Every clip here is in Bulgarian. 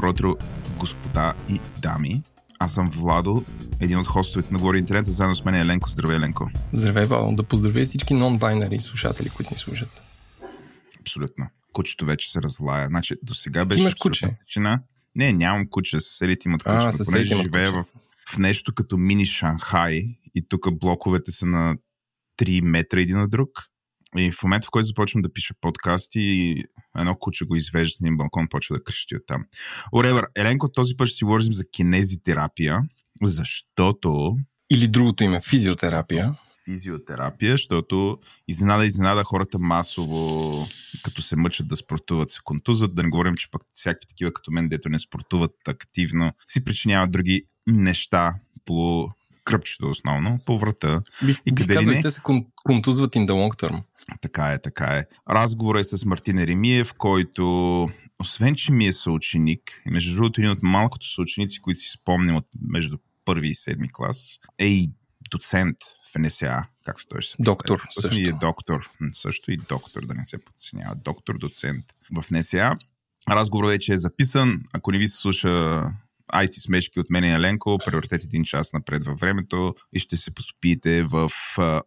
Добро утро, господа и дами. Аз съм Владо, един от хостовете на Говори Интернет, а заедно с мен е Еленко. Здравей, Еленко. Здравей, Владо. Да поздравя всички нон-байнари слушатели, които ни слушат. Абсолютно. Кучето вече се разлая. Значи, до сега беше. Ти имаш куче? Тишина. Не, нямам куче. Съседите имат куче. А, съседите имат живея в, в нещо като мини Шанхай и тук блоковете са на 3 метра един от друг. И в момента, в който започвам да пиша подкасти, едно куче го извежда на един балкон, почва да крещи от там. Оревър, Еленко, този път ще си говорим за кинезитерапия, защото... Или другото име, физиотерапия. Физиотерапия, защото изненада, изненада хората масово, като се мъчат да спортуват, се контузват. Да не говорим, че пък всякакви такива като мен, дето не спортуват активно, си причиняват други неща по кръпчето основно, по врата. Бих, и къде бих казал, не... те се контузват in the long term. Така е, така е. Разговорът е с Мартин Еремиев, който, освен че ми е съученик, и между другото един от малкото съученици, които си спомням от между първи и седми клас, е и доцент в НСА, както той ще се Доктор също. И е доктор, също и доктор, да не се подценява. Доктор, доцент в НСА. Разговорът вече е записан. Ако не ви се слуша IT смешки от мен и Еленко, превъртете един час напред във времето и ще се поступите в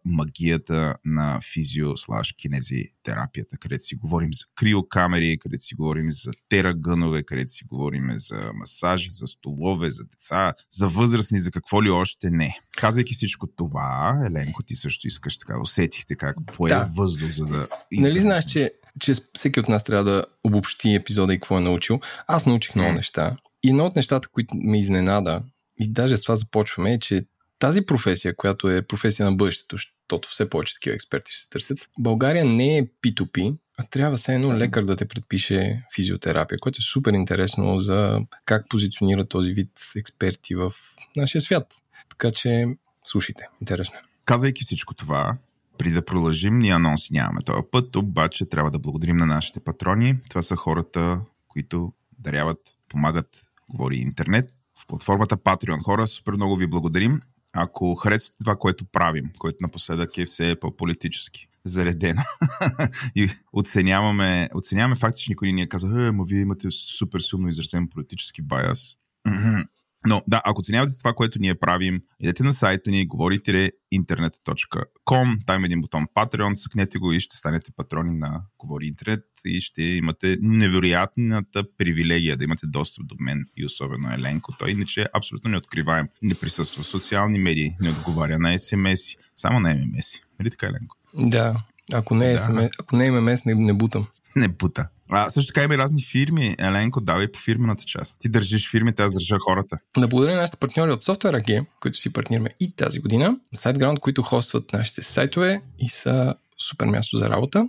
магията на физио слаш кинези терапията, където си говорим за криокамери, където си говорим за терагънове, където си говорим за масажи, за столове, за деца, за възрастни, за какво ли още не. Казвайки всичко това, Еленко, ти също искаш така, усетихте как пое да. въздух, за да... Нали знаеш, че, че всеки от нас трябва да обобщи епизода и какво е научил. Аз научих много неща. И едно от нещата, които ме изненада, и даже с това започваме, е, че тази професия, която е професия на бъдещето, защото все повече такива експерти ще се търсят, България не е P2P, а трябва все едно лекар да те предпише физиотерапия, което е супер интересно за как позиционира този вид експерти в нашия свят. Така че слушайте, интересно. Е. Казвайки всичко това, при да продължим, ние анонси нямаме този път, обаче трябва да благодарим на нашите патрони. Това са хората, които даряват, помагат говори интернет, в платформата Patreon. Хора, супер много ви благодарим. Ако харесвате това, което правим, което напоследък е все по-политически заредено и оценяваме, оценяваме факта, че никой ни е казал, е, ма вие имате супер силно изразен политически байас. Но да, ако оценявате това, което ние правим, идете на сайта ни, говорите internet.com, там има един бутон Patreon, съкнете го и ще станете патрони на Говори Интернет и ще имате невероятната привилегия да имате достъп до мен и особено Еленко. Той иначе абсолютно не откриваем, не присъства в социални медии, не отговаря на смс само на ММС. Нали така, Еленко? Да, ако не е, да. SMS, ако не е ММС, не, не бутам. Не бута. А, също така има разни фирми. Еленко, давай по фирмената част. Ти държиш фирмите, аз държа хората. Да благодаря на нашите партньори от Software AG, които си партнираме и тази година. SiteGround, които хостват нашите сайтове и са супер място за работа.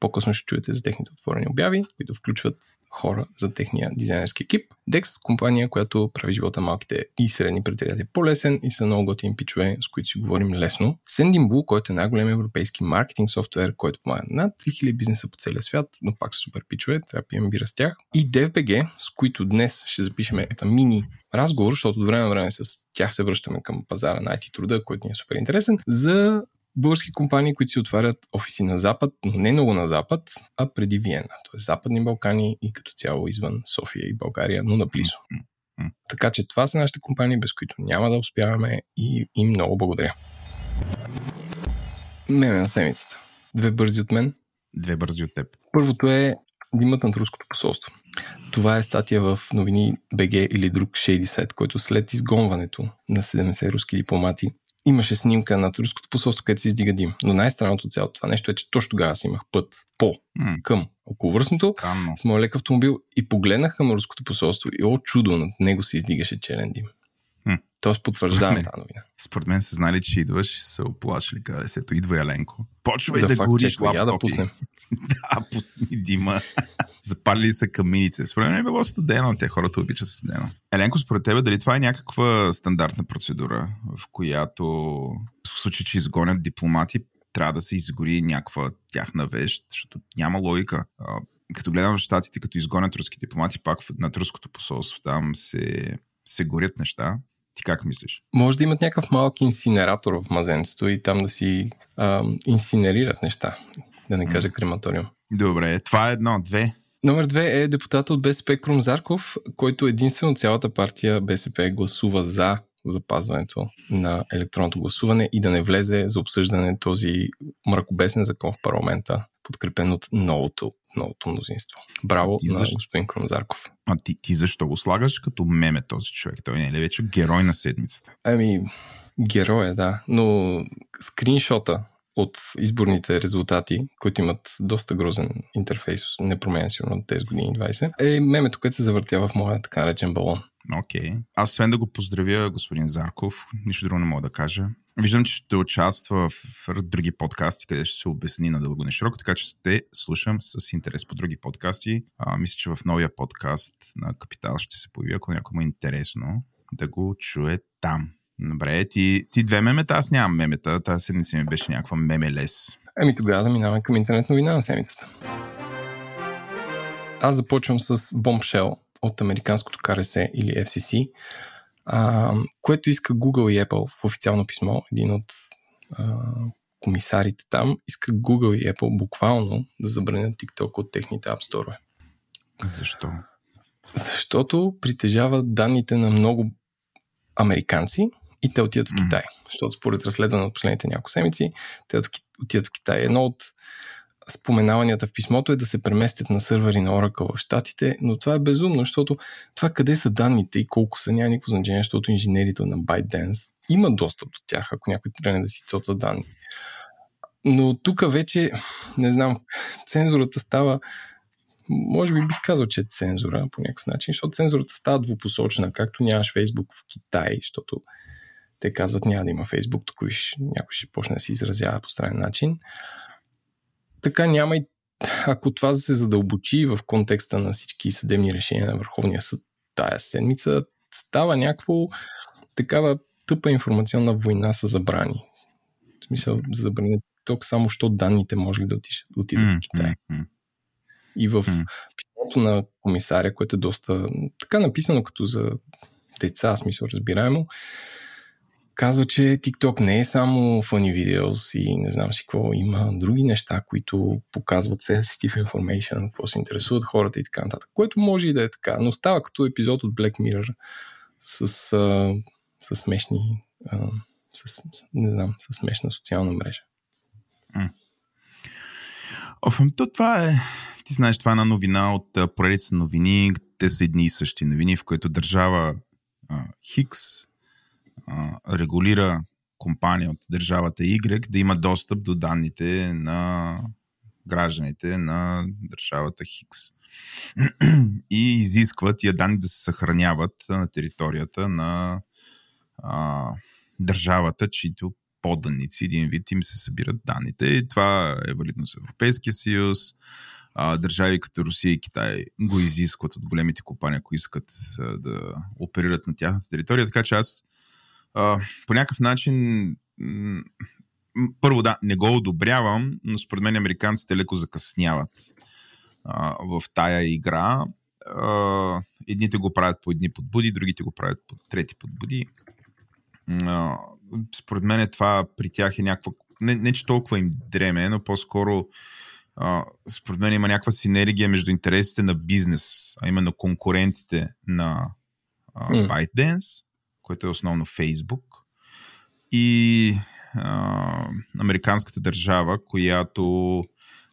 По-късно ще чуете за техните отворени обяви, които включват хора за техния дизайнерски екип. Dex, компания, която прави живота малките и средни предприятия по-лесен и са много готини пичове, с които си говорим лесно. Sendinblue, който е най-голем европейски маркетинг софтуер, който помага над 3000 бизнеса по целия свят, но пак са супер пичове, трябва да пием бира с тях. И DFBG, с които днес ще запишем ета мини разговор, защото от време на време с тях се връщаме към пазара на IT труда, който ни е супер интересен, за български компании, които си отварят офиси на Запад, но не много на Запад, а преди Виена. Т.е. Западни Балкани и като цяло извън София и България, но наблизо. Така че това са нашите компании, без които няма да успяваме и им много благодаря. Меме на седмицата. Две бързи от мен. Две бързи от теб. Първото е димът над руското посолство. Това е статия в новини БГ или друг шейди сайт, който след изгонването на 70 руски дипломати имаше снимка над руското посолство, където се издига дим. Но най-странното от цялото това нещо е, че точно тогава аз имах път по mm. към околовръстното с моят лек автомобил и погледнах към руското посолство и о чудо, над него се издигаше черен дим. Тоест потвърждаваме тази новина. Според мен се знали, че идваш и се оплашили. Казали се, ето идва Яленко. Почвай да, да гориш лаптопи. да пуснем. да, пусни дима. Запалили са камините. Според мен е било студено, те хората обичат студено. Еленко, според тебе, дали това е някаква стандартна процедура, в която в случай, че изгонят дипломати, трябва да се изгори някаква тяхна вещ, защото няма логика. Като гледам в щатите, като изгонят руски дипломати, пак на руското посолство, там се, се горят неща. Ти как мислиш? Може да имат някакъв малък инсинератор в мазенцето и там да си а, инсинерират неща, да не кажа крематориум. Добре, това е едно. Две. Номер две е депутат от БСП Крум Зарков, който единствено цялата партия БСП гласува за запазването на електронното гласуване и да не влезе за обсъждане този мракобесен закон в парламента, подкрепен от новото, новото мнозинство. Браво ти на защо? господин Крумзарков. А ти, ти защо го слагаш като меме този човек? Той не е ли вече герой на седмицата? Ами, герой е, да. Но скриншота от изборните резултати, които имат доста грозен интерфейс, не променя сигурно от тези години 20, е мемето, което се завъртява в моя така наречен балон. Окей. Okay. Аз освен да го поздравя, господин Зарков, нищо друго не мога да кажа. Виждам, че ще участва в други подкасти, къде ще се обясни надълго не широко, така че ще слушам с интерес по други подкасти. А, мисля, че в новия подкаст на Капитал ще се появи, ако някой му е интересно, да го чуе там. Добре, ти, ти две мемета, аз нямам мемета. Тази седмица ми беше някаква мемелес. Еми тогава да минаваме към интернет новина на седмицата. Аз започвам с Bombshell от американското КРС или FCC, а, което иска Google и Apple в официално писмо. Един от а, комисарите там иска Google и Apple буквално да забранят TikTok от техните App Store. Защо? Защото притежава данните на много американци и те отиват в Китай. Mm. Защото според разследване от последните няколко седмици, те отиват в Китай. Едно от споменаванията в писмото е да се преместят на сървъри на Oracle в Штатите, но това е безумно, защото това къде са данните и колко са няма никакво значение, защото инженерите на ByteDance имат достъп до тях, ако някой трябва да си цоца данни. Но тук вече, не знам, цензурата става може би бих казал, че е цензура по някакъв начин, защото цензурата става двупосочна, както нямаш Фейсбук в Китай, защото те казват няма да има Фейсбук, тук някой ще почне да се изразява по странен начин така няма и ако това се задълбочи в контекста на всички съдебни решения на Върховния съд тая седмица, става някакво такава тъпа информационна война с забрани. В смисъл, забрани тук само, що данните може ли да отидат mm, в Китай. Mm, и в mm. писмото на комисаря, което е доста така написано като за деца, смисъл разбираемо, казва, че TikTok не е само funny videos и не знам си какво, има други неща, които показват sensitive information, какво се интересуват хората и така нататък, което може и да е така, но става като епизод от Black Mirror с, а, с смешни а, с, не знам, с смешна социална мрежа. Оф, то това е ти знаеш, това е една новина от поредица новини. Те са едни и същи новини, в които държава Хикс регулира компания от държавата Y да има достъп до данните на гражданите на държавата Хикс. И изискват тия данни да се съхраняват на територията на а, държавата, чието поданици, един вид им се събират данните. И това е валидно с Европейския съюз. А, държави като Русия и Китай го изискват от големите компании, ако искат а, да оперират на тяхната територия. Така че аз по някакъв начин първо да, не го одобрявам, но според мен американците леко закъсняват а, в тая игра. А, едните го правят по едни подбуди, другите го правят по трети подбуди. А, според мен това при тях е някаква... Не, не че толкова им дреме, но по-скоро а, според мен има някаква синергия между интересите на бизнес, а именно конкурентите на а. ByteDance което е основно Фейсбук, и а, американската държава, която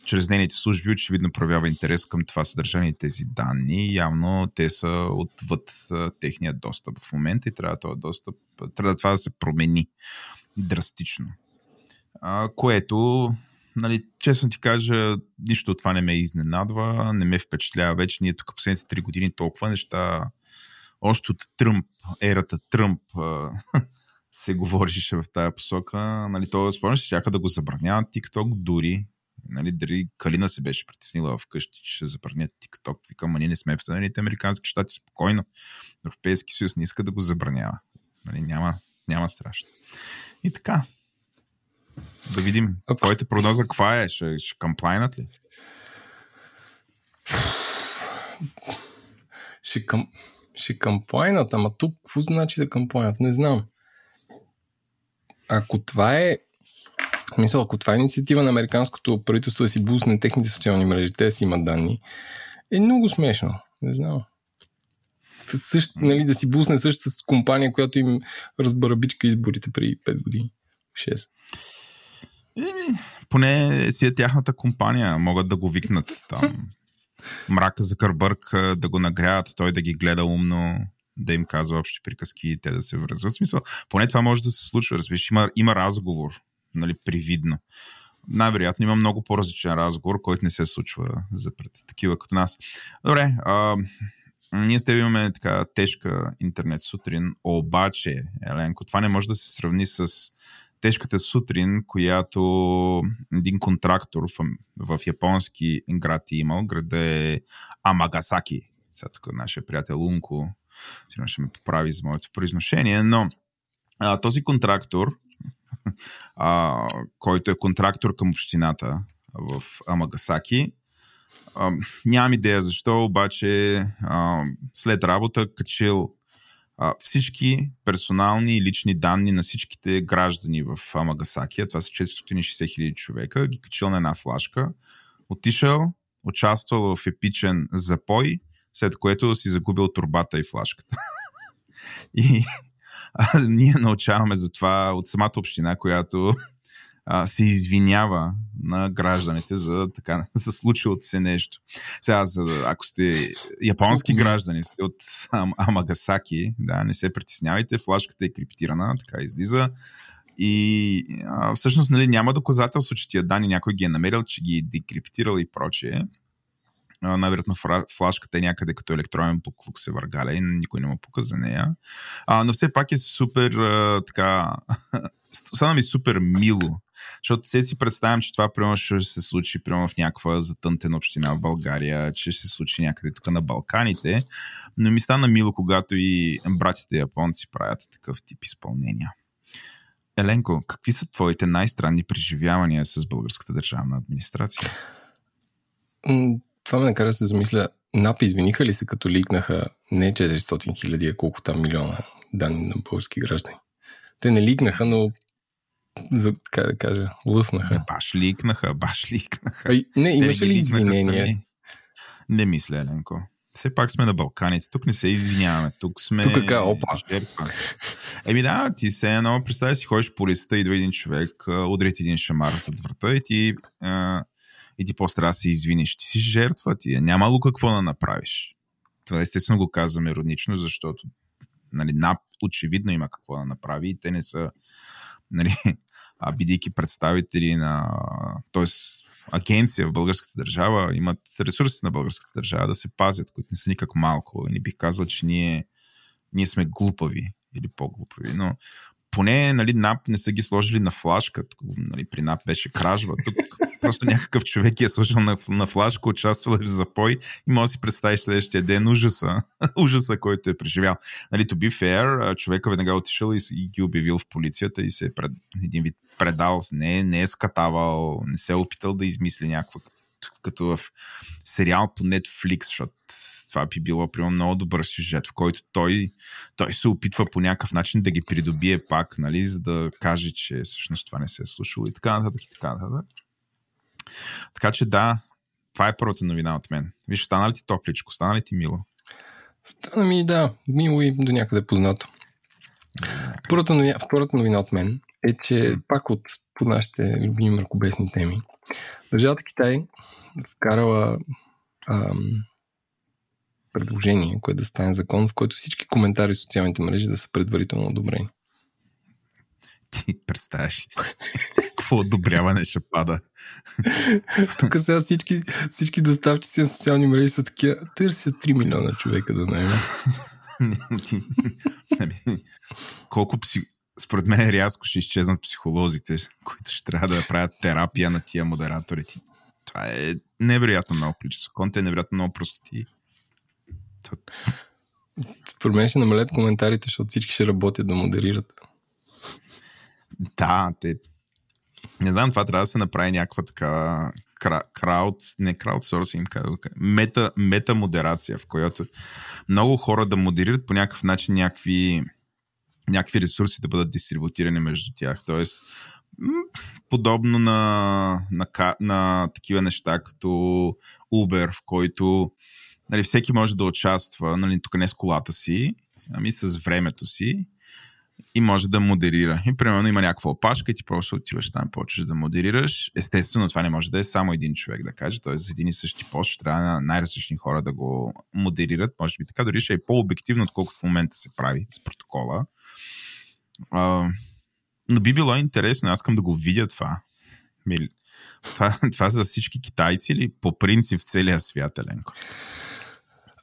чрез нейните служби очевидно проявява интерес към това съдържание и тези данни. Явно те са отвъд техния достъп в момента и трябва този достъп, трябва това да се промени драстично. А, което, нали, честно ти кажа, нищо от това не ме изненадва, не ме впечатлява вече. Ние тук последните три години толкова неща още от Тръмп, ерата Тръмп, се говореше в тази посока. Нали, то, спомняш, че да го забраняват TikTok дори. Нали, дали Калина се беше притеснила вкъщи, че ще забранят TikTok. Викам, а ние не сме в Съединените Американски щати, спокойно. Европейски съюз не иска да го забранява. Нали, няма, няма страшно. И така. Да видим. Okay. Твоята прогноза каква е? Ще, ще камплайнат ли? Ще към ще кампайнат, ама тук какво значи да кампайнат? Не знам. Ако това е мисля, ако това е инициатива на американското правителство да си бусне техните социални мрежи, те си имат данни Е много смешно. Не знам. Същ, нали, да си бусне същата с компания, която им разбарабичка изборите преди 5 години. 6. Еми, поне си е тяхната компания. Могат да го викнат там. Мрака за Кърбърк да го нагряват, той да ги гледа умно, да им казва общи приказки и те да се връзват. В смисъл, поне това може да се случва. Разбираш, има, има разговор, нали, привидно. Най-вероятно има много по-различен разговор, който не се случва за пред такива като нас. Добре, а, ние с теб имаме така тежка интернет сутрин, обаче, Еленко, това не може да се сравни с тежката сутрин, която един контрактор в, в японски град е имал. Града е Амагасаки. Сега тук нашия приятел Лунко сигурно ще ме поправи за моето произношение, но а, този контрактор, а, който е контрактор към общината в Амагасаки, а, нямам идея защо, обаче а, след работа качил а, всички персонални и лични данни на всичките граждани в Амагасаки, а това са 460 хиляди човека, ги качил на една флашка, отишъл, участвал в епичен запой, след което си загубил турбата и флашката. и а, ние научаваме за това от самата община, която а, се извинява на гражданите за, така, за случилото се нещо. Сега, за, ако сте японски граждани, сте от Ам, Амагасаки, да, не се притеснявайте, флашката е криптирана, така излиза. И а, всъщност нали, няма доказателство, че тия данни някой ги е намерил, че ги е декриптирал и прочее. най-вероятно флашката е някъде като електронен буклук се въргаля и никой не му пука за нея. А, но все пак е супер а, така стана ми супер мило защото се си представям, че това примерно ще се случи примерно в някаква затънтена община в България, че ще се случи някъде тук на Балканите, но ми стана мило, когато и братите японци правят такъв тип изпълнения. Еленко, какви са твоите най-странни преживявания с българската държавна администрация? Това ме накара се замисля. НАП извиниха ли се като ликнаха не 400 хиляди, а колко там милиона данни на български граждани? Те не ликнаха, но за, как да кажа, лъснаха. Баш ликнаха, баш ликнаха. Ай, не, имаше ли извинение? Не мисля, Еленко. Все пак сме на Балканите. Тук не се извиняваме. Тук сме... Тук ка, опа. Жертва. Еми да, ти се едно, представя си, ходиш по листа, идва един човек, удрят един шамар зад врата и ти, а, и ти после трябва да се извиниш. Ти си жертва, ти е нямало какво да направиш. Това естествено го казваме иронично, защото нали, НАП очевидно има какво да направи и те не са нали, бидейки представители на, т.е. агенция в българската държава, имат ресурси на българската държава да се пазят, които не са никак малко. Не бих казал, че ние, ние сме глупави или по-глупави, но поне нали, НАП не са ги сложили на флашка. Нали, при НАП беше кражба. Тук просто някакъв човек е сложил на, на флашка, участвал в запой и може да си представиш следващия ден ужаса, ужаса, който е преживял. Нали, to be fair, човека веднага е отишъл и, и ги обявил в полицията и се е пред, един вид предал, не, не е скатавал, не се е опитал да измисли някаква като в сериал по Netflix, защото това би било примерно много добър сюжет, в който той, той се опитва по някакъв начин да ги придобие пак, нали, за да каже, че всъщност това не се е случило и така нататък и така нататък. Така че да, това е първата новина от мен. Виж, стана ли ти топличко, стана ли ти мило? Стана ми, да, мило и до някъде познато. Първата новина, втората новина от мен е, че пак от по нашите любими мракобесни теми, държавата Китай вкарала ам, предложение, което да стане закон, в който всички коментари в социалните мрежи да са предварително одобрени. Ти представяш ли си? Какво одобряване ще пада? Тук сега всички, всички доставчици на социални мрежи са такива, търсят 3 милиона човека да найма. Колко пси... Според мен рязко ще изчезнат психолозите, които ще трябва да правят терапия на тия модераторите. Това е невероятно много количество. Конте е невероятно много простоти. Според мен ще намалят коментарите, защото всички ще работят да модерират. Да, те... Не знам, това трябва да се направи някаква така крауд, не краудсорсинг, мета, мета модерация, в която много хора да модерират по някакъв начин някакви, някакви ресурси да бъдат дистрибутирани между тях. Тоест, подобно на, на, на такива неща като Uber, в който нали, всеки може да участва, нали, тук не с колата си, ами с времето си и може да модерира. И примерно има някаква опашка и ти просто отиваш там, почваш да модерираш. Естествено, това не може да е само един човек да каже, т.е. за един и същи пост ще трябва на най-различни хора да го модерират. Може би така, дори ще е по-обективно, отколкото в момента се прави с протокола. А, но би било интересно, аз искам да го видя това. Това, това за всички китайци или по принцип в целия свят, Еленко?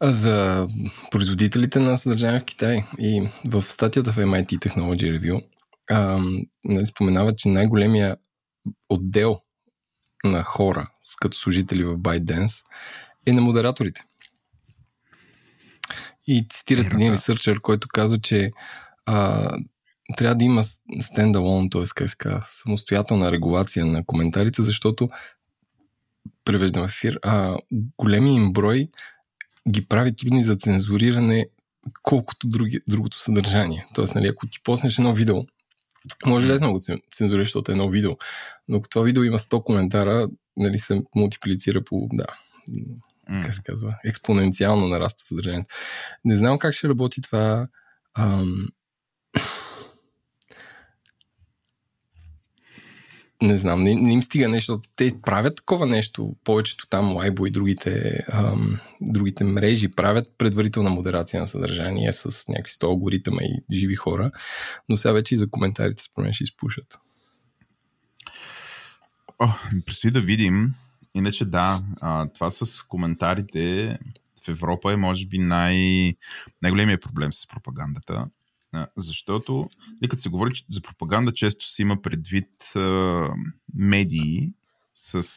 За производителите на съдържание в Китай. И в статията в MIT Technology Review а, нали, споменава, че най-големия отдел на хора, като служители в ByteDance, е на модераторите. И цитират един ресърчър, който казва, че а, трябва да има стендалон, т.е. как ска, самостоятелна регулация на коментарите, защото превеждам ефир, а, големия им брой ги прави трудни за цензуриране, колкото други, другото съдържание. Тоест, нали, ако ти поснеш едно видео, може лесно го цензурираш, защото е едно видео, но ако това видео има 100 коментара, нали, се мултиплицира по, да, mm. как се казва, експоненциално нараства съдържанието. Не знам как ще работи това. Ам, не знам, не, не им стига нещо. Те правят такова нещо. Повечето там, Лайбо и другите, ам, другите мрежи правят предварителна модерация на съдържание с някакви 100 алгоритъма и живи хора, но сега вече и за коментарите според ще изпушат. Предстои да видим. Иначе да, а, това с коментарите в Европа е може би най- най-големия проблем с пропагандата защото, като се говори за пропаганда, често се има предвид а, медии с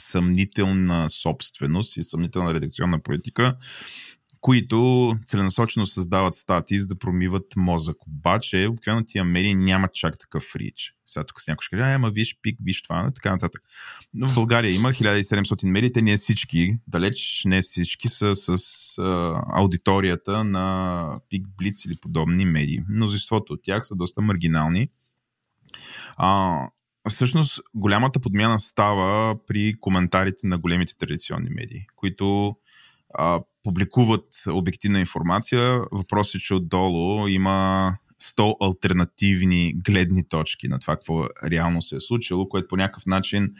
съмнителна собственост и съмнителна редакционна политика, които целенасочено създават статии, за да промиват мозък. Обаче, обикновено тия медии нямат чак такъв рич. Сега тук с някой ще каже, ама виж пик, виж това, така нататък. Но в България има 1700 медии, те не всички, далеч не всички са с а, аудиторията на пик, блиц или подобни медии. Мнозинството от тях са доста маргинални. А, всъщност, голямата подмяна става при коментарите на големите традиционни медии, които а, публикуват обективна информация. Въпросът е, че отдолу има 100 альтернативни гледни точки на това, какво реално се е случило, което по някакъв начин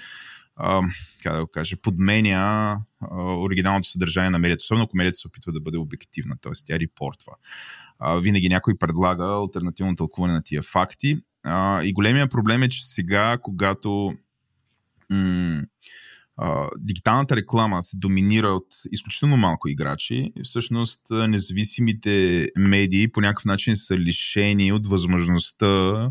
а, как да го кажа, подменя а, оригиналното съдържание на медията, особено ако медията се опитва да бъде обективна, т.е. тя репортва. А, винаги някой предлага альтернативно тълкуване на тия факти. А, и големия проблем е, че сега, когато м- а, дигиталната реклама се доминира от изключително малко играчи. Всъщност, независимите медии по някакъв начин са лишени от възможността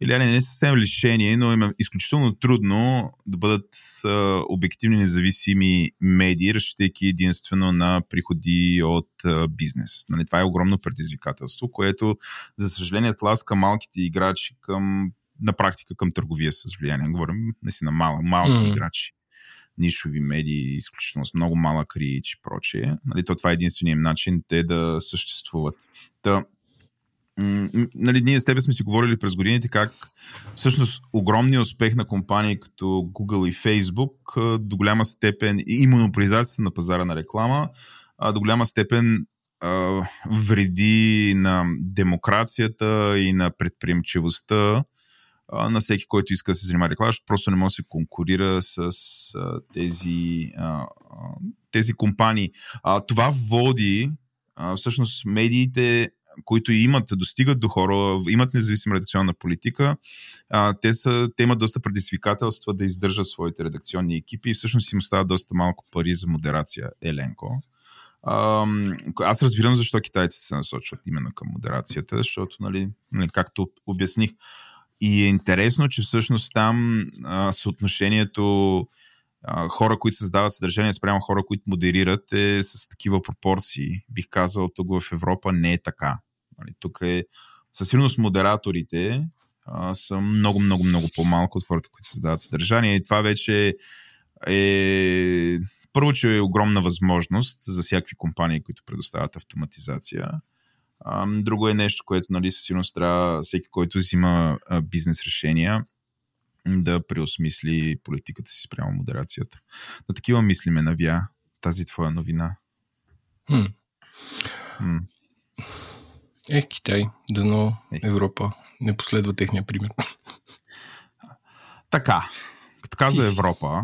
или не, не съвсем лишени, но им е изключително трудно да бъдат а, обективни независими медии, разчитайки единствено на приходи от а, бизнес. Нали, това е огромно предизвикателство, което, за съжаление, тласка малките играчи към на практика към търговия с влияние. Говорим наистина мал, малки mm-hmm. играчи нишови медии, изключително с много малък рич и прочее. Нали, то това е единственият начин те да съществуват. Та, м- нали, ние с тебе сме си говорили през годините как всъщност огромният успех на компании като Google и Facebook до голяма степен и монополизацията на пазара на реклама до голяма степен вреди на демокрацията и на предприемчивостта на всеки, който иска да се занимава реклама, защото просто не може да се конкурира с а, тези, а, тези компании. А, това води а, всъщност медиите които имат, достигат до хора, имат независима редакционна политика, а, те, са, те имат доста предизвикателства да издържат своите редакционни екипи и всъщност им става доста малко пари за модерация, Еленко. Аз разбирам защо китайците се насочват именно към модерацията, защото, нали, нали, както обясних, и е интересно, че всъщност там а, съотношението а, хора, които създават съдържание спрямо хора, които модерират е с такива пропорции. Бих казал, тук в Европа не е така. Нали, тук е със сигурност модераторите а, са много, много, много по-малко от хората, които създават съдържание. И това вече е първо, че е огромна възможност за всякакви компании, които предоставят автоматизация. Друго е нещо, което нали, със сигурност трябва всеки, който взима бизнес решения, да преосмисли политиката си спрямо модерацията. На такива мислиме навя тази твоя новина? Хм. М. Е, Китай, дано Европа не последва техния пример. Така, като каза Европа,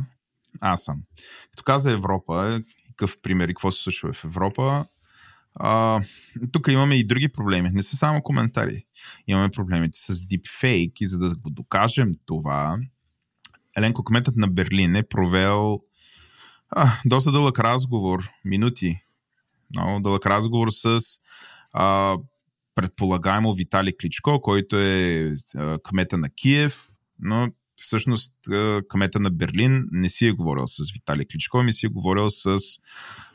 аз съм. Като каза Европа, какъв пример и какво се случва в Европа, а, тук имаме и други проблеми. Не са само коментари. Имаме проблемите с deepfake и за да го докажем това, Еленко, кметът на Берлин е провел а, доста дълъг разговор, минути, много дълъг разговор с а, предполагаемо Виталий Кличко, който е а, кмета на Киев, но всъщност кмета на Берлин не си е говорил с Виталий Кличко, ми си е говорил с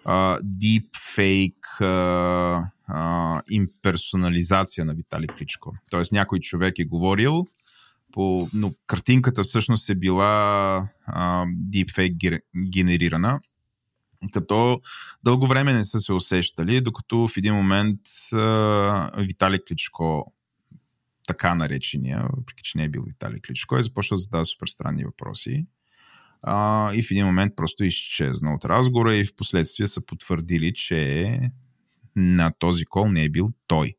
а, deepfake а, а, имперсонализация на Виталий Кличко. Тоест някой човек е говорил, по, но картинката всъщност е била а, deepfake генерирана, като дълго време не са се усещали, докато в един момент а, Виталий Кличко така наречения, въпреки че не е бил Виталий Кличко, е започнал да задава супер странни въпроси. А, и в един момент просто изчезна от разговора и в последствие са потвърдили, че на този кол не е бил той.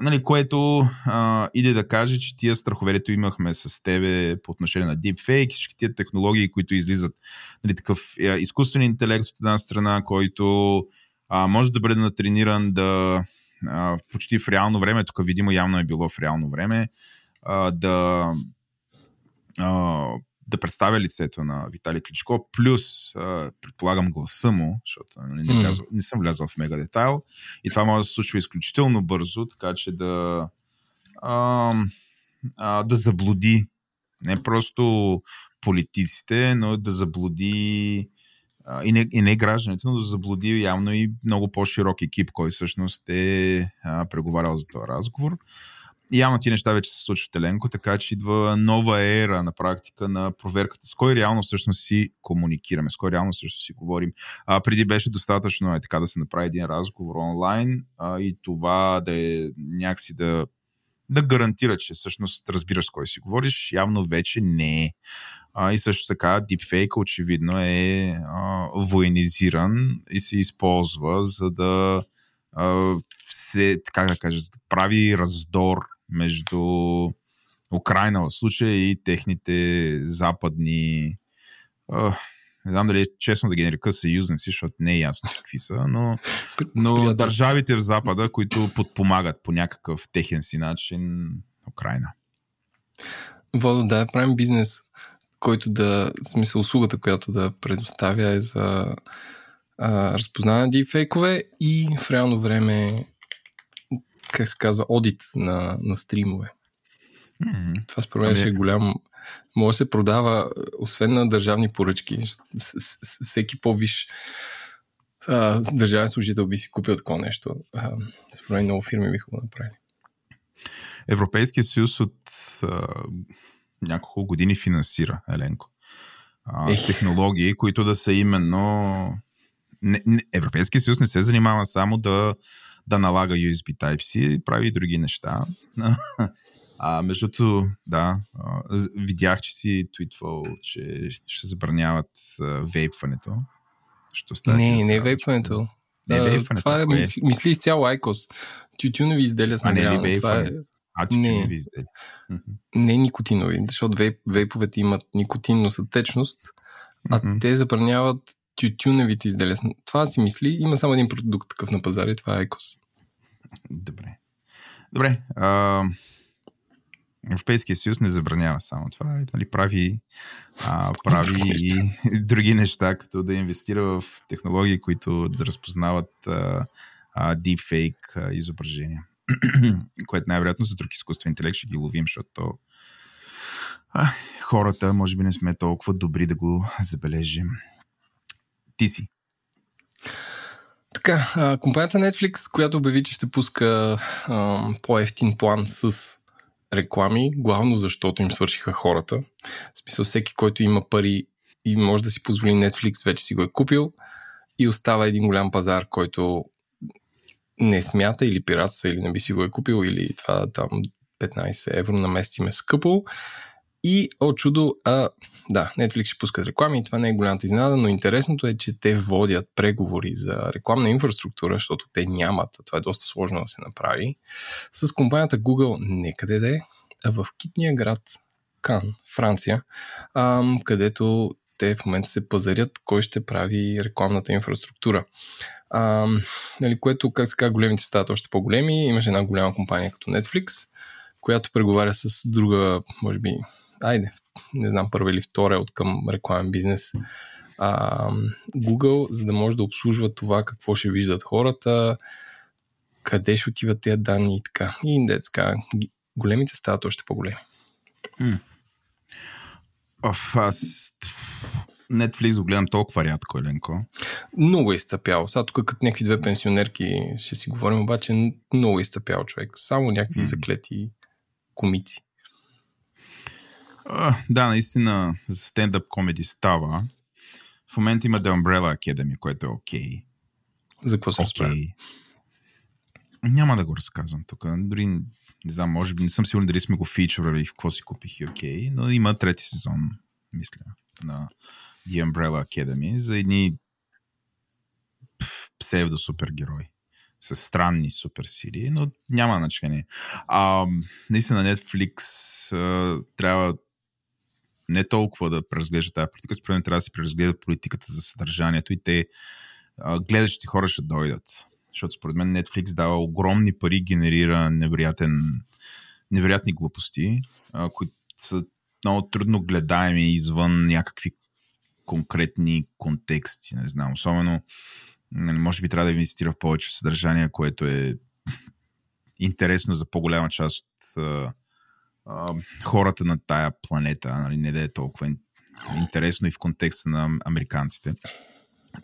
Нали, което а, иде да каже, че тия страховерието имахме с тебе по отношение на deepfake, всички тия технологии, които излизат, нали, такъв е, изкуствен интелект от една страна, който а, може да бъде натрениран да а, почти в реално време, тук видимо явно е било в реално време, а, да, а, да представя лицето на Виталий Кличко, плюс а, предполагам гласа му, защото нали, не, влязъл, не съм влязъл в мега детайл. И това може да се случва изключително бързо, така че да а, а, да заблуди не просто политиците, но да заблуди и не, и не гражданите, но да заблуди явно и много по-широк екип, който всъщност е а, преговарял за този разговор. И явно ти неща вече се случват Еленко, така че идва нова ера на практика на проверката. С кой реално всъщност си комуникираме, с кой реално всъщност си говорим. А, преди беше достатъчно е така да се направи един разговор онлайн а, и това да е някакси да да гарантира, че всъщност разбираш с кой си говориш, явно вече не е. И също така дипфейк очевидно е а, военизиран и се използва за да а, се, така да кажа, да прави раздор между Украина в случая и техните западни а, не знам дали е честно да ги нарека съюзници, защото не е ясно какви са, но, но държавите в Запада, които подпомагат по някакъв техен си начин Украина. Водо, да, правим бизнес който да, в смисъл услугата, която да предоставя е за а, разпознаване на дипфейкове и в реално време, как се казва, одит на, на стримове. Mm-hmm. Това според мен ами- е голям. Може да се продава, освен на държавни поръчки, всеки по-виш държавен служител би си купил такова нещо. А, според мен много фирми биха го направили. Европейския съюз от няколко години финансира Еленко. А, технологии, които да са именно... Не, не, Европейския съюз не се занимава само да, да налага USB Type-C, прави и други неща. А, между другото, да, видях, че си твитвал, че ще забраняват вейпването. Що не, не е вейпването. Не, вейпването. Това е, мисли, мисли изцяло Айкос. Тютюнови изделия с нагряване. Това е, а, тютюнови изделия. Не никотинови, защото вейп, вейповете имат никотинно сътечност, а mm-hmm. те забраняват тютюневите изделия. Това си мисли. Има само един продукт такъв на пазара и това е Айкос. Добре. Добре. А, Европейския съюз не забранява само това. Нали, прави а, прави и други неща, като да инвестира в технологии, които да разпознават а, а, deepfake а, изображения. което най-вероятно за друг изкуствен интелект ще ги ловим, защото а, хората може би не сме толкова добри да го забележим. Ти си. Така, компанията Netflix, която обяви, че ще пуска а, по-ефтин план с реклами, главно защото им свършиха хората. В смисъл, всеки, който има пари и може да си позволи Netflix, вече си го е купил и остава един голям пазар, който не смята или пиратства, или не би си го е купил, или това там 15 евро на месец им е скъпо. И, о чудо, а, да, Netflix ще пускат реклами и това не е голямата изненада, но интересното е, че те водят преговори за рекламна инфраструктура, защото те нямат, това е доста сложно да се направи, с компанията Google некъде да е, а в китния град Кан, Франция, а, където те в момента се пазарят кой ще прави рекламната инфраструктура. А, нали, което, как се големите стават още по-големи. Имаше една голяма компания като Netflix, която преговаря с друга, може би, айде, не знам, първа или втора от към рекламен бизнес. А, Google, за да може да обслужва това какво ще виждат хората, къде ще отиват тези данни и така. И така, големите стават още по-големи. Mm. Оф, аз Netflix го гледам толкова рядко, Еленко. Много е изтъпял. Сега тук като някакви две пенсионерки ще си говорим, обаче много е изтъпял човек. Само някакви mm. заклети комици. Да, наистина за стендъп комеди става. В момента има The Umbrella Academy, което е окей. Okay. За какво се okay. Няма да го разказвам тук. Дори не знам, може би не съм сигурен дали сме го фичурали в какво си купих и окей, okay, но има трети сезон, мисля, на The Umbrella Academy за едни псевдо супергерои с странни суперсили, но няма значение. А, наистина Netflix а, трябва не толкова да преразглежда тази политика, според мен трябва да се преразгледа политиката за съдържанието и те а, гледащите хора ще дойдат. Защото според мен Netflix дава огромни пари, генерира невероятен, невероятни глупости, а, които са много трудно гледаеми извън някакви конкретни контексти. Не знам, особено нали, може би трябва да инвестира в повече съдържание, което е интересно за по-голяма част от а, хората на тая планета, нали, не да е толкова интересно и в контекста на американците.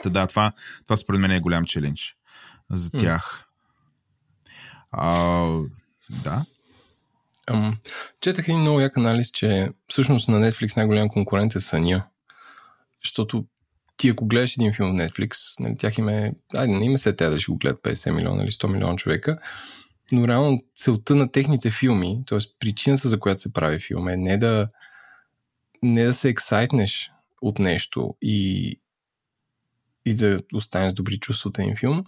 Та да, това, това според мен е голям челендж за тях. А, да. Um, четах един много як анализ, че всъщност на Netflix най-голям конкурент е съня. Защото ти ако гледаш един филм в Netflix, нали, тях им е, айде, не има се те да ще го гледат 50 милиона или 100 милиона човека, но реално целта на техните филми, т.е. причината за която се прави филм е не да, не да се ексайтнеш от нещо и, и да останеш добри чувства от един филм,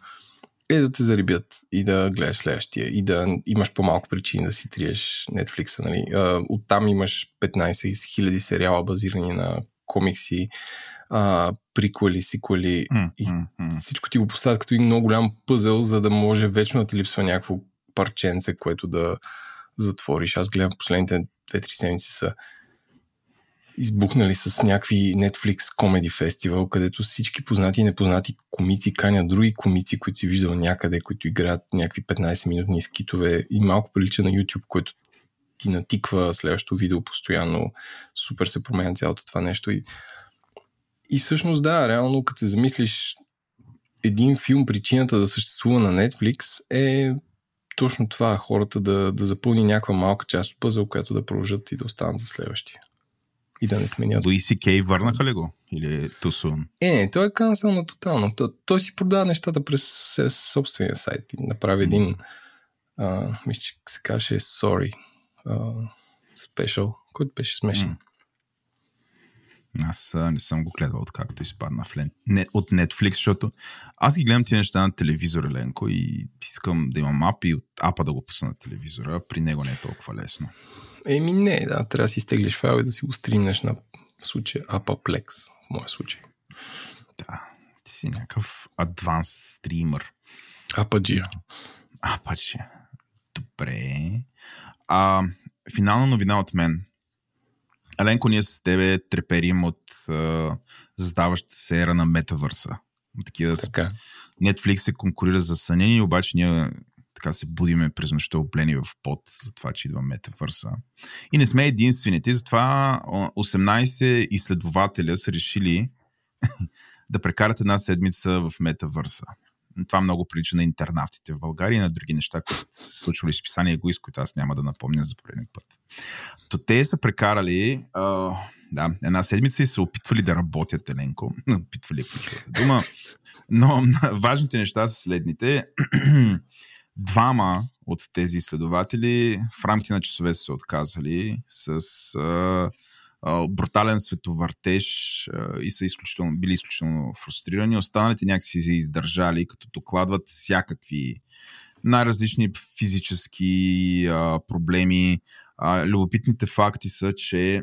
е да те зарибят и да гледаш следващия и да имаш по-малко причини да си триеш Netflix. Нали? Оттам имаш 15 000 сериала базирани на комикси, а, приквели, сиквели mm, и mm, mm. всичко ти го поставят като един много голям пъзел, за да може вечно да ти липсва някакво парченце, което да затвориш. Аз гледам последните 2-3 седмици са избухнали с някакви Netflix Comedy Festival, където всички познати и непознати комици канят други комици, които си виждал някъде, които играят някакви 15-минутни скитове и малко прилича на YouTube, който ти натиква следващото видео постоянно. Супер се променя цялото това нещо. И, и всъщност да, реално като се замислиш един филм, причината да съществува на Netflix е точно това, хората да, да запълни някаква малка част от пъзъл, която да продължат и да останат за следващия и да не сменят. Луи Си Кей върнаха ли го? Или е Тусун? Е, не, той е канцел на тотално. Той, той си продава нещата през собствения сайт и направи един, а, мисля, че се каже Sorry uh, Special, който беше смешен. Mm. Аз а, не съм го гледал откакто изпадна в лен... не, от Netflix, защото аз ги гледам тия неща на телевизора, Ленко, и искам да имам ап и от апа да го пусна на телевизора. При него не е толкова лесно. Еми не, да, трябва да си изтеглиш файл и да си го стримнеш на в случая Apaplex, в моя случай. Да, ти си някакъв адванс стример. Ападжия. Ападжия. Добре. А, финална новина от мен. Еленко, ние с тебе треперим от а, задаващата се ера на метавърса. Такива така. Netflix се конкурира за сънени, обаче ние така се будиме през нощта облени в пот за това, че идва метавърса. И не сме единствените, затова 18 изследователя са решили да прекарат една седмица в метавърса. Това много прилича на интернатите в България и на други неща, които се случвали с писание Егоист, които аз няма да напомня за пореден път. То те са прекарали а, да, една седмица и са опитвали да работят, Еленко. Опитвали е ключовата дума. Но важните неща са следните. двама от тези изследователи в рамките на часове са отказали с а, брутален световъртеж и са изключително, били изключително фрустрирани. Останалите някакси се издържали, като докладват всякакви най-различни физически а, проблеми. А, любопитните факти са, че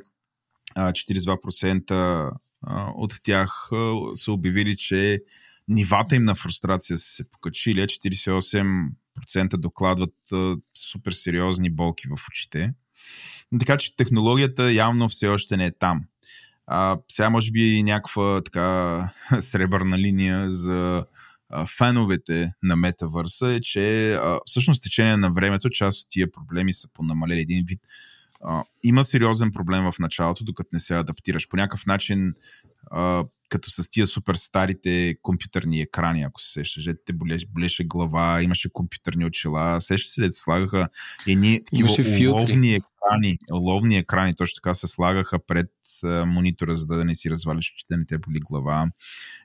а, 42% от тях са обявили, че нивата им на фрустрация са се покачили, 48% докладват супер сериозни болки в очите. Така че технологията явно все още не е там. А, сега може би някаква така сребърна линия за феновете на метавърса е, че а, всъщност течение на времето част от тия проблеми са понамалели един вид. А, има сериозен проблем в началото, докато не се адаптираш. По някакъв начин а, като с тия супер старите компютърни екрани, ако се сещаш, те болеше, болеше глава, имаше компютърни очила, сещаш се, се слагаха едни такива уловни екрани, уловни екрани, точно така се слагаха пред а, монитора, за да не си развалиш очите, не те боли глава.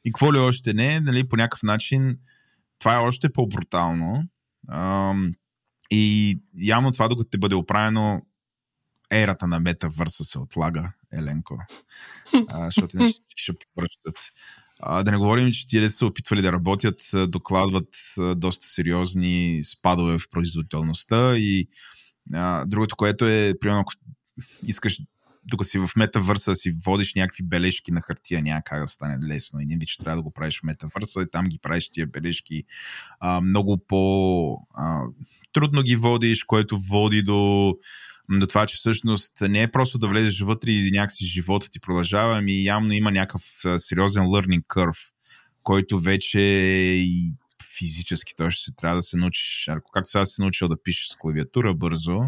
И какво ли още не, нали, по някакъв начин това е още по-брутално. А, и явно това, докато те бъде оправено, ерата на метавърса се отлага, Еленко. А, защото иначе ще повръщат. А, да не говорим, че тия са опитвали да работят, докладват доста сериозни спадове в производителността и а, другото, което е, примерно, ако искаш докато си в метавърса си водиш някакви бележки на хартия, няма как да стане лесно. Един вид, че трябва да го правиш в метавърса и там ги правиш тия бележки а, много по а, трудно ги водиш, което води до до това, че всъщност не е просто да влезеш вътре и някакси живота ти продължава, ами явно има някакъв сериозен learning curve, който вече и физически, той ще се трябва да се научиш, ако както сега си научил да пишеш с клавиатура бързо,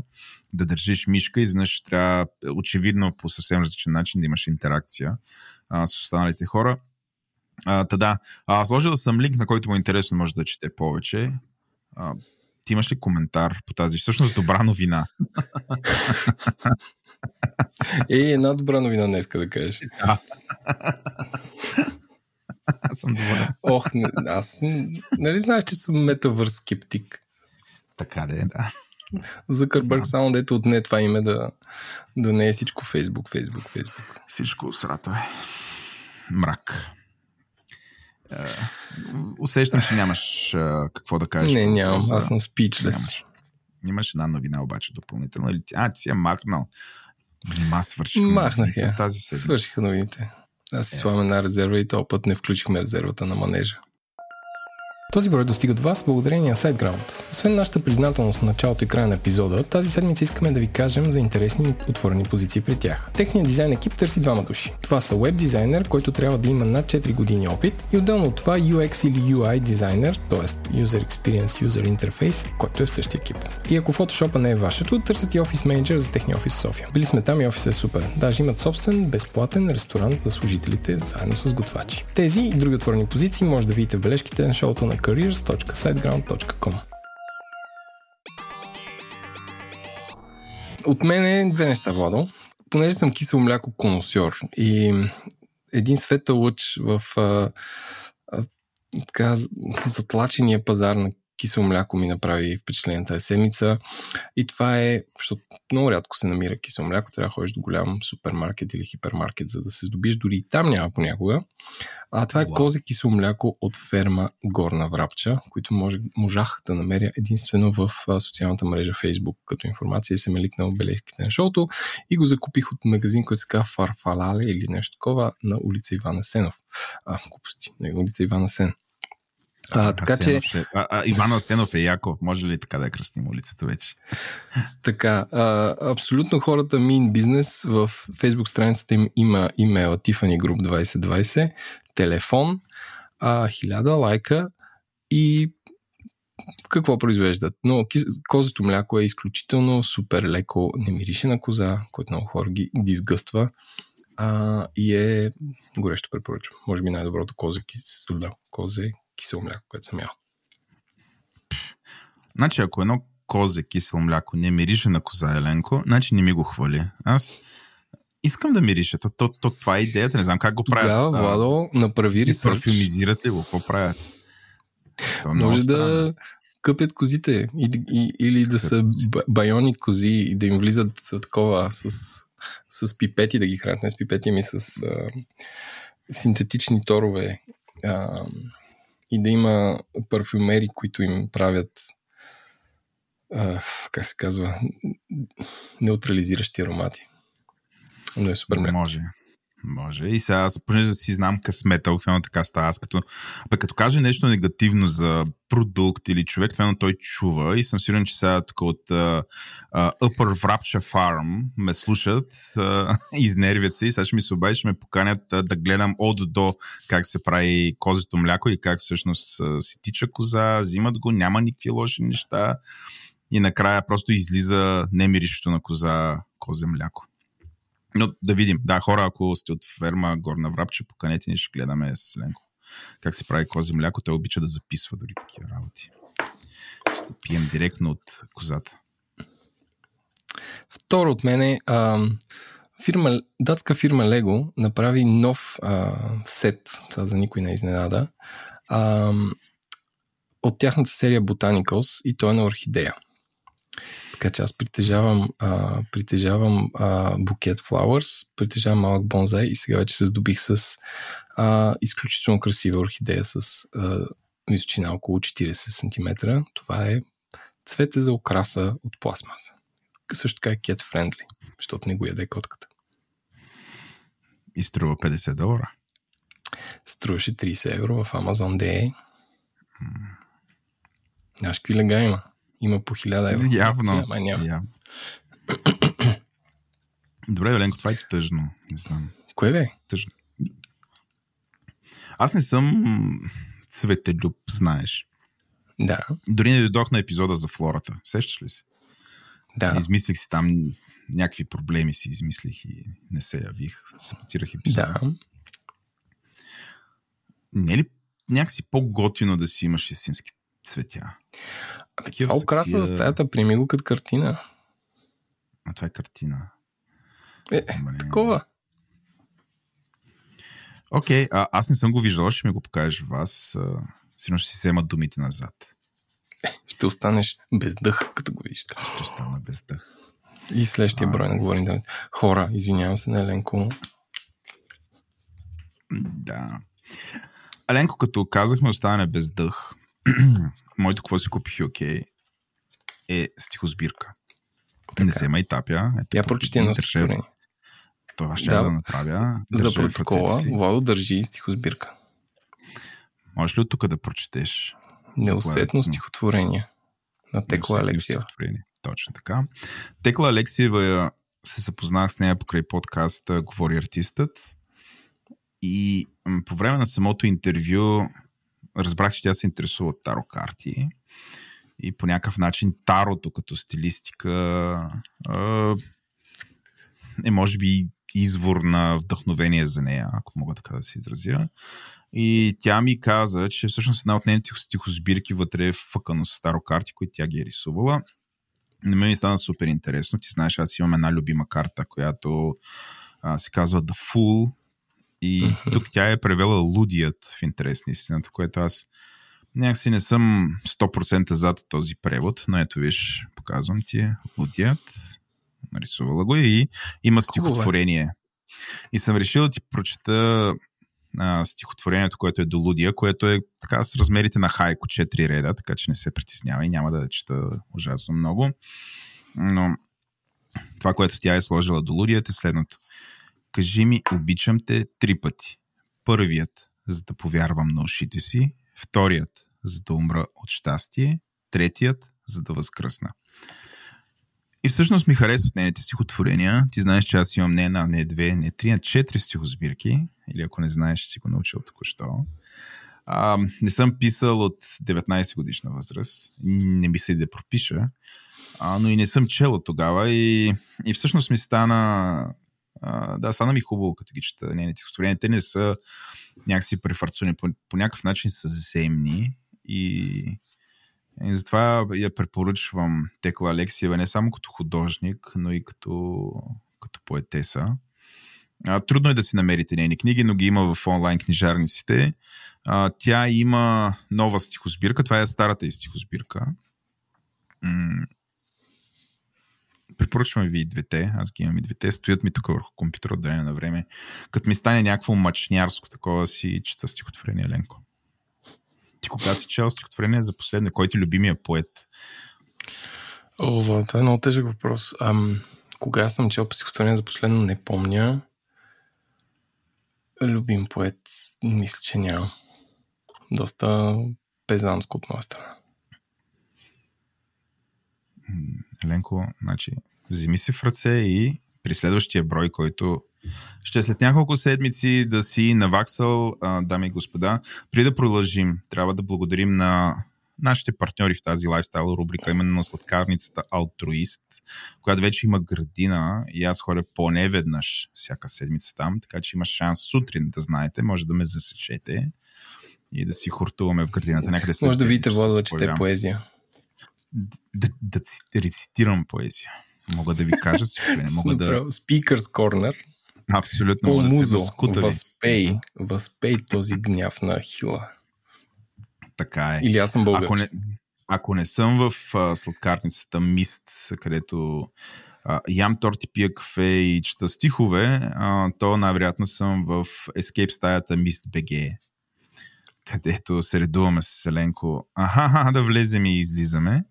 да държиш мишка, изведнъж трябва очевидно по съвсем различен начин да имаш интеракция а, с останалите хора. А, та да, а, сложил съм линк, на който му е интересно, може да чете повече. А, ти имаш ли коментар по тази всъщност добра новина? Е, една добра новина днес, да кажеш. Да. аз съм доволен. Ох, не, аз нали знаеш, че съм метавърс скептик. Така да е, да. За Кърбърг само дето отне това име да, да не е всичко Фейсбук, Фейсбук, Фейсбук. Всичко срато е. Мрак. Е, усещам, че нямаш а, какво да кажеш. Не, нямам. За... Аз съм спичлес. Нямаш. Имаш една новина обаче допълнително. А, ти си я махнал. Нима свърших. Махнах я. Тази Свършиха новините. Аз си е. слагам една резерва и този път не включихме резервата на манежа. Този брой достига до вас благодарение на SiteGround. Освен нашата признателност в началото и края на епизода, тази седмица искаме да ви кажем за интересни и отворени позиции при тях. Техният дизайн екип търси двама души. Това са веб дизайнер, който трябва да има над 4 години опит и отделно от това UX или UI дизайнер, т.е. User Experience, User Interface, който е в същия екип. И ако Photoshop не е вашето, търсят и офис менеджер за техния офис в София. Били сме там и офисът е супер. Даже имат собствен безплатен ресторант за служителите, заедно с готвачи. Тези и други отворени позиции може да видите в бележките на шоуто на careers.siteground.com От мен е две неща, Владо. Понеже съм кисело мляко коносьор и един светъл лъч в а, а, така, затлачения пазар на кисело мляко ми направи впечатление тази седмица. И това е, защото много рядко се намира кисело мляко, трябва да ходиш до голям супермаркет или хипермаркет, за да се здобиш. Дори и там няма понякога. А това е wow. козе кисело мляко от ферма Горна Врапча, които може, можах да намеря единствено в социалната мрежа Facebook като информация и се ме ликнал бележките на шоуто и го закупих от магазин, който се казва Фарфалале или нещо такова на улица Ивана Сенов. А, глупости, на улица Ивана Сен. А, така че... А, а, Иван Асенов е яко. Може ли така да кръстим улицата вече? така, а, абсолютно хората Mean Business в Facebook страницата им има имейл Tiffany Group 2020, телефон, а, 1000 лайка и какво произвеждат. Но козето мляко е изключително супер леко, не мирише на коза, което много хора ги дизгъства а, и е горещо препоръчвам. Може би най-доброто козе кисело, козе кисело мляко, което съм ял. Значи, ако едно козе кисело мляко не мирише на коза Еленко, значи не ми го хвали. Аз искам да мирише. То, то, то, това е идеята. Не знам как го правят. Да, Владо, направи ресърч. Парфюмизират ли го? Какво правят? То е Може да къпят козите и, и, или да са байони кози и да им влизат такова с, с пипети да ги хранят, не с пипети, ми с а, синтетични торове а, и да има парфюмери, които им правят а, как се казва неутрализиращи аромати. Но е супер мляко. Може. Може. И сега, понеже да си знам късмета, обикновено така става. Аз като, бе, като каже нещо негативно за продукт или човек, това той чува и съм сигурен, че сега тук от uh, Upper Wrapture Farm ме слушат, uh, изнервят се и сега ще ми се обади, ще ме поканят uh, да гледам от до как се прави козито мляко и как всъщност uh, си тича коза, взимат го, няма никакви лоши неща и накрая просто излиза немирището на коза козе мляко. Но да видим. Да, хора, ако сте от ферма Горна Врабче, поканете ни, ще гледаме с Ленко как се прави кози мляко. Той обича да записва дори такива работи. Ще пием директно от козата. Второ от мене, а, фирма, датска фирма Lego направи нов а, сет, това за никой не е изненада, а, от тяхната серия Botanicals и той е на орхидея. Така че аз притежавам, а, притежавам а, букет Flowers, притежавам малък бонзай и сега вече се здобих с а, изключително красива орхидея с а, височина около 40 см. Това е цвете за окраса от пластмаса. Също така е cat friendly, защото не го яде котката. И струва 50 долара. Струваше 30 евро в Amazon DA. Знаеш какви лега има? Има по 1000 евро. Явно. Ама няма. Явно. Добре, Еленко, това е тъжно. Не знам. Кое бе? Тъжно. Аз не съм цветелюб, знаеш. Да. Дори не дойдох на епизода за флората. Сещаш ли си? Да. Измислих си там някакви проблеми си измислих и не се явих. Саботирах епизода. Да. Не е ли някакси по-готино да си имаш истински цветя? Абе, това украса за стаята, приеми го като картина. А това е картина. Е, Ама, такова. Окей, okay, аз не съм го виждал, ще ми го покажеш вас. Сигурно ще си взема думите назад. Ще останеш без дъх, като го видиш. Ще остана без дъх. И следващия брой на Говори Интернет. Хора, извинявам се на Еленко. Да. Еленко, като казахме остане без дъх, моето какво си купих и окей е стихосбирка. Така. Не се ма и тапя. Ето, Я прочети едно стихотворение. Това ще да, да направя. За протокола, Владо държи стихосбирка. Можеш ли от тук да прочетеш? Неусетно стихотворение на Текла Алексиева. Точно така. Текла Алексиева се запознах с нея покрай подкаста Говори артистът. И по време на самото интервю разбрах, че тя се интересува от таро карти и по някакъв начин тарото като стилистика е може би извор на вдъхновение за нея, ако мога така да се изразя. И тя ми каза, че всъщност една от нейните стихосбирки вътре е фъкано с старо карти, които тя ги е рисувала. На мен ми стана супер интересно. Ти знаеш, аз имам една любима карта, която а, се казва The Fool и uh-huh. тук тя е превела Лудият в интерес на истината, което аз някакси не съм 100% зад този превод, но ето виж, показвам ти Лудият. Нарисувала го и има стихотворение. И съм решил да ти прочета а, стихотворението, което е до Лудия, което е така с размерите на Хайко, 4 реда, така че не се притеснява и няма да чета ужасно много. Но това, което тя е сложила до Лудия е следното. Кажи ми, обичам те три пъти. Първият, за да повярвам на ушите си. Вторият, за да умра от щастие. Третият, за да възкръсна. И всъщност ми харесват нейните стихотворения. Ти знаеш, че аз имам не една, не две, не три, а четири стихосбирки. Или ако не знаеш, си го научил току-що. А, не съм писал от 19 годишна възраст. Не мисля и да пропиша. А, но и не съм чел от тогава. И, и всъщност ми стана да, стана ми хубаво, като ги чета нейните стихотворения. Те не са някакси префарцуни, по, по някакъв начин са земни и, и затова я препоръчвам Текла Алексиева не само като художник, но и като, като поетеса. А, трудно е да си намерите нейни книги, но ги има в онлайн книжарниците. А, тя има нова стихосбирка. Това е старата и стихосбирка. Препоръчвам ви и двете. Аз ги имам и двете. Стоят ми тук върху компютъра от време на време. Като ми стане някакво мъчнярско такова си чета стихотворение Ленко. Ти кога си чел стихотворение за последно? Кой ти любимия поет? О, това е много тежък въпрос. Ам, кога съм чел стихотворение за последно, не помня. Любим поет, мисля, че няма. Доста пезанско от моя страна. Ленко, значи, вземи се в ръце и при следващия брой, който ще след няколко седмици да си наваксал, дами и господа. При да продължим, трябва да благодарим на нашите партньори в тази лайфстайл рубрика, именно на сладкарницата Altruist, която вече има градина и аз ходя поне веднъж всяка седмица там, така че има шанс сутрин да знаете, може да ме засечете и да си хуртуваме в градината някъде след Може да видите Владо да чете поезия. Да, да, рецитирам поезия. Мога да ви кажа, че не мога да... Speaker's Corner. Абсолютно мога да се възкутали. Възпей, възпей този гняв на Хила. Така е. Или аз съм българ. Ако не, ако не съм в а, сладкарницата Мист, където а, ям торти, пия кафе и чета стихове, а, то най-вероятно съм в Escape стаята Мист БГ, където се редуваме с Селенко. Аха, да влезем и излизаме.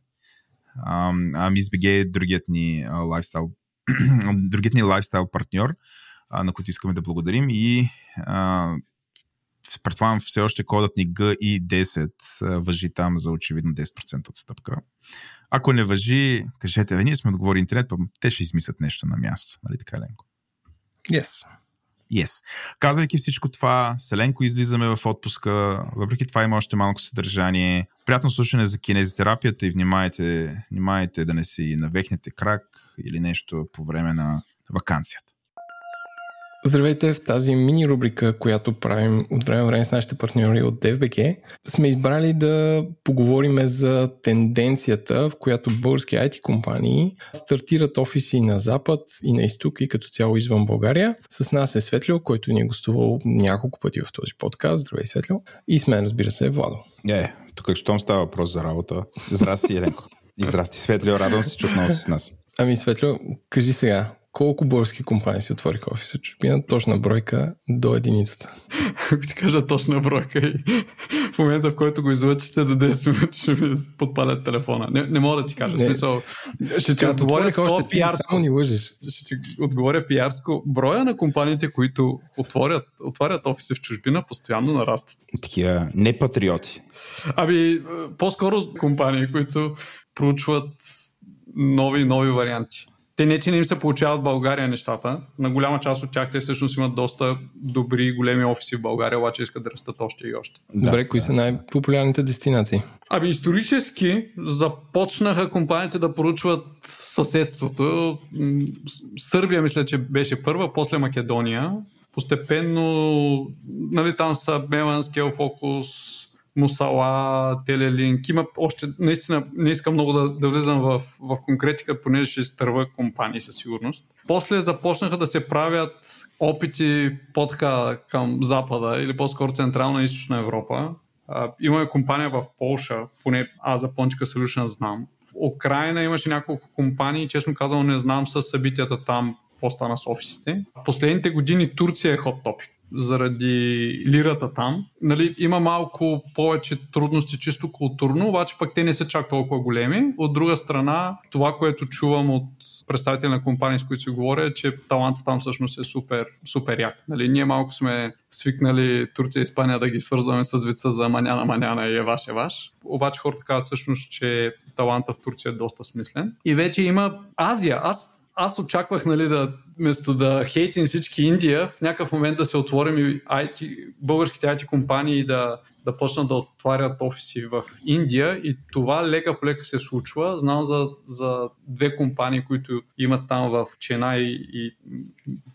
Мист БГ е другият ни лайфстайл другият ни лайфстайл партньор, а, на които искаме да благодарим и а, предполагам все още кодът ни GI10 въжи там за очевидно 10% отстъпка. Ако не въжи, кажете, ние сме отговори интернет, те ще измислят нещо на място. Нали така, Ленко? Yes. Yes. Казвайки всичко това, Селенко излизаме в отпуска. Въпреки това има още малко съдържание. Приятно слушане за кинезитерапията и внимайте, внимайте да не си навехнете крак или нещо по време на вакансията. Здравейте в тази мини рубрика, която правим от време време с нашите партньори от DFBG. Сме избрали да поговорим за тенденцията, в която български IT компании стартират офиси на запад и на изток и като цяло извън България. С нас е Светлио, който ни е гостувал няколко пъти в този подкаст. Здравей, Светлио. И с мен, разбира се, е Владо. Е, тук щом става въпрос за работа. Здрасти, Еленко. И здрасти, Светлио. Радвам се, че отново си с нас. Ами, Светлио, кажи сега, колко български компании си отвориха офиса чужбина? Точна бройка до единицата. Ако ти кажа точна бройка и в момента, в който го излъчите до 10 минути, ще ми подпалят телефона. Не, не мога да ти кажа. Не. Смисъл, ще ти отговоря още пиарско. Само ни лъжиш. Ще ти отговоря пиарско. Броя на компаниите, които отворят, отварят офиси в чужбина, постоянно нараства. Такива не патриоти. Ами, по-скоро компании, които проучват нови нови варианти. Те не, че не им се получават в България нещата. На голяма част от тях те всъщност имат доста добри, големи офиси в България, обаче искат да растат още и още. Добре, да, кои да. са най-популярните дестинации? Ами исторически започнаха компаниите да поручват съседството. Сърбия мисля, че беше първа, после Македония. Постепенно, нали, там са Мелан, Скелфокус, Мусала, Телелинк. Има още, наистина, не искам много да, да влизам в, в конкретика, понеже ще изтърва компании със сигурност. После започнаха да се правят опити подка към Запада или по-скоро Централна и Източна Европа. Uh, имаме компания в Полша, поне аз за Pontica Solution знам. Украина имаше няколко компании, честно казано не знам с събитията там, какво стана с офисите. Последните години Турция е хот топик заради лирата там. Нали, има малко повече трудности чисто културно, обаче пък те не са чак толкова големи. От друга страна, това, което чувам от представители на компании, с които си говоря, е, че таланта там всъщност е супер, супер як. Нали, ние малко сме свикнали Турция и Испания да ги свързваме с вица за маняна, маняна и е ваш, е ваш. Обаче хората казват всъщност, че таланта в Турция е доста смислен. И вече има Азия. Аз аз очаквах, нали, да, вместо да хейтим всички Индия, в някакъв момент да се отворим и IT, българските IT компании да, да почнат да отварят офиси в Индия и това лека по лека се случва. Знам за, за две компании, които имат там в Ченай и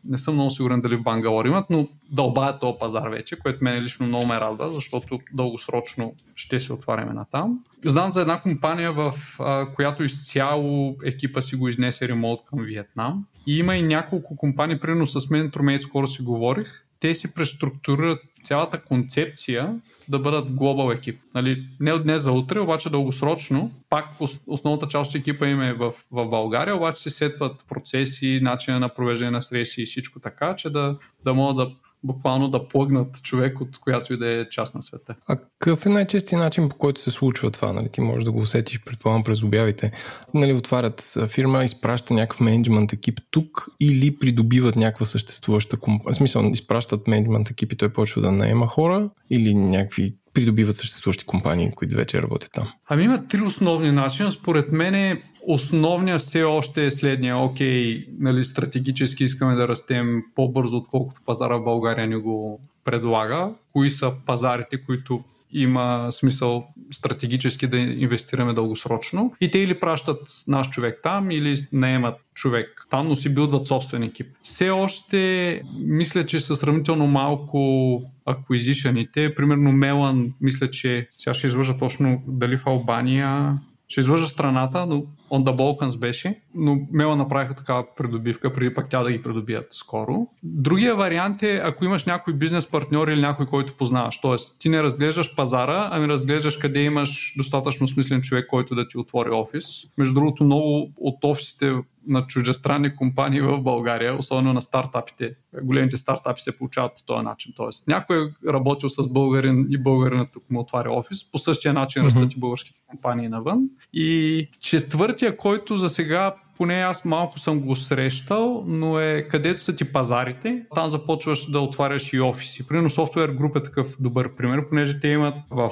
не съм много сигурен дали в Бангалор имат, но дълбаят този пазар вече, което мен лично много ме радва, защото дългосрочно ще се отваряме на там. Знам за една компания, в а, която изцяло екипа си го изнесе ремонт към Виетнам. И има и няколко компании, примерно с мен Тромейт скоро си говорих, те си преструктурират цялата концепция да бъдат глобал екип. Нали, не от днес за утре, обаче дългосрочно. Пак основната част от екипа им е в, в България, обаче се сетват процеси, начина на провеждане на срещи и всичко така, че да, да могат да буквално да плъгнат човек от която и да е част на света. А какъв е най-честият начин по който се случва това? Нали? Ти можеш да го усетиш, предполагам, през обявите. Нали, отварят фирма, изпраща някакъв менеджмент екип тук или придобиват някаква съществуваща компания. В смисъл, изпращат менеджмент екип и той почва да наема хора или някакви придобиват съществуващи компании, които вече работят там? Ами има три основни начина. Според мен основният все още е следния. Окей, нали, стратегически искаме да растем по-бързо, отколкото пазара в България ни го предлага. Кои са пазарите, които има смисъл стратегически да инвестираме дългосрочно. И те или пращат наш човек там, или наемат човек там, но си билдват собствен екип. Все още мисля, че са сравнително малко аквизишените. Примерно Мелан, мисля, че сега ще излъжа точно дали в Албания ще излъжа страната, но On the Balkans беше, но Мела направиха такава придобивка, преди пък тя да ги придобият скоро. Другия вариант е, ако имаш някой бизнес партньор или някой, който познаваш. Тоест, ти не разглеждаш пазара, ами разглеждаш къде имаш достатъчно смислен човек, който да ти отвори офис. Между другото, много от офисите на чуждестранни компании в България, особено на стартапите. Големите стартапи се получават по този начин. Тоест, някой е работил с българин и българинът тук му отваря офис. По същия начин mm-hmm. растат и българските компании навън. И четвъртия, който за сега поне аз малко съм го срещал, но е където са ти пазарите, там започваш да отваряш и офиси. Примерно софтуер груп е такъв добър пример, понеже те имат в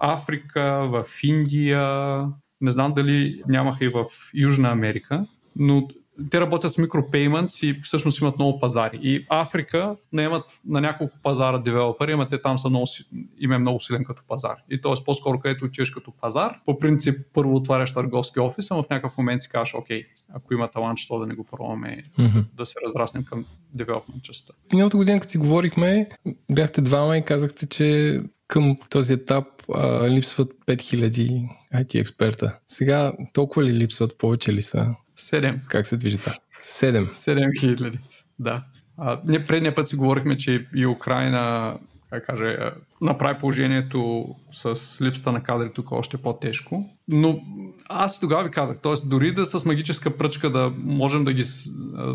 Африка, в Индия, не знам дали нямаха и в Южна Америка, но те работят с микропейментс и всъщност имат много пазари. И Африка не имат на няколко пазара девелопери, ама те там са много, им е много силен като пазар. И т.е. по-скоро където отиваш като пазар, по принцип първо отваряш търговски офис, ама в някакъв момент си кажеш, окей, ако има талант, що да не го пробваме mm-hmm. да се разраснем към девелопмент частта. Миналата година, като си говорихме, бяхте двама и казахте, че към този етап а, липсват 5000 IT експерта. Сега толкова ли липсват, повече ли са? Седем. Как се движи това? Седем. Седем хиляди, да. А, ние предния път си говорихме, че и Украина как кажа, направи положението с липсата на кадри тук още по-тежко. Но аз и тогава ви казах, т.е. дори да с магическа пръчка да можем да ги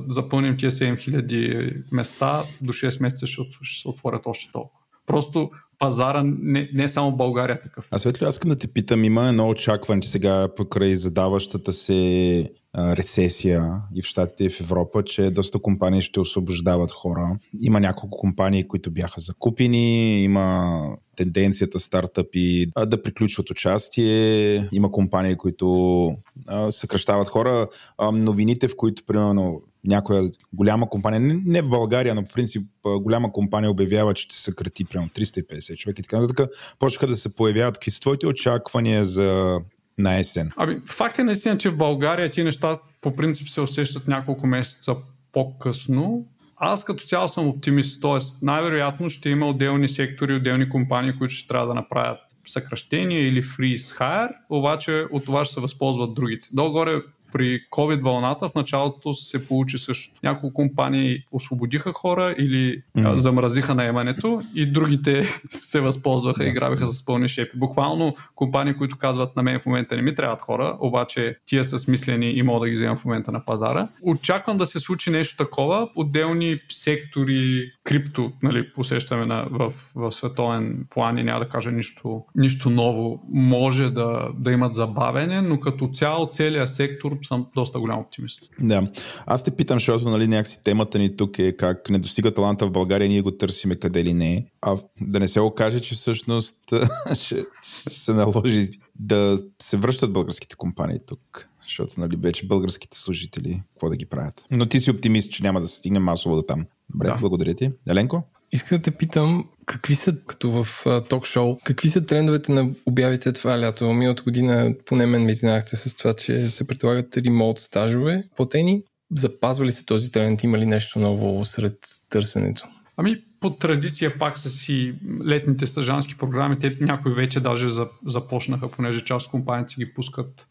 запълним тия 7000 места, до 6 месеца ще се отворят още толкова. Просто пазара не, не е само България такъв. А Светли, аз искам да те питам, има едно очакване сега покрай задаващата се рецесия и в Штатите и в Европа, че доста компании ще освобождават хора. Има няколко компании, които бяха закупени, има тенденцията стартъпи да приключват участие, има компании, които съкръщават хора. новините, в които, примерно, някоя голяма компания, не в България, но по принцип голяма компания обявява, че ще съкрати прямо 350 човека и така нататък, почнаха да се появяват. Какви са твоите очаквания за на есен? Ами, факт е наистина, че в България ти неща по принцип се усещат няколко месеца по-късно. Аз като цяло съм оптимист, т.е. най-вероятно ще има отделни сектори, отделни компании, които ще трябва да направят съкръщение или freeze hire, обаче от това ще се възползват другите. Долу-горе при COVID вълната в началото се получи също. Няколко компании освободиха хора или mm-hmm. замразиха наемането и другите се възползваха и грабиха с пълни шепи. Буквално компании, които казват на мен в момента не ми трябват хора, обаче тия са смислени и мога да ги вземам в момента на пазара. Очаквам да се случи нещо такова. Отделни сектори, крипто, нали, посещаме на, в, в световен план и няма да кажа нищо, нищо ново, може да, да имат забавене, но като цяло целият сектор съм доста голям оптимист. Да. Аз те питам, защото нали, някакси темата ни тук е как не достига таланта в България, ние го търсиме къде ли не. А да не се окаже, че всъщност ще, ще се наложи да се връщат българските компании тук защото нали, вече българските служители какво да ги правят. Но ти си оптимист, че няма да се стигне масово до там. Добре, да. благодаря ти. Еленко? Искам да те питам, какви са, като в ток-шоу, какви са трендовете на обявите това лято? Миналата година поне мен ме изненахте с това, че се предлагат ремонт стажове платени. Запазва ли се този тренд? Има ли нещо ново сред търсенето? Ами, по традиция пак са си летните стажански програми. Те някои вече даже започнаха, понеже част от компаниите ги пускат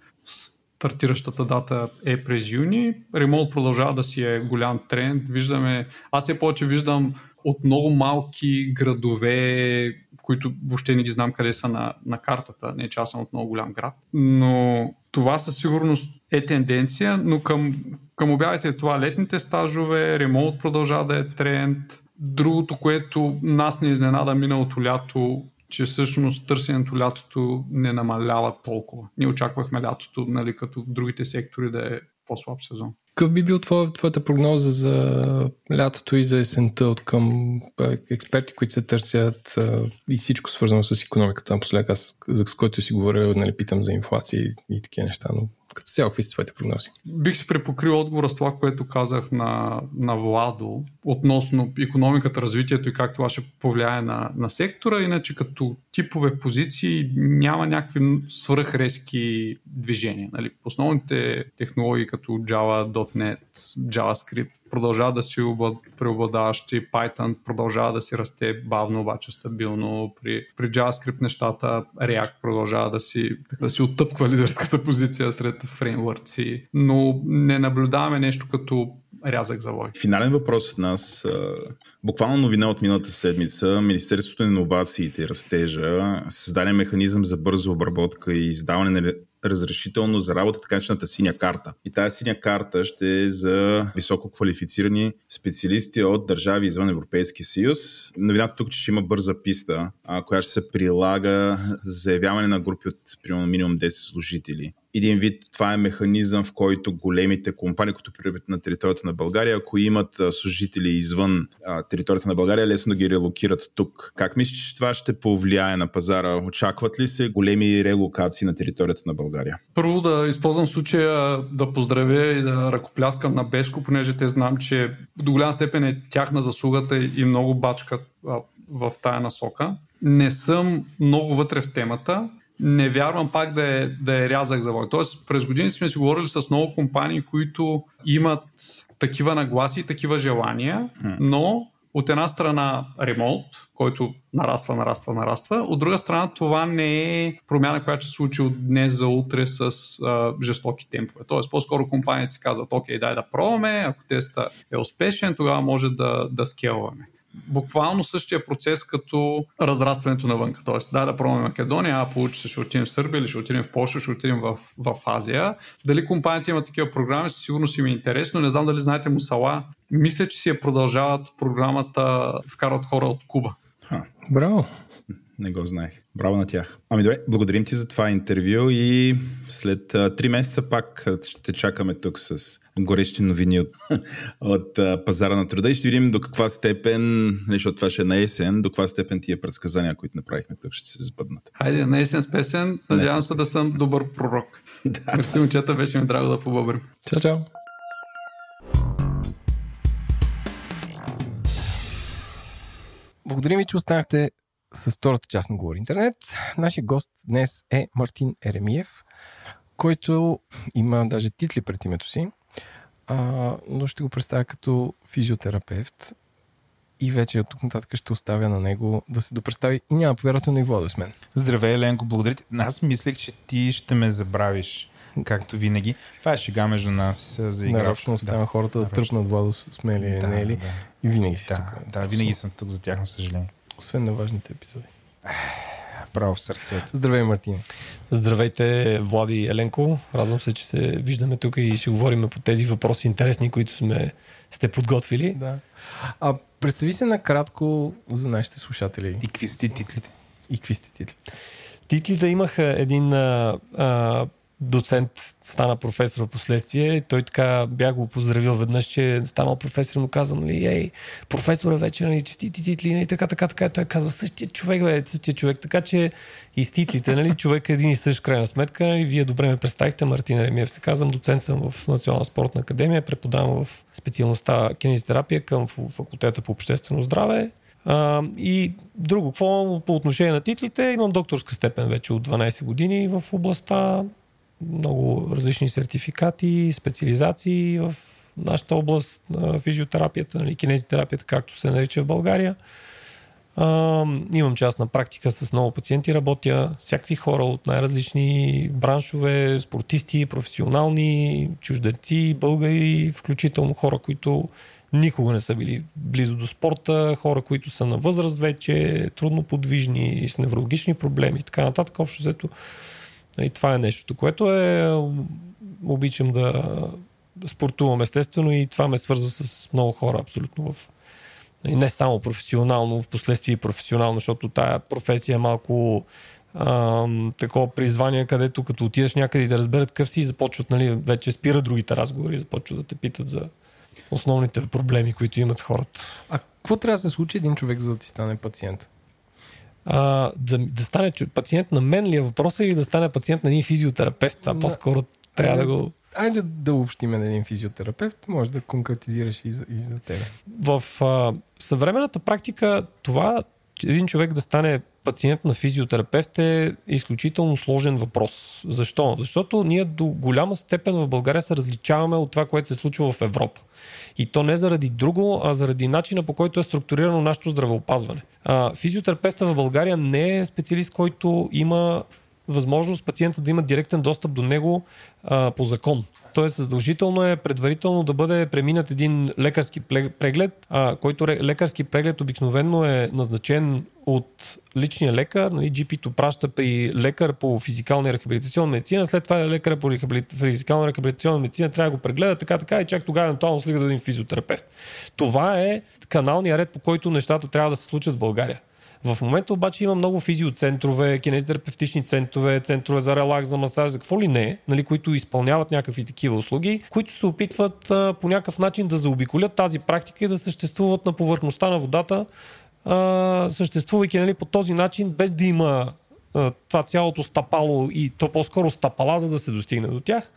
стартиращата дата е през юни. Ремонт продължава да си е голям тренд. Виждаме, аз все повече виждам от много малки градове, които въобще не ги знам къде са на, на картата. Не, че аз съм от много голям град. Но това със сигурност е тенденция, но към, към обявите това летните стажове, ремонт продължава да е тренд. Другото, което нас не изненада миналото лято, че всъщност търсенето лятото не намалява толкова. Ние очаквахме лятото, нали, като в другите сектори да е по-слаб сезон. Какъв би бил твоя, твоята прогноза за лятото и за есента от към експерти, които се търсят и всичко свързано с економиката? Напоследък аз, за с който си говоря, нали, питам за инфлация и, и такива неща, но като цяло, какви са твоите прогнози? Бих се препокрил отговора с това, което казах на, на Владо относно економиката, развитието и как това ще повлияе на, на сектора. Иначе като типове позиции няма някакви свръхрезки движения. Нали? Основните технологии като Java, .NET, JavaScript продължава да си преобладаващи, Python продължава да си расте бавно, обаче стабилно. При, при JavaScript нещата, React продължава да си, да си оттъпква лидерската позиция сред фреймворци, но не наблюдаваме нещо като рязък завой. Финален въпрос от нас. Буквално новина от миналата седмица. Министерството на инновациите и растежа създаде механизъм за бърза обработка и издаване на разрешително за работа, така начината синя карта. И тази синя карта ще е за високо квалифицирани специалисти от държави извън Европейския съюз. Новината тук, че ще има бърза писта, която ще се прилага за заявяване на групи от примерно минимум 10 служители един вид това е механизъм, в който големите компании, които прибиват на територията на България, ако имат служители извън територията на България, лесно да ги релокират тук. Как мислиш, че това ще повлияе на пазара? Очакват ли се големи релокации на територията на България? Първо да използвам случая да поздравя и да ръкопляскам на Беско, понеже те знам, че до голяма степен е тяхна заслугата и много бачкат в тая насока. Не съм много вътре в темата, не вярвам пак да е, да е рязък завой. Тоест, през години сме си говорили с много компании, които имат такива нагласи и такива желания, но от една страна ремонт, който нараства, нараства, нараства. От друга страна това не е промяна, която ще се случи от днес за утре с а, жестоки темпове. Тоест по-скоро компаниите си казват, окей, дай да пробваме, ако теста е успешен, тогава може да, да скелваме буквално същия процес като разрастването навън. Тоест, да, да пробваме Македония, а получи се, ще отидем в Сърбия или ще отидем в Польша, ще отидем в, в Азия. Дали компаниите имат такива програми, със сигурност им е интересно. Не знам дали знаете Мусала. Мисля, че си я продължават програмата, вкарват хора от Куба. Браво! Не го знаех. Браво на тях. Ами добре, благодарим ти за това интервю и след три месеца пак ще те чакаме тук с горещи новини от, от а, пазара на труда и ще видим до каква степен, нали, защото това ще е на есен, до каква степен тия предсказания, които направихме тук, ще се сбъднат. Хайде, на есен с песен. Надявам се да съм добър пророк. да. Мерси, момчета, беше ми драго да побъбрим. Чао, чао. Благодарим ви, че останахте с втората част на Говори Интернет. Нашия гост днес е Мартин Еремиев, който има даже титли пред името си а, но ще го представя като физиотерапевт и вече от тук нататък ще оставя на него да се допредстави и няма повярвате на и Владо с мен. Здравей, Еленко, благодаря ти. Аз мислех, че ти ще ме забравиш, както винаги. Това е шега между нас за игра. Нарочно оставям да, хората да тръпнат Владо с мен или да, не ли. Да. И винаги си да, тук. Да, винаги съм тук за тяхно съжаление. Освен на важните епизоди право в сърцето. Здравей, Мартин. Здравейте, Влади и Еленко. Радвам се, че се виждаме тук и ще говорим по тези въпроси интересни, които сме, сте подготвили. Да. А представи се накратко за нашите слушатели. И какви са титлите? И какви сте титлите? Титлите имаха един а, а, доцент стана професор в последствие. Той така бях го поздравил веднъж, че станал професор, му казвам, нали, ей, професора вече, нали, честити титли, нали, така, така, така. Той казва, същия човек, бе, същия човек. Така че и с титлите, нали, човек е един и същ крайна сметка. Нали, вие добре ме представихте, Мартин Ремиев се казвам, доцент съм в Национална спортна академия, преподавам в специалността кинезитерапия към факултета по обществено здраве. А, и друго, какво по отношение на титлите, имам докторска степен вече от 12 години в областта много различни сертификати, специализации в нашата област на физиотерапията, нали, кинезитерапията, както се нарича в България. А, имам частна практика с много пациенти, работя всякакви хора от най-различни браншове, спортисти, професионални, чужденци, българи, включително хора, които никога не са били близо до спорта, хора, които са на възраст вече, трудно подвижни, с неврологични проблеми и така нататък. Общо взето, нали, това е нещото, което е обичам да спортувам естествено и това ме свързва с много хора абсолютно в нали, не само професионално, в последствие и професионално, защото тая професия е малко такова призвание, където като отидеш някъде и да разберат къв си, започват, нали, вече спират другите разговори, започват да те питат за основните проблеми, които имат хората. А какво трябва да се случи един човек, за да ти стане пациент? А, да, да стане пациент на мен ли е въпросът или да стане пациент на един физиотерапевт? Това да. по-скоро трябва да го... Айде да общиме на един физиотерапевт, може да конкретизираш и за, и за тебе. В а, съвременната практика това, един човек да стане пациент на физиотерапевт е изключително сложен въпрос. Защо? Защото ние до голяма степен в България се различаваме от това, което се случва в Европа. И то не заради друго, а заради начина по който е структурирано нашето здравеопазване. Физиотерапевта в България не е специалист, който има възможност пациента да има директен достъп до него а, по закон. Тоест, задължително е предварително да бъде преминат един лекарски преглед, а, който лекарски преглед обикновено е назначен от личния лекар. Нали, GP-то праща при лекар по физикална и рехабилитационна медицина, след това лекар по физикална и рехабилитационна медицина трябва да го прегледа така, така и чак тогава евентуално слига до един физиотерапевт. Това е каналният ред, по който нещата трябва да се случат в България. В момента обаче има много физиоцентрове, кинезитерапевтични центрове, центрове за релакс, за масаж, за какво ли не, нали, които изпълняват някакви такива услуги, които се опитват а, по някакъв начин да заобиколят тази практика и да съществуват на повърхността на водата, а, съществувайки нали, по този начин, без да има а, това цялото стапало и то по-скоро стапала, за да се достигне до тях.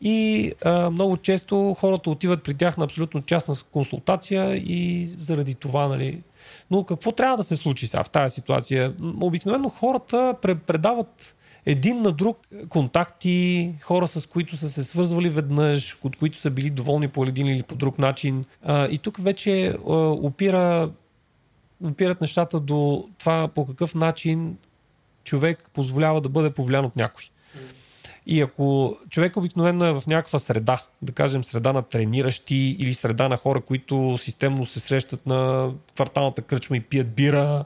И а, много често хората отиват при тях на абсолютно частна консултация и заради това нали, но какво трябва да се случи сега в тази ситуация? Обикновено хората предават един на друг контакти, хора с които са се свързвали веднъж, от които са били доволни по един или по друг начин. И тук вече опира, опират нещата до това по какъв начин човек позволява да бъде повлиян от някой. И ако човек обикновено е в някаква среда, да кажем среда на трениращи или среда на хора, които системно се срещат на кварталната кръчма и пият бира,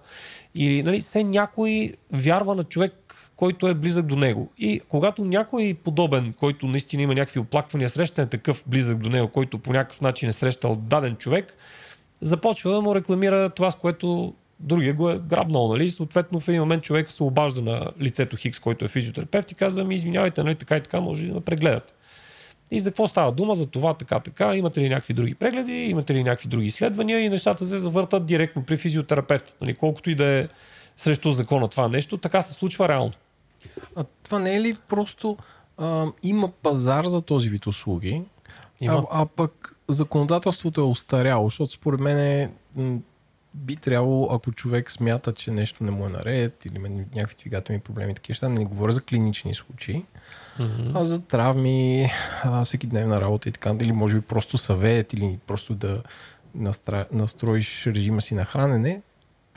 или нали, все някой вярва на човек, който е близък до него. И когато някой подобен, който наистина има някакви оплаквания, среща е такъв близък до него, който по някакъв начин е срещал даден човек, започва да му рекламира това, с което другия го е грабнал, нали? Съответно в един момент човек се обажда на лицето Хикс, който е физиотерапевт и казва ми, извинявайте, нали, така и така, може да ме прегледат. И за какво става дума? За това, така, така. Имате ли някакви други прегледи, имате ли някакви други изследвания и нещата се завъртат директно при физиотерапевт. Нали, колкото и да е срещу закона това нещо, така се случва реално. А това не е ли просто а, има пазар за този вид услуги, има. А, а пък законодателството е устаряло, защото според мен е, би трябвало, ако човек смята, че нещо не му е наред или има някакви двигателни проблеми, такива неща, не говоря за клинични случаи, mm-hmm. а за травми, а, всеки дневна работа и така, или може би просто съвет, или просто да настра... настроиш режима си на хранене,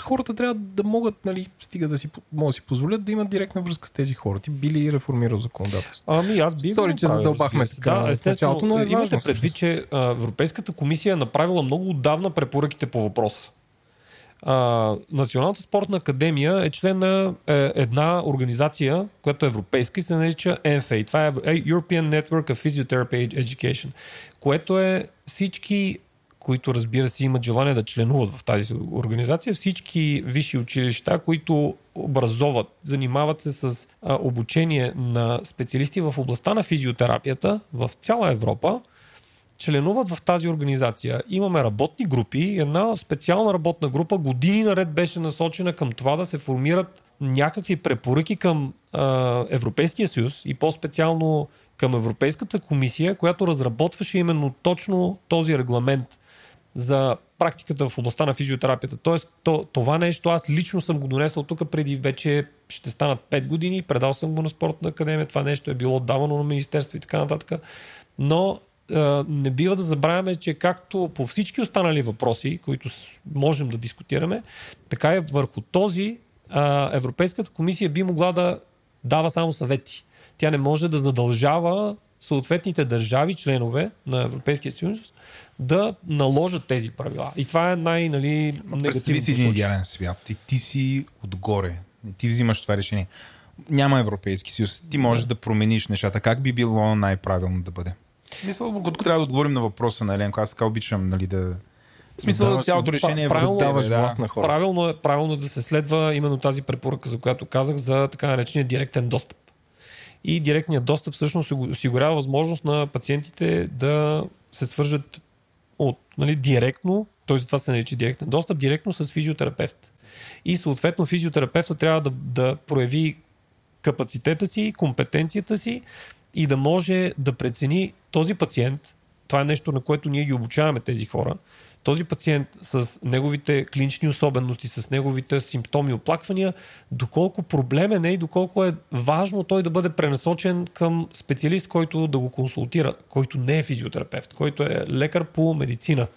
хората трябва да могат, нали, стига да си, могат да си позволят да имат директна връзка с тези хора. Ти би ли реформирал законодателство? Ами аз би Сори, че задълбахме така. Да, естествено, но е имайте предвид, че Европейската комисия е направила много отдавна препоръките по въпроса. А, Националната спортна академия е член на е, една организация, която е европейска и се нарича NFA. Това е European Network of Physiotherapy Education, което е всички които разбира се имат желание да членуват в тази организация, всички висши училища, които образоват, занимават се с обучение на специалисти в областта на физиотерапията в цяла Европа, членуват в тази организация. Имаме работни групи. Една специална работна група години наред беше насочена към това да се формират някакви препоръки към а, Европейския съюз и по-специално към Европейската комисия, която разработваше именно точно този регламент за практиката в областта на физиотерапията. Тоест, то, това нещо аз лично съм го донесъл тук преди вече ще станат 5 години, предал съм го на спортна академия, това нещо е било давано на Министерство и така нататък. Но не бива да забравяме, че както по всички останали въпроси, които можем да дискутираме, така и върху този Европейската комисия би могла да дава само съвети. Тя не може да задължава съответните държави, членове на Европейския съюз, да наложат тези правила. И това е най- нали, Представи си един идеален свят и ти си отгоре. И ти взимаш това решение. Няма Европейски съюз. Ти можеш да промениш нещата. Как би било най-правилно да бъде? Мисля, ако трябва да отговорим на въпроса на Еленко, аз така обичам нали, да... В смисъл, Даваш- цялото решение е правилно тебе, да. власт на хората. Правилно е, правилно е да се следва именно тази препоръка, за която казах, за така наречения директен достъп. И директният достъп всъщност осигурява възможност на пациентите да се свържат от, нали, директно, т.е. това се нарича директен достъп, директно с физиотерапевт. И съответно физиотерапевта трябва да, да прояви капацитета си, компетенцията си и да може да прецени този пациент, това е нещо, на което ние ги обучаваме тези хора, този пациент с неговите клинични особености, с неговите симптоми и оплаквания, доколко проблемен е и доколко е важно той да бъде пренасочен към специалист, който да го консултира, който не е физиотерапевт, който е лекар по медицина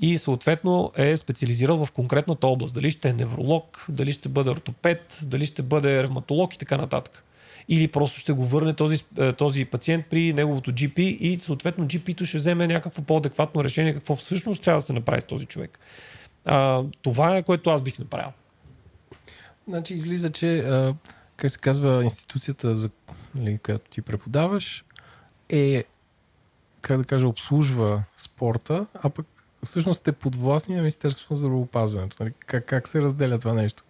и съответно е специализирал в конкретната област. Дали ще е невролог, дали ще бъде ортопед, дали ще бъде ревматолог и така нататък. Или просто ще го върне този, е, този пациент при неговото GP и съответно GP-то ще вземе някакво по-адекватно решение какво всъщност трябва да се направи с този човек. А, това е което аз бих направил. Значи излиза, че как се казва институцията, за нали, която ти преподаваш, е как да кажа, обслужва спорта, а пък всъщност те подвластни на Министерството на здравеопазването. Нали? Как, как се разделя това нещо?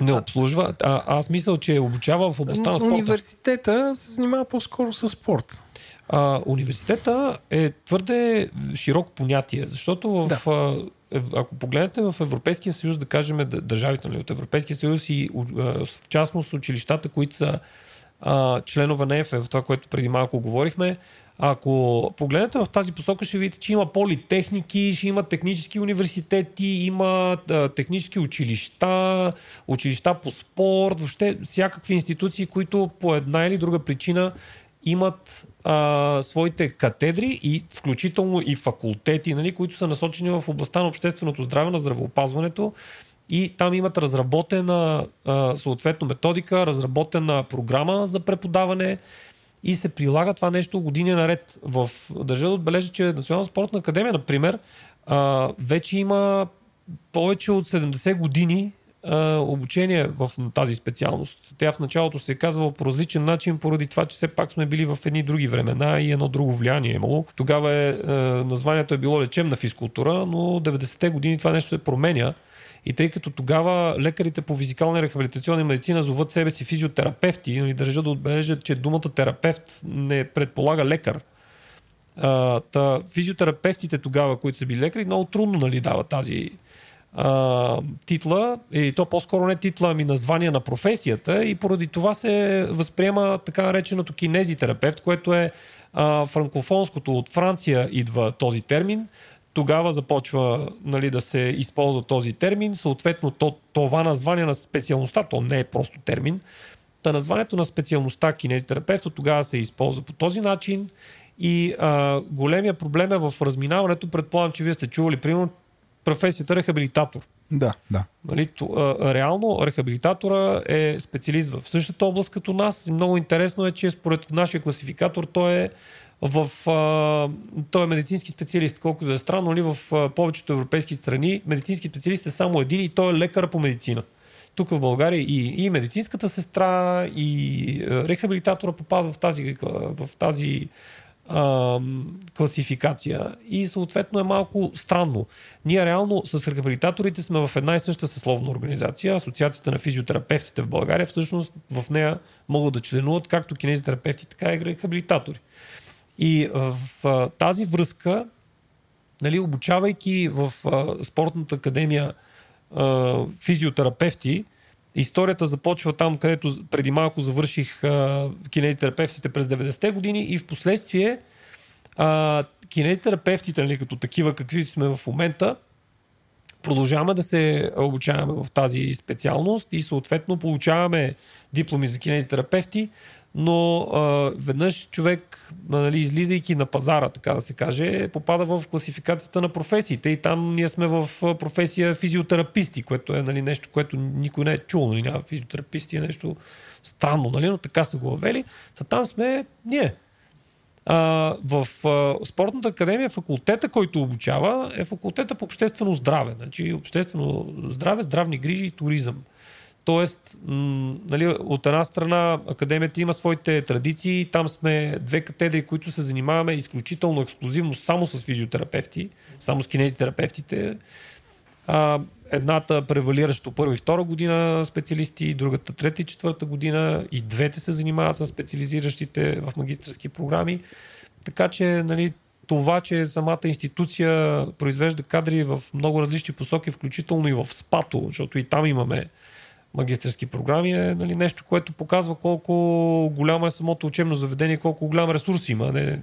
Не обслужва. А, аз мисля, че обучава в областта на спорта. Университета се занимава по-скоро с спорт. А, университета е твърде широко понятие, защото в, Да. е- ако погледнете в Европейския съюз, да кажем държавите нали, от Европейския съюз и в частност училищата, които са а, членове на ЕФЕ, в това, което преди малко говорихме, ако погледнете в тази посока, ще видите, че има политехники, ще има технически университети, има технически училища, училища по спорт, въобще всякакви институции, които по една или друга причина имат а, своите катедри и включително и факултети, нали, които са насочени в областта на общественото здраве, на здравеопазването. И там имат разработена а, съответно методика, разработена програма за преподаване и се прилага това нещо години наред. В, държа да отбележа, че Национална спортна академия, например, а, вече има повече от 70 години а, обучение в тази специалност. Тя в началото се е казвала по различен начин, поради това, че все пак сме били в едни други времена и едно друго влияние е имало. Тогава е, е, названието е било лечебна физкултура, но 90-те години това нещо се променя. И тъй като тогава лекарите по физикална и рехабилитационна медицина зоват себе си физиотерапевти, нали, държа да отбележат, че думата терапевт не предполага лекар. А, та, физиотерапевтите тогава, които са били лекари, много трудно нали, дават тази а, титла, и то по-скоро не титла, ами название на професията и поради това се възприема така нареченото кинезитерапевт, което е а, франкофонското. От Франция идва този термин. Тогава започва нали, да се използва този термин. Съответно, то, това название на специалността, то не е просто термин. Та названието на специалността кинезитерапевт тогава се използва по този начин. И а, големия проблем е в разминаването. Предполагам, че вие сте чували, примерно, професията рехабилитатор. Да, да. Нали, а, реално рехабилитатора е специалист в същата област като нас. Много интересно е, че според нашия класификатор той е в, а, той е медицински специалист. Колкото да е странно, нали, в а, повечето европейски страни медицински специалист е само един и той е лекар по медицина. Тук в България и, и медицинската сестра, и рехабилитатора попада в тази, в тази а, класификация и съответно е малко странно. Ние реално с рехабилитаторите сме в една и съща съсловна организация. Асоциацията на физиотерапевтите в България всъщност в нея могат да членуват както кинезитерапевти, така и рехабилитатори. И в тази връзка, нали, обучавайки в спортната академия физиотерапевти, Историята започва там, където преди малко завърших а, кинезитерапевтите през 90-те години и в последствие а, кинезитерапевтите, нали, като такива, какви сме в момента, продължаваме да се обучаваме в тази специалност и съответно получаваме дипломи за кинезитерапевти, но а, веднъж човек, нали, излизайки на пазара, така да се каже, попада в класификацията на професиите и там ние сме в професия физиотераписти, което е нали, нещо, което никой не е чул. Нали, няма физиотераписти е нещо странно, нали, но така са го въвели. Та там сме ние. А, в а, спортната академия факултета, който обучава, е факултета по обществено здраве. Значи обществено здраве, здравни грижи и туризъм. Тоест, нали, от една страна академията има своите традиции, там сме две катедри, които се занимаваме изключително ексклюзивно само с физиотерапевти, само с кинезитерапевтите. А, едната превалиращо първа и втора година специалисти, другата трета и четвърта година и двете се занимават с специализиращите в магистрски програми. Така че нали, това, че самата институция произвежда кадри в много различни посоки, включително и в СПАТО, защото и там имаме магистрски програми, е нали, нещо, което показва колко голямо е самото учебно заведение, колко голям ресурс има, не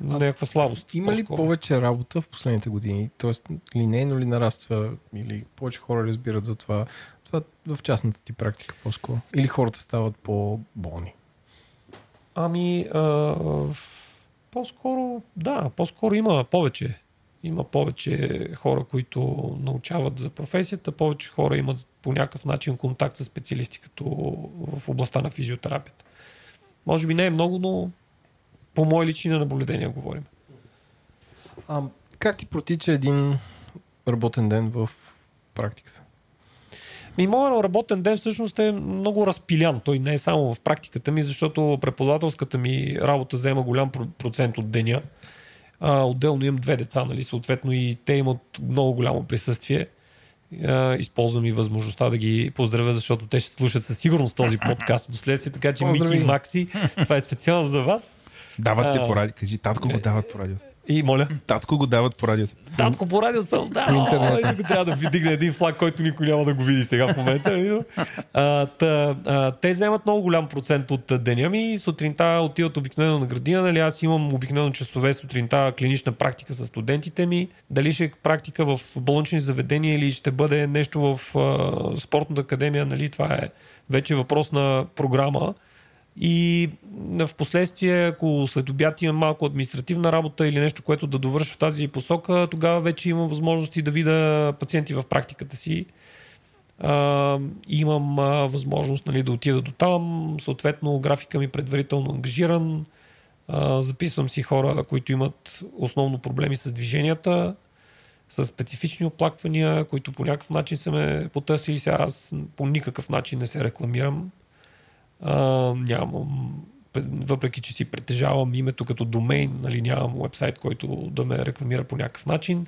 някаква слабост. Има ли по-скоро. повече работа в последните години? Тоест, линейно ли нараства или повече хора разбират за това? Това в частната ти практика по-скоро. Или хората стават по-болни? Ами, а, по-скоро, да, по-скоро има повече. Има повече хора, които научават за професията, повече хора имат по някакъв начин контакт с специалисти, като в областта на физиотерапията. Може би не е много, но по мои лични наблюдения говорим. А, как ти протича един работен ден в практиката? Ми, моят работен ден всъщност е много разпилян. Той не е само в практиката ми, защото преподавателската ми работа взема голям про- процент от деня. А, отделно имам две деца, нали, съответно и те имат много голямо присъствие. А, използвам и възможността да ги поздравя, защото те ще слушат със сигурност този подкаст в последствие, така че Поздрави! Мики и Макси, това е специално за вас. Дават те А, по радио. Кажи, татко го дават по радио. И моля, Татко го дават по радиото. татко по радио съм, да, По интернет. о, трябва да ви дигне един флаг, който никой няма да го види сега в момента. нали, А, та, а, те вземат много голям процент от деня ми и сутринта отиват обикновено на градина. Нали? Аз имам обикновено часове сутринта клинична практика с студентите ми. Дали ще е практика в болнични заведения или ще бъде нещо в а, спортната академия, нали? това е вече въпрос на програма. И в последствие, ако след обяд имам малко административна работа или нещо, което да довърша в тази посока, тогава вече имам възможности да видя пациенти в практиката си. А, имам а, възможност нали, да отида до там, съответно графика ми предварително ангажиран. А, записвам си хора, които имат основно проблеми с движенията, с специфични оплаквания, които по някакъв начин са ме потърсили. Сега аз по никакъв начин не се рекламирам. А, нямам, въпреки че си притежавам името като домейн, нали, нямам вебсайт, който да ме рекламира по някакъв начин.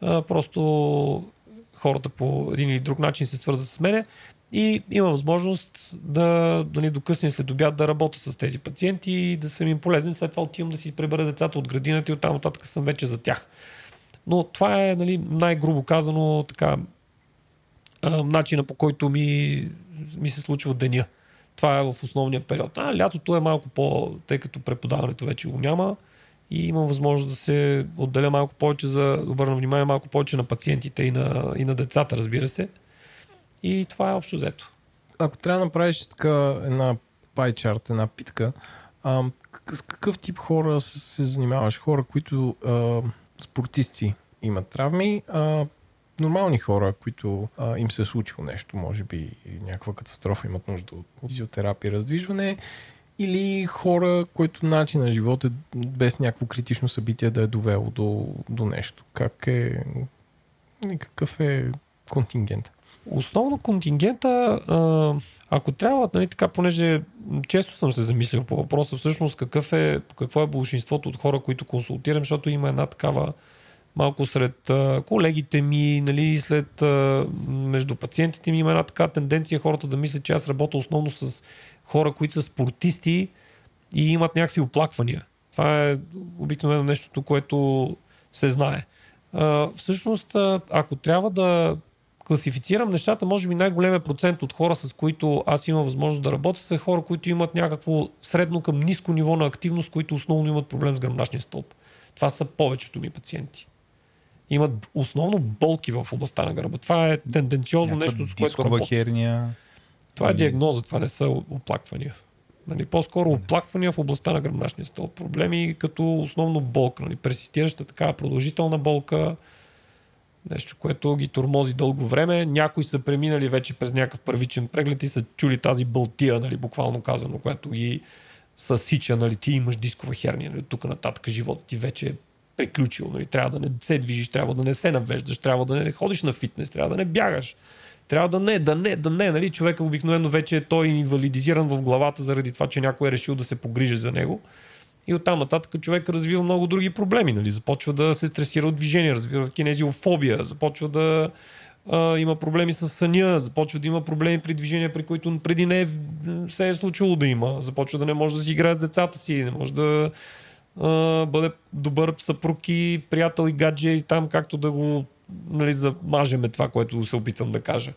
А, просто хората по един или друг начин се свързват с мене и има възможност да, нали, до късния след обяд да работя с тези пациенти и да съм им полезен. След това отивам да си пребера децата от градината и оттам нататък съм вече за тях. Но това е нали, най-грубо казано така начина по който ми, ми се случва деня. Това е в основния период. А, лятото е малко по, тъй като преподаването вече го няма и имам възможност да се отделя малко повече за, обърна внимание малко повече на пациентите и на, и на децата, разбира се. И това е общо взето. Ако трябва да направиш така една пайчарт, една питка, а, с какъв тип хора се занимаваш? Хора, които а, спортисти имат травми, а, нормални хора, които а, им се е случило нещо, може би някаква катастрофа, имат нужда от физиотерапия, раздвижване, или хора, които начин на живот е без някакво критично събитие да е довело до, до нещо. Как е... Какъв е контингент? Основно контингента, ако трябва, нали, така, понеже често съм се замислил по въпроса, всъщност какъв е, какво е большинството от хора, които консултирам, защото има една такава малко сред колегите ми, нали, след между пациентите ми има една така тенденция хората да мислят, че аз работя основно с хора, които са спортисти и имат някакви оплаквания. Това е обикновено нещото, което се знае. Всъщност, ако трябва да класифицирам нещата, може би най-големия процент от хора, с които аз имам възможност да работя, са хора, които имат някакво средно към ниско ниво на активност, които основно имат проблем с гръбначния стълб. Това са повечето ми пациенти. Имат основно болки в областта на гърба. Това е тенденциозно нещо, с което работя. херния. Това е диагноза, това не са оплаквания. Нали, по-скоро оплаквания в областта на гръбначния стълб. Проблеми като основно болка, нали, пресистираща такава продължителна болка, нещо, което ги тормози дълго време. Някои са преминали вече през някакъв първичен преглед и са чули тази бълтия, нали, буквално казано, която ги съсича, нали, ти имаш дискова херния, нали, тук нататък живота ти вече е приключил, нали, трябва да не се движиш, трябва да не се навеждаш, трябва да не ходиш на фитнес, трябва да не бягаш, трябва да не, да не, да не, нали, човека обикновено вече той е инвалидизиран в главата заради това, че някой е решил да се погрижи за него. И оттам нататък човек развива много други проблеми. Нали? Започва да се стресира от движение, развива кинезиофобия, започва да а, има проблеми с съня, започва да има проблеми при движение, при които преди не е, се е случило да има. Започва да не може да си играе с децата си, не може да а, бъде добър съпруг и приятел и гадже и там както да го нали, замажеме това, което се опитвам да кажа.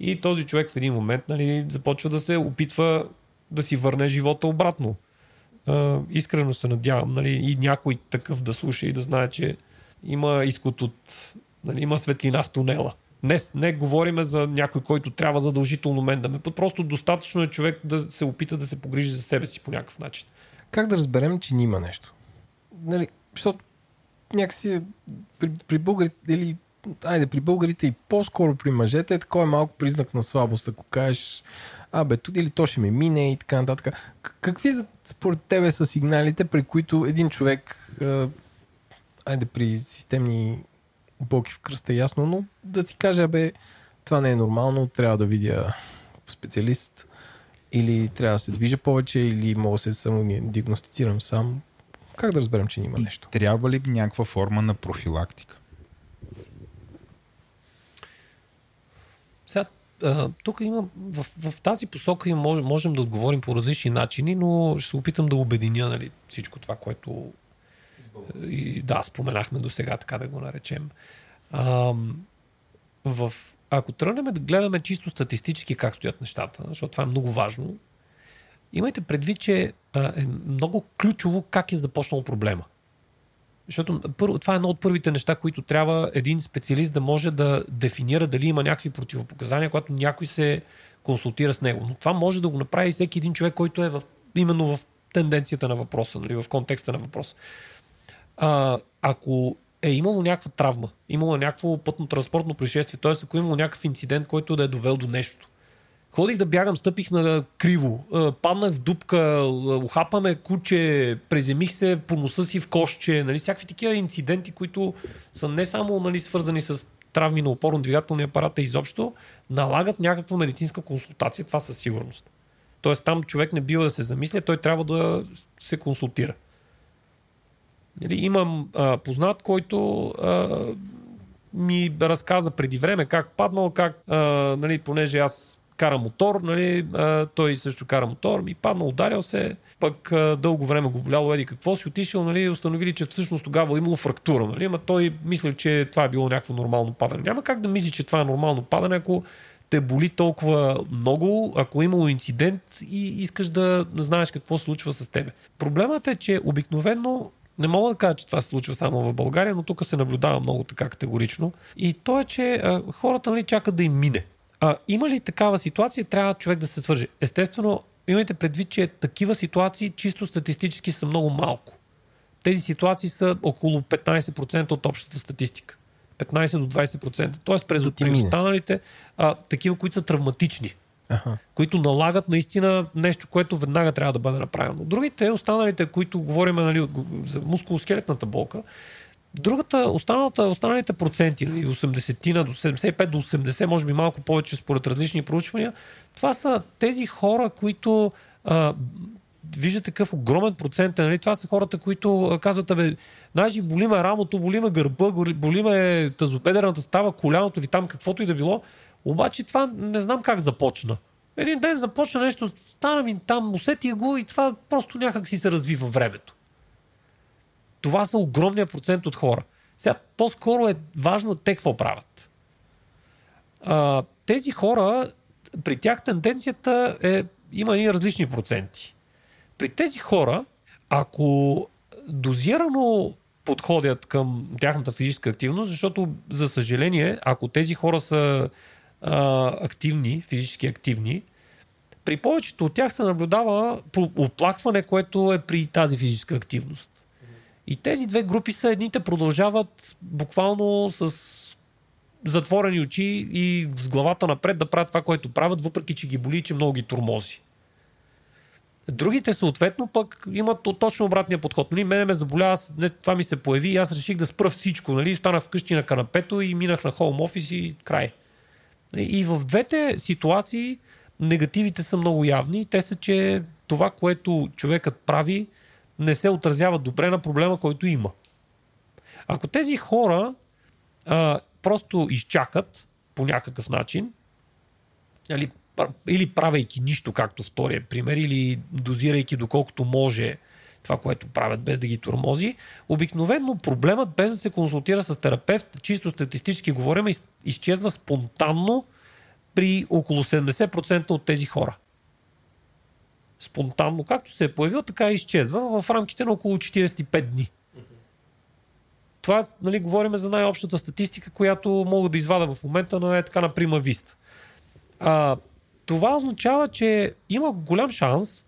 И този човек в един момент нали, започва да се опитва да си върне живота обратно. А, искрено се надявам нали, и някой такъв да слуша и да знае, че има изход от... Нали, има светлина в тунела. Не, не говориме за някой, който трябва задължително мен да ме. Просто достатъчно е човек да се опита да се погрижи за себе си по някакъв начин. Как да разберем, че няма нещо? Нали, защото някакси при, при българите, или айде при българите и по-скоро при мъжете е такова малко признак на слабост, ако кажеш абе, туди или то ще ме мине и така нататък. Какви според тебе са сигналите, при които един човек, айде при системни болки в кръста, ясно, но да си каже, абе, това не е нормално, трябва да видя специалист или трябва да се движа повече, или мога да се самодиагностицирам сам. Как да разберем, че няма нещо? Трябва ли някаква форма на профилактика? Сега, тук има, в, в тази посока им можем, можем да отговорим по различни начини, но ще се опитам да обединя нали, всичко това, което и, да, споменахме до сега, така да го наречем. А, в, ако тръгнем да гледаме чисто статистически как стоят нещата, защото това е много важно, имайте предвид, че е много ключово как е започнал проблема. Защото първо, това е едно от първите неща, които трябва един специалист да може да дефинира дали има някакви противопоказания, когато някой се консултира с него. Но това може да го направи всеки един човек, който е в, именно в тенденцията на въпроса, нали, в контекста на въпроса. А, ако е имало някаква травма, имало някакво пътно-транспортно происшествие, т.е. ако е имало някакъв инцидент, който да е довел до нещо, Ходих да бягам, стъпих на криво, паднах в дупка, ухапаме куче, преземих се по носа си в кошче, нали, всякакви такива инциденти, които са не само нали, свързани с травми на опорно-двигателния апарат, а изобщо налагат някаква медицинска консултация, това със сигурност. Тоест там човек не бива да се замисля, той трябва да се консултира. Нали, имам а, познат, който а, ми разказа преди време как паднал, как, а, нали, понеже аз кара мотор, нали, а, той също кара мотор, ми падна, ударил се, пък а, дълго време го боляло, еди какво си отишъл, нали, установили, че всъщност тогава имало фрактура, нали, ама той мисли, че това е било някакво нормално падане. Няма как да мисли, че това е нормално падане, ако те боли толкова много, ако е имало инцидент и искаш да знаеш какво случва с тебе. Проблемът е, че обикновено не мога да кажа, че това се случва само в България, но тук се наблюдава много така категорично. И то е, че а, хората нали, чакат да им мине. А, има ли такава ситуация, трябва човек да се свърже? Естествено, имайте предвид, че такива ситуации чисто статистически са много малко. Тези ситуации са около 15% от общата статистика. 15 до 20%. Тоест през да при останалите, а, такива, които са травматични. Ага. които налагат наистина нещо, което веднага трябва да бъде направено. Другите, останалите, които говорим нали, за мускулоскелетната болка, Другата, останалата, останалите проценти, 80 нали, до 75 до 80, може би малко повече според различни проучвания, това са тези хора, които а, виждате такъв огромен процент. Нали? Това са хората, които казват, абе, знаеш, боли ме рамото, боли ме гърба, боли ме тазопедерната става, коляното или там каквото и да било. Обаче това не знам как започна. Един ден започна нещо, стана ми там, усетих го и това просто някак си се разви във времето. Това са огромния процент от хора. Сега, по-скоро е важно те какво правят. А, тези хора, при тях тенденцията е, има и различни проценти. При тези хора, ако дозирано подходят към тяхната физическа активност, защото, за съжаление, ако тези хора са а, активни, физически активни, при повечето от тях се наблюдава оплакване, което е при тази физическа активност. И тези две групи са едните продължават буквално с затворени очи и с главата напред да правят това, което правят, въпреки че ги боли, че много ги турмози. Другите съответно пък имат то- точно обратния подход. Нали, мене ме заболява, не, това ми се появи и аз реших да спра всичко. Нали, станах вкъщи на канапето и минах на хоум офис и край. И в двете ситуации негативите са много явни. Те са, че това, което човекът прави, не се отразява добре на проблема, който има. Ако тези хора а, просто изчакат по някакъв начин, нали, пр- или правейки нищо, както втория пример, или дозирайки доколкото може това, което правят, без да ги тормози, обикновено проблемът, без да се консултира с терапевт, чисто статистически говорим, из- изчезва спонтанно при около 70% от тези хора. Спонтанно, както се е появил, така и изчезва в рамките на около 45 дни. Това, нали, говорим за най-общата статистика, която мога да извада в момента, но е така на прима виста. А, това означава, че има голям шанс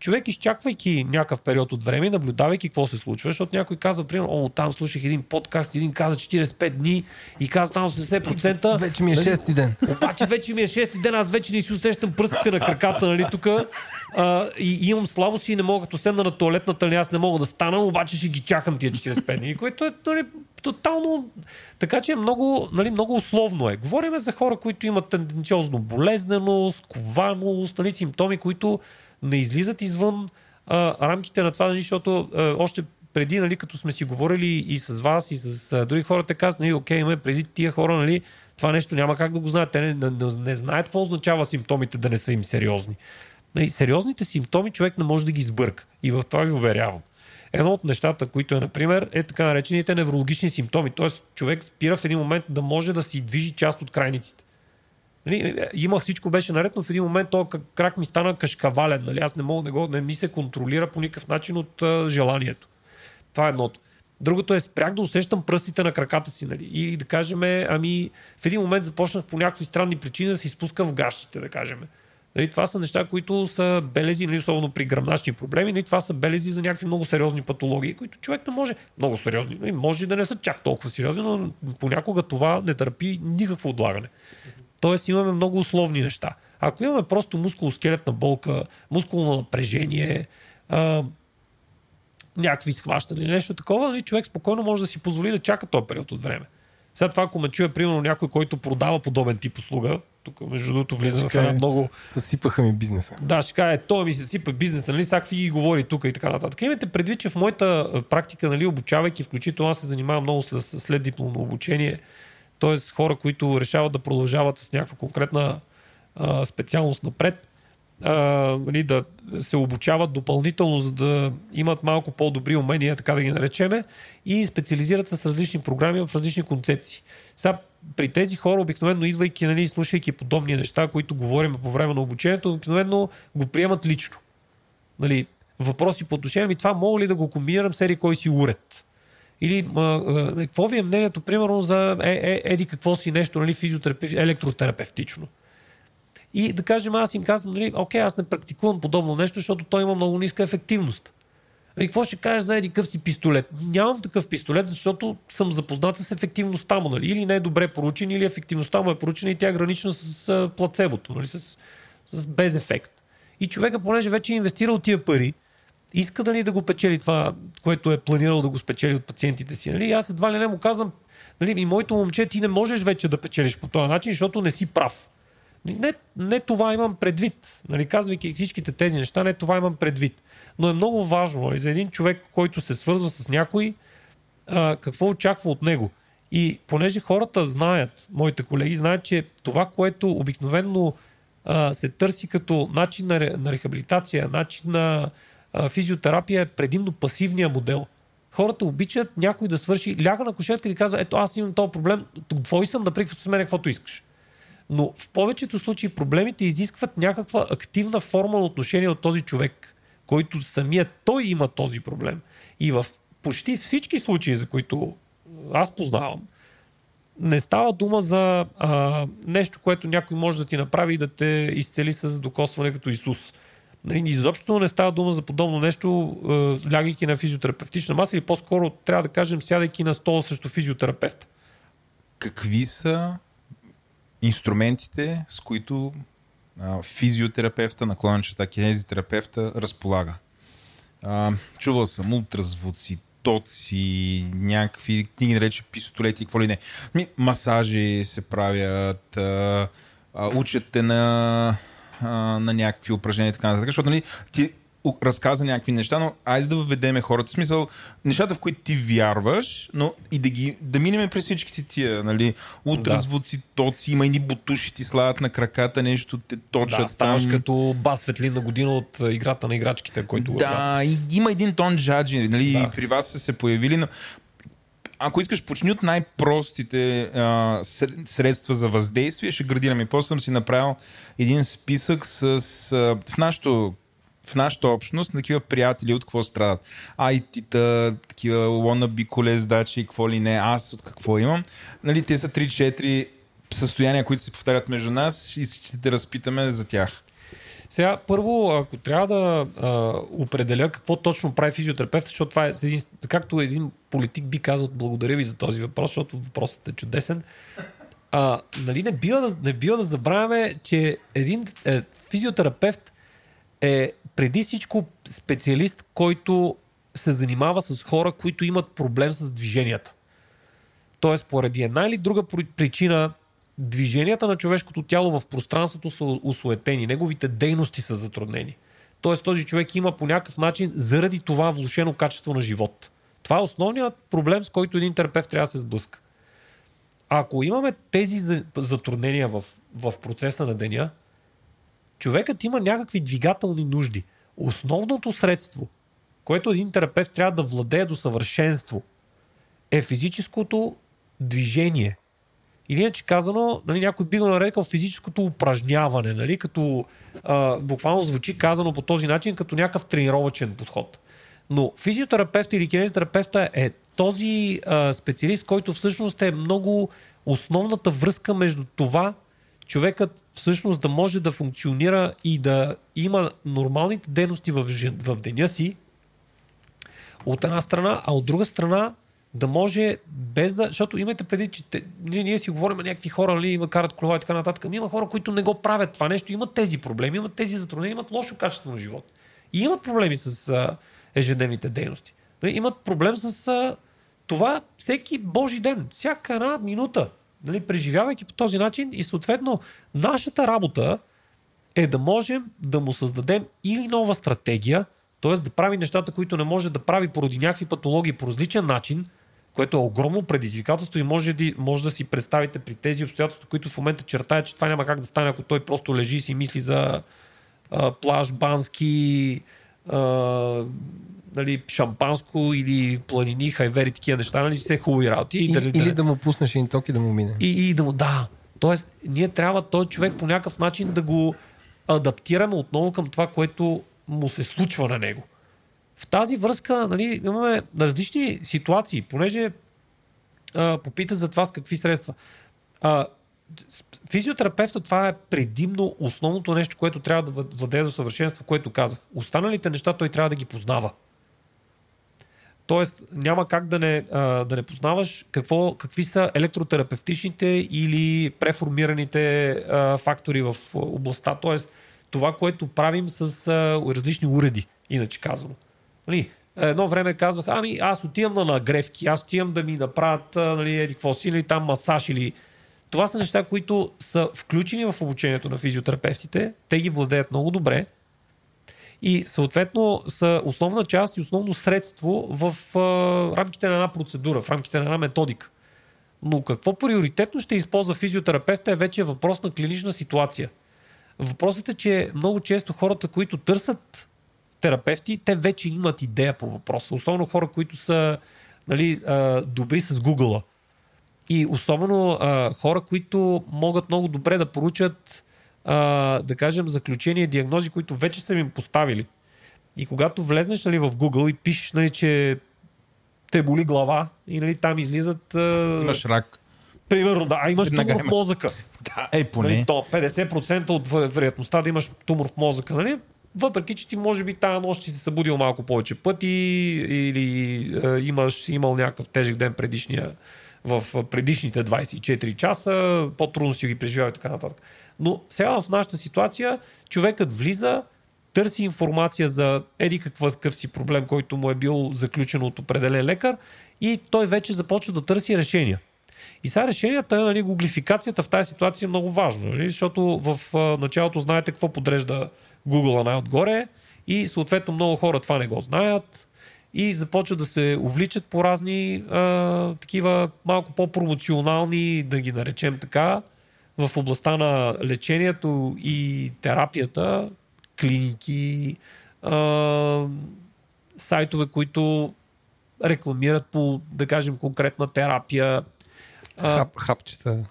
човек, изчаквайки някакъв период от време, наблюдавайки какво се случва, защото някой казва, примерно, о, там слушах един подкаст, един каза 45 дни и каза там 80%. Вече ми е Нали? шести ден. Обаче вече ми е шести ден, аз вече не си усещам пръстите на краката, нали, тук. И, и имам слабост и не мога, като седна на туалетната, нали, аз не мога да стана, обаче ще ги чакам тия 45 дни, което е нали, тотално... Така че е много, нали, много условно е. Говориме за хора, които имат тенденциозно болезненост, кованост, нали, симптоми, които не излизат извън а, рамките на това, нали, защото а, още преди, нали, като сме си говорили и с вас, и с а, други хора, казват, нали, окей, ме, преди тия хора, нали, това нещо няма как да го знаят. Те не, не, не, не знаят какво означава симптомите да не са им сериозни. Нали, сериозните симптоми човек не може да ги сбърка. И в това ви уверявам. Едно от нещата, които е, например, е така наречените неврологични симптоми. Тоест, човек спира в един момент да може да си движи част от крайниците. Нали, имах всичко беше наред, но в един момент този крак ми стана кашкавален. Нали? Аз не мога, не, го, не ми се контролира по никакъв начин от а, желанието. Това е едното. Другото е спрях да усещам пръстите на краката си. Нали? И да кажем, ами в един момент започнах по някакви странни причини да се изпускам в гащите, да кажем. Нали, това са неща, които са белези, нали, особено при гръмначни проблеми. Нали, това са белези за някакви много сериозни патологии, които човек не може. Много сериозни. Нали, може да не са чак толкова сериозни, но понякога това не търпи никакво отлагане. Тоест имаме много условни неща. Ако имаме просто мускулоскелетна болка, мускулно напрежение, а, някакви схващания нещо такова, нали, човек спокойно може да си позволи да чака този период от време. Сега това, ако ме чуе, примерно, някой, който продава подобен тип услуга, тук между другото влизам в една е. много Съсипаха ми бизнеса. да, ще каже, той ми се сипа бизнес, нали, всякакви ги говори тук и така нататък. Имайте предвид, че в моята практика, нали, обучавайки, включително аз се занимавам много след, след дипломно обучение, т.е. хора, които решават да продължават с някаква конкретна а, специалност напред, а, нали, да се обучават допълнително, за да имат малко по-добри умения, така да ги наречеме, и специализират с различни програми в различни концепции. Сега, при тези хора, обикновено идвайки, нали, слушайки подобни неща, които говорим по време на обучението, обикновено го приемат лично. Нали, въпроси по отношение ми това мога ли да го комбинирам с еди кой си уред? Или а, а, какво ви е мнението, примерно, за е, е, еди какво си нещо, нали, електротерапевтично? И да кажем, аз им казвам, нали, окей, аз не практикувам подобно нещо, защото той има много ниска ефективност. И какво ще кажеш за еди къв си пистолет? Нямам такъв пистолет, защото съм запознат с ефективността му. Нали? Или не е добре поручен, или ефективността му е поручена и тя е гранична с а, плацебото, нали? с, с без ефект. И човека, понеже вече е инвестирал тия пари, иска да ни да го печели това, което е планирал да го спечели от пациентите си. Нали? Аз едва ли не му казвам, нали, и моето момче, ти не можеш вече да печелиш по този начин, защото не си прав. Не, не това имам предвид. Нали, казвайки всичките тези неща, не това имам предвид. Но е много важно нали, за един човек, който се свързва с някой, а, какво очаква от него. И понеже хората знаят, моите колеги знаят, че това, което обикновенно а, се търси като начин на, на рехабилитация, начин на физиотерапия е предимно пасивния модел. Хората обичат някой да свърши, ляга на кошетка и казва, ето аз имам този проблем, твой съм прикват с мен каквото искаш. Но в повечето случаи проблемите изискват някаква активна форма на отношение от този човек, който самият той има този проблем. И в почти всички случаи, за които аз познавам, не става дума за а, нещо, което някой може да ти направи и да те изцели с докосване като Исус. Нали, Изобщо не става дума за подобно нещо, е, лягайки на физиотерапевтична маса или по-скоро трябва да кажем сядайки на стола срещу физиотерапевт. Какви са инструментите, с които а, физиотерапевта, наклончета кинезитерапевта разполага. А, чувал съм ултразвуци, тоци, някакви книги нарече пистолети, какво ли не. Масажи се правят, а, а, учат те на, а, на някакви упражнения и така нататък, защото нали, ти разказа някакви неща, но айде да въведеме хората. В смисъл, нещата, в които ти вярваш, но и да ги да минеме през всичките тия, нали, ултразвуци, тоци, има едни бутуши ти слагат на краката, нещо те точат Да, ставаш там. като бас светлинна година от играта на играчките, който Да, и има един тон джаджи, нали, Да. да. при вас са се появили, но ако искаш, почни от най-простите а, ср- средства за въздействие, ще градираме. После съм си направил един списък с... А, в нашото в нашата общност на такива приятели от какво страдат. IT-та, такива wannabe колездачи, какво ли не, аз от какво имам. Нали, те са 3-4 състояния, които се повтарят между нас и ще те разпитаме за тях. Сега, първо, ако трябва да а, определя какво точно прави физиотерапевт, защото това е, един, както един политик би казал, благодаря ви за този въпрос, защото въпросът е чудесен. А, нали, не, бива да, не бива да забравяме, че един е, физиотерапевт е преди всичко специалист, който се занимава с хора, които имат проблем с движенията. Тоест, поради една или друга при- причина, движенията на човешкото тяло в пространството са усуетени, неговите дейности са затруднени. Тоест, този човек има по някакъв начин заради това влушено качество на живот. Това е основният проблем, с който един терапевт трябва да се сблъска. Ако имаме тези за- затруднения в, в процеса на деня, човекът има някакви двигателни нужди. Основното средство, което един терапевт трябва да владее до съвършенство, е физическото движение. Или иначе казано, нали, някой би го нарекал физическото упражняване, нали, като а, буквално звучи казано по този начин, като някакъв тренировачен подход. Но физиотерапевта или кинезитерапевта е този а, специалист, който всъщност е много основната връзка между това човекът всъщност да може да функционира и да има нормалните дейности в, в деня си, от една страна, а от друга страна да може без да... Защото имайте преди, че те, ние, ние си говорим някакви хора, нали, има карат колела и така нататък. Ами има хора, които не го правят това нещо, имат тези проблеми, имат тези затруднения, имат лошо качество на живот. И имат проблеми с а, ежедневните дейности. Нали, имат проблем с а, това всеки божи ден, всяка една минута, нали, преживявайки по този начин и съответно нашата работа е да можем да му създадем или нова стратегия, т.е. да прави нещата, които не може да прави поради някакви патологии по различен начин, което е огромно предизвикателство и може да, може да си представите при тези обстоятелства, които в момента чертая, че това няма как да стане, ако той просто лежи и си мисли за а, плаж, бански, а, нали, шампанско или планини, хайвери, такива неща, нали, все хубави работи. И, И, дали- или да му пуснеш един ток и да му мине. и, и да му да. Тоест, ние трябва този човек по някакъв начин да го адаптираме отново към това, което му се случва на него. В тази връзка нали, имаме различни ситуации, понеже а, попита за това с какви средства. А, физиотерапевта това е предимно основното нещо, което трябва да владее до съвършенство, което казах. Останалите неща той трябва да ги познава. Тоест, няма как да не, а, да не познаваш какво, какви са електротерапевтичните или преформираните а, фактори в областта. Тоест, това, което правим с а, различни уреди, иначе казано. Нали, едно време казвах, ами аз отивам на нагревки, аз отивам да ми направят нали, еди какво си, или там масаж, или... Това са неща, които са включени в обучението на физиотерапевтите. Те ги владеят много добре и съответно са основна част и основно средство в а, рамките на една процедура, в рамките на една методика. Но какво приоритетно ще използва физиотерапевта е вече въпрос на клинична ситуация. Въпросът е, че много често хората, които търсят терапевти, те вече имат идея по въпроса. Особено хора, които са нали, добри с Google. И особено а, хора, които могат много добре да поручат, а, да кажем, заключения, диагнози, които вече са им поставили. И когато влезнеш нали, в Google и пишеш, нали, че те боли глава и нали, там излизат... А, Имаш рак. Примерно, да, а имаш Веднага тумор в мозъка. Да, е, Нали, поне. то 50% от веро- вероятността да имаш тумор в мозъка, нали? Въпреки, че ти може би тази нощ си се събудил малко повече пъти или е, имаш имал някакъв тежък ден предишния, в предишните 24 часа, по-трудно си ги преживява и така нататък. Но сега в нашата ситуация човекът влиза, търси информация за еди какъв какъв си проблем, който му е бил заключен от определен лекар и той вече започва да търси решения. И сега решенията, нали, гуглификацията в тази ситуация е много важно, нали, защото в а, началото знаете какво подрежда Google най-отгоре и съответно много хора това не го знаят и започват да се увличат по разни а, такива малко по-промоционални, да ги наречем така, в областта на лечението и терапията, клиники, а, сайтове, които рекламират по, да кажем, конкретна терапия. Хап, хапчета.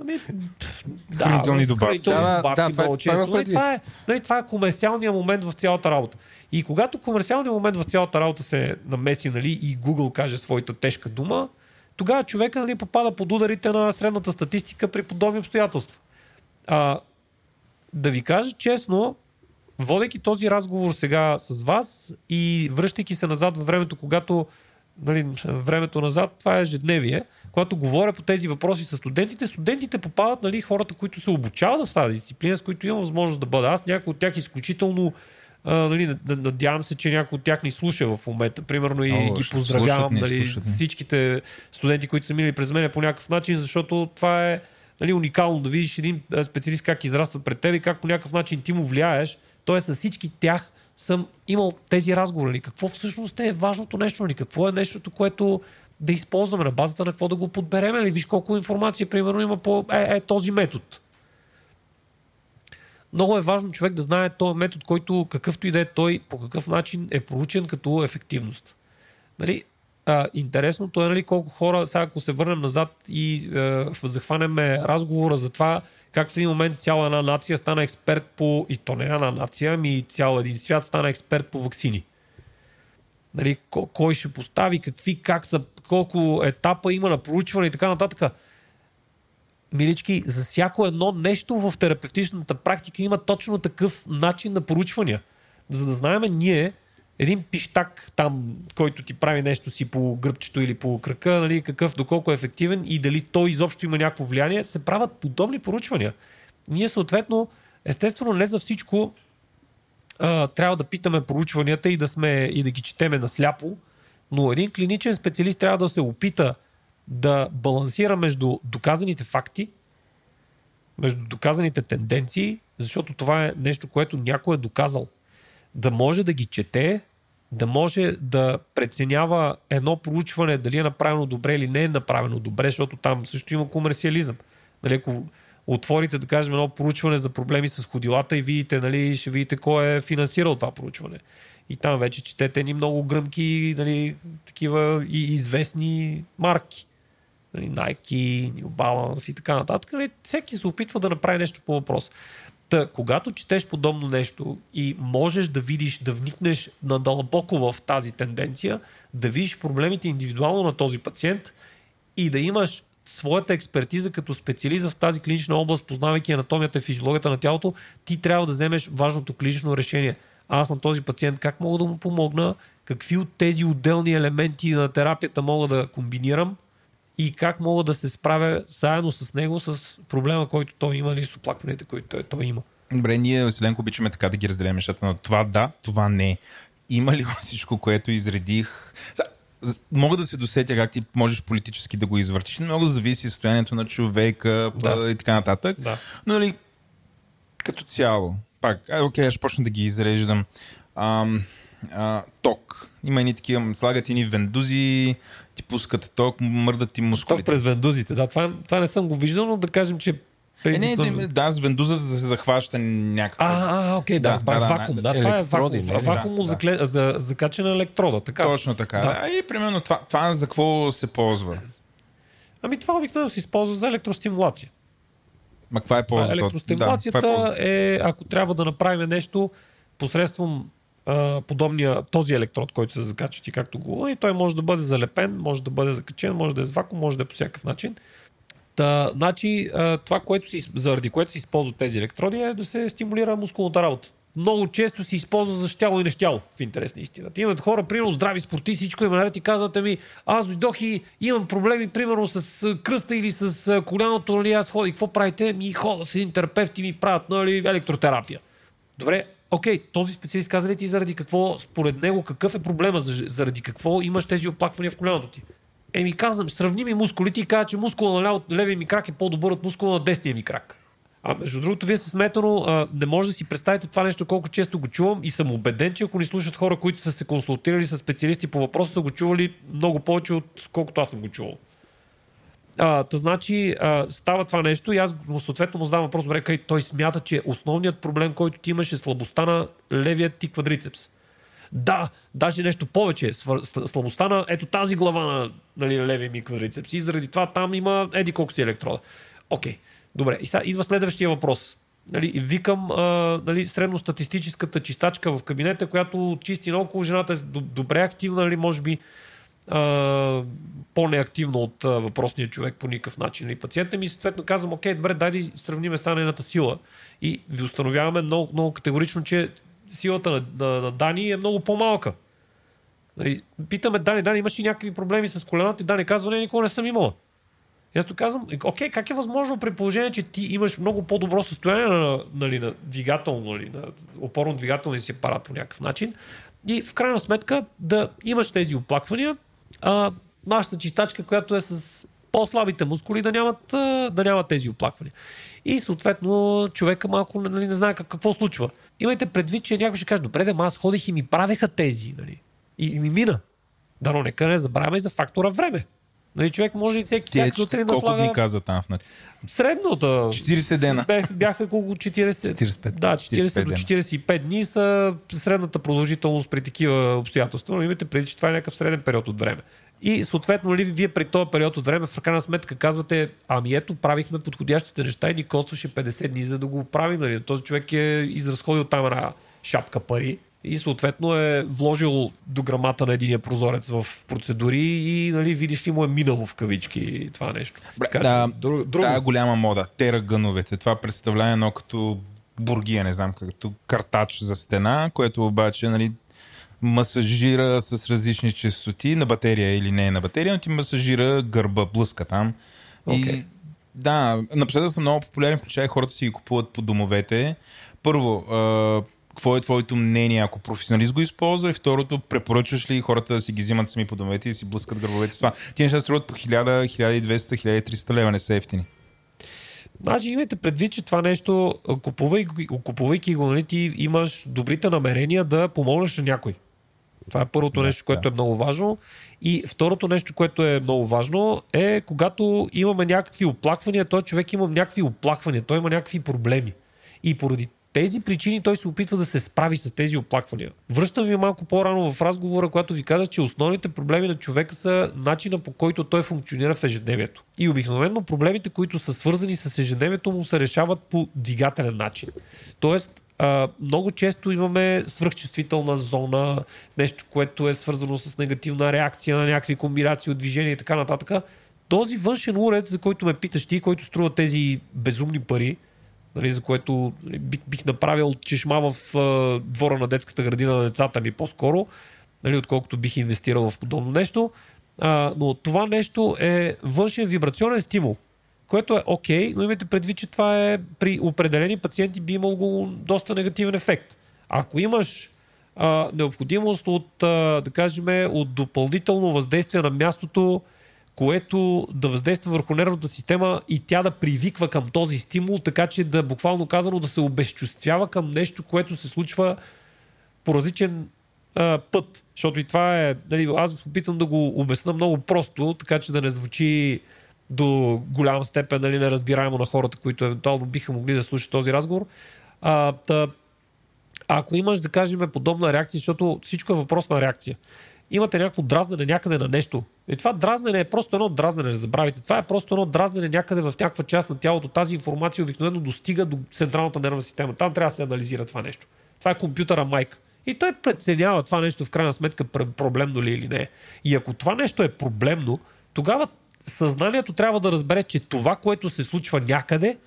Ами, да, Хранителни добавки. хранителни Да, да, добавки да, много е- това често. Нали, това, е, нали, това е комерциалният момент в цялата работа. И когато комерциалният момент в цялата работа се намеси нали, и Google каже своята тежка дума, тогава човека нали, попада под ударите на средната статистика при подобни обстоятелства. А, да ви кажа честно, водейки този разговор сега с вас и връщайки се назад във времето, когато нали, времето назад, това е ежедневие, когато говоря по тези въпроси с студентите, студентите попадат нали, хората, които се обучават в тази дисциплина, с които имам възможност да бъда. Аз някой от тях изключително а, нали, над- надявам се, че някой от тях ни слуша в момента. Примерно и О, ги поздравявам слушат нали, слушат всичките студенти, които са минали през мен по някакъв начин, защото това е нали, уникално да видиш един специалист как израства пред теб и как по някакъв начин ти му влияеш. Тоест, с всички тях съм имал тези разговори. Нали? Какво всъщност е важното нещо? Нали? Какво е нещото, което да използваме на базата на какво да го подберем? Нали? Виж колко информация, примерно, има по е, е, този метод. Много е важно човек да знае този метод, който какъвто и да е той, по какъв начин е проучен като ефективност. Нали, а, интересното е нали, колко хора, сега ако се върнем назад и е, захванем разговора за това, как в един момент цяла една нация стана експерт по, и то не една нация, ами цял един свят стана експерт по вакцини. Нали, ко- кой ще постави, какви, как са, колко етапа има на проучване и така нататък. Милички, за всяко едно нещо в терапевтичната практика има точно такъв начин на проучвания. За да знаем ние, един пиштак там, който ти прави нещо си по гръбчето или по кръка, нали, какъв, доколко е ефективен и дали той изобщо има някакво влияние, се правят подобни поручвания. Ние съответно, естествено не за всичко а, трябва да питаме проучванията и да, сме, и да ги четеме насляпо, но един клиничен специалист трябва да се опита да балансира между доказаните факти, между доказаните тенденции, защото това е нещо, което някой е доказал. Да може да ги чете, да може да преценява едно проучване дали е направено добре или не е направено добре, защото там също има комерциализъм. Нали, ако отворите, да кажем, едно проучване за проблеми с ходилата и видите, нали, ще видите кой е финансирал това проучване. И там вече четете ни много гръмки, нали, такива и известни марки. Нали, Nike, New Balance и така нататък. Нали, всеки се опитва да направи нещо по въпрос. Та, когато четеш подобно нещо и можеш да видиш, да вникнеш надълбоко в тази тенденция, да видиш проблемите индивидуално на този пациент и да имаш своята експертиза като специалист в тази клинична област, познавайки анатомията и физиологията на тялото, ти трябва да вземеш важното клинично решение. Аз на този пациент как мога да му помогна, какви от тези отделни елементи на терапията мога да комбинирам и как мога да се справя заедно с него с проблема, който той има или с оплакванията, които той, той има. Добре, ние, Веселенко, обичаме така да ги разделяме нещата на това да, това не. Има ли всичко, което изредих? Мога да се досетя как ти можеш политически да го извъртиш. Много зависи състоянието на човека Да. и така нататък. Да. Но нали, като цяло, пак, ай, окей, аз почна да ги изреждам. Ам, а, ток. Има едни такива, слагат едни вендузи, ти пускат ток, мърдат ти Ток мускулите. през вендузите. Да, това, това не съм го виждал, но да кажем, че Е, принцип... не, не, да, с вендуза за да се захваща някакво. А, а, окей, да, Да, да, да, вакуум. да, Да, това е вакуум. не? Вакуум Да, за, кле... за, за качена електрода. Така. Точно така. Да. Да. И примерно това, това за какво се ползва? Ами това обикновено се използва за електростимулация. Ма каква е е ползата? електростимулацията да, е ползата? е, ако трябва да направим нещо посредством подобния, този електрод, който се закача ти както го и той може да бъде залепен, може да бъде закачен, може да е с вакуум, може да е по всякакъв начин. Та, значи, това, което си, заради което се използват тези електроди е да се стимулира мускулната работа. много често се използва за щяло и нещяло, в интерес на истината. Имат хора, примерно здрави спортисти, всичко им наред и казват ми, аз дойдох и имам проблеми, примерно с кръста или с коляното, нали, аз ходих, какво правите? Ми хода с един терапевт и ми правят нали, електротерапия. Добре, окей, този специалист каза ли ти заради какво, според него, какъв е проблема, за- заради какво имаш тези оплаквания в коляното ти? Еми казвам, сравни ми мускулите и кажа, че мускула на ляво- левия ми крак е по-добър от мускула на десния ми крак. А между другото, вие с сметано не може да си представите това нещо колко често го чувам и съм убеден, че ако ни слушат хора, които са се консултирали с специалисти по въпроса, са го чували много повече от колкото аз съм го чувал. А, та значи а, става това нещо и аз съответно му задавам въпрос, добре, кай, той смята, че основният проблем, който ти имаш е слабостта на левият ти квадрицепс. Да, даже нещо повече. Слабостта на ето тази глава на нали, левия ми квадрицепс и заради това там има еди колко си електрода. Окей, добре. И сега идва следващия въпрос. Нали, викам а, нали, средностатистическата чистачка в кабинета, която чисти наоколо жената е добре активна, нали, може би а, по-неактивно от а, въпросния човек по никакъв начин. И пациента ми съответно казвам, окей, добре, дай да сравним с нейната сила. И ви установяваме много, много категорично, че силата на, на, на Дани е много по-малка. Нали, Питаме Дани, Дани, имаш ли някакви проблеми с колената? И Дани казва, не, никога не съм имала. И аз казвам, окей, как е възможно при положение, че ти имаш много по-добро състояние на, нали, на двигател, нали, на опорно-двигателния си апарат по някакъв начин и в крайна сметка да имаш тези оплаквания, а нашата чистачка, която е с по-слабите мускули, да нямат, да нямат тези оплаквания. И съответно човека малко нали, не знае как, какво случва. Имайте предвид, че някой ще каже, добре, да, аз ходих и ми правеха тези. Нали? И, и ми мина. Дано нека не забравяме и за фактора време. Нали, човек може и всеки, Тия, всяка сутрин да колко слага дни каза там в средната. 40 дена. Бях, бяха колко 40, 45. да, 40 45 до дена. 45 дни са средната продължителност при такива обстоятелства, но имате преди, че това е някакъв среден период от време. И съответно, ли, вие при този период от време в крайна сметка казвате, ами ето, правихме подходящите неща и ни костваше 50 дни за да го правим. Нали? Този човек е изразходил там една шапка пари и съответно е вложил до грамата на единия прозорец в процедури и нали, видиш ли му е минало в кавички това нещо. Така, Да, друг, друго. Тая голяма мода, терагъновете, това представлява едно като бургия, не знам, като картач за стена, което обаче нали, масажира с различни частоти на батерия или не на батерия, но ти масажира гърба, блъска там. Окей. И да, напоследък са много популярни, включая хората си ги купуват по домовете. Първо, какво е твоето мнение, ако професионалист го използва? И второто, препоръчваш ли хората да си ги взимат сами по домовете и си блъскат гърбовете с това? Ти неща струват по 1000, 1200, 1300 лева, не са ефтини. Значи имайте предвид, че това нещо, купувайки, купувайки го, нали, ти имаш добрите намерения да помогнеш на някой. Това е първото Да, нещо, което да. е много важно. И второто нещо, което е много важно, е когато имаме някакви оплаквания, той човек има някакви оплаквания, той има някакви проблеми. И поради тези причини той се опитва да се справи с тези оплаквания. Връщам ви малко по-рано в разговора, когато ви казах, че основните проблеми на човека са начина по който той функционира в ежедневието. И обикновено проблемите, които са свързани с ежедневието му, се решават по двигателен начин. Тоест, много често имаме свръхчувствителна зона, нещо, което е свързано с негативна реакция на някакви комбинации от движения и така нататък. Този външен уред, за който ме питаш ти, който струва тези безумни пари, нали, за което нали, бих, бих направил чешма в а, двора на детската градина на децата ми по-скоро, нали, отколкото бих инвестирал в подобно нещо. А, но това нещо е външен вибрационен стимул, което е окей, но имайте предвид, че това е при определени пациенти би имало доста негативен ефект. Ако имаш а, необходимост от, а, да кажем, от допълнително въздействие на мястото, което да въздейства върху нервната система и тя да привиква към този стимул, така че да буквално казано да се обезчувствява към нещо, което се случва по различен а, път. Защото и това е, нали, аз опитвам да го обясна много просто, така че да не звучи до голяма степен нали, неразбираемо на хората, които евентуално биха могли да слушат този разговор. А, та, ако имаш, да кажем, подобна реакция, защото всичко е въпрос на реакция. Имате някакво дразнене някъде на нещо. И това дразнене е просто едно дразнене, не забравяйте. Това е просто едно дразнене някъде в някаква част на тялото. Тази информация обикновено достига до централната нервна система. Там трябва да се анализира това нещо. Това е компютъра майка. И той преценява това нещо в крайна сметка пр- проблемно ли е или не. И ако това нещо е проблемно, тогава съзнанието трябва да разбере, че това, което се случва някъде,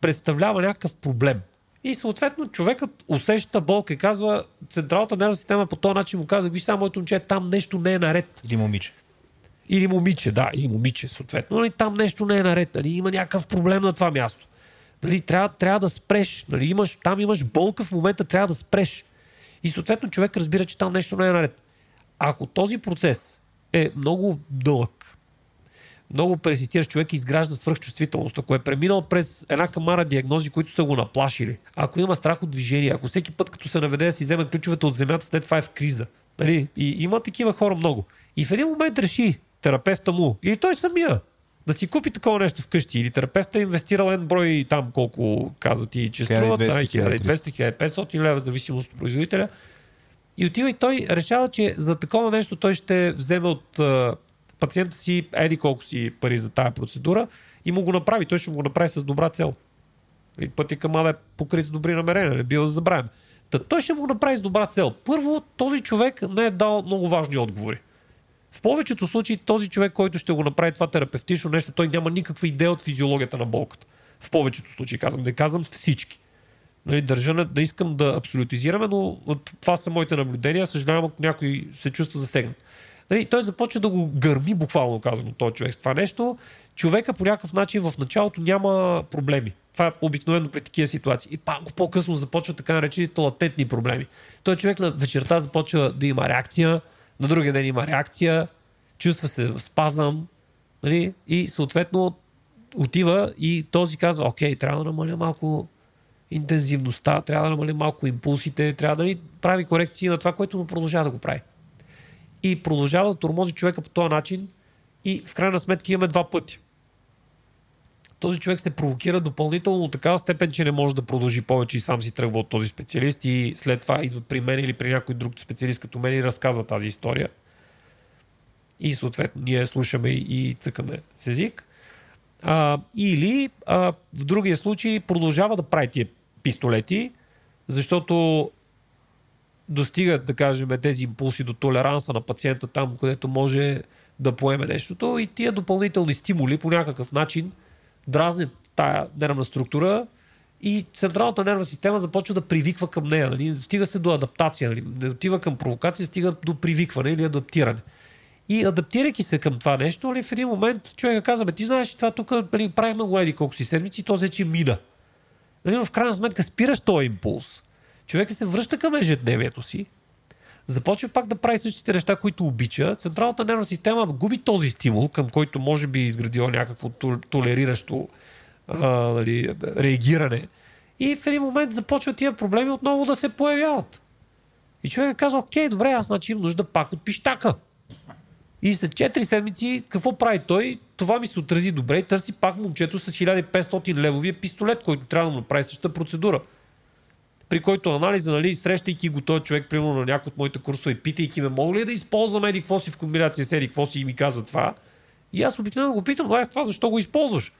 представлява някакъв проблем. И съответно човекът усеща болка и казва, централната нервна система по този начин му казва, виж само моето момче, там нещо не е наред. Или момиче. Или момиче, да, или момиче, съответно. Нали, там нещо не е наред. Нали, има някакъв проблем на това място. Нали, трябва, трябва да спреш. Нали, имаш, там имаш болка в момента, трябва да спреш. И съответно човек разбира, че там нещо не е наред. Ако този процес е много дълъг, много пресистиращ човек изгражда свръхчувствителност, ако е преминал през една камара диагнози, които са го наплашили, ако има страх от движение, ако всеки път като се наведе да си вземе ключовете от земята, след това е в криза. Нали? И има такива хора много. И в един момент реши терапевта му или той самия да си купи такова нещо вкъщи. Или терапевта е инвестирал един брой там колко каза ти, че струва 1200-1500 лева, зависимост от производителя. И отива и той решава, че за такова нещо той ще вземе от пациента си еди колко си пари за тая процедура и му го направи. Той ще му го направи с добра цел. И пътя към Ада е покрит с добри намерения, не бива да забравим. Та той ще му направи с добра цел. Първо, този човек не е дал много важни отговори. В повечето случаи този човек, който ще го направи това терапевтично нещо, той няма никаква идея от физиологията на болката. В повечето случаи казвам, да казвам всички. Нали, държа да искам да абсолютизираме, но това са моите наблюдения. Съжалявам, ако някой се чувства засегнат. Нали, той започва да го гърми, буквално казано, този човек това нещо. Човека по някакъв начин в началото няма проблеми. Това е обикновено при такива ситуации. И пак по-късно започва така наречените латентни проблеми. Той човек на вечерта започва да има реакция, на другия ден има реакция, чувства се спазъм, нали? и съответно отива и този казва, окей, трябва да намаля малко интензивността, трябва да намаля малко импулсите, трябва да нали, прави корекции на това, което му продължава да го прави. И продължава да тормози човека по този начин и в крайна сметка имаме два пъти. Този човек се провокира допълнително до такава степен, че не може да продължи повече и сам си тръгва от този специалист и след това идват при мен или при някой друг специалист като мен и разказва тази история. И съответно ние слушаме и цъкаме с език. А, или а, в другия случай продължава да прави тия пистолети, защото достигат, да кажем, тези импулси до толеранса на пациента там, където може да поеме нещото и тия допълнителни стимули по някакъв начин дразнят тая нервна структура и централната нервна система започва да привиква към нея. Нали? Стига се до адаптация. Нали? Не отива към провокация, стига до привикване или адаптиране. И адаптирайки се към това нещо, нали, в един момент човека казва, ти знаеш, това тук нали, правим го еди колко си седмици, то вече мина. Нали, в крайна сметка спираш този импулс. Човекът се връща към ежедневието си, започва пак да прави същите неща, които обича. Централната нервна система губи този стимул, към който може би е изградила някакво толериращо а, нали, реагиране. И в един момент започват тия проблеми отново да се появяват. И човек казва, окей, добре, аз значи имам нужда пак от пищака. И след 4 седмици, какво прави той? Това ми се отрази добре. Търси пак момчето с 1500 левовия пистолет, който трябва да му направи същата процедура. При който анализа, нали, срещайки го този човек, примерно на някой от моите курсове, питайки ме, мога ли да използвам еди какво си в комбинация с еди какво си и ми казва това. И аз обикновено го питам, е това защо го използваш?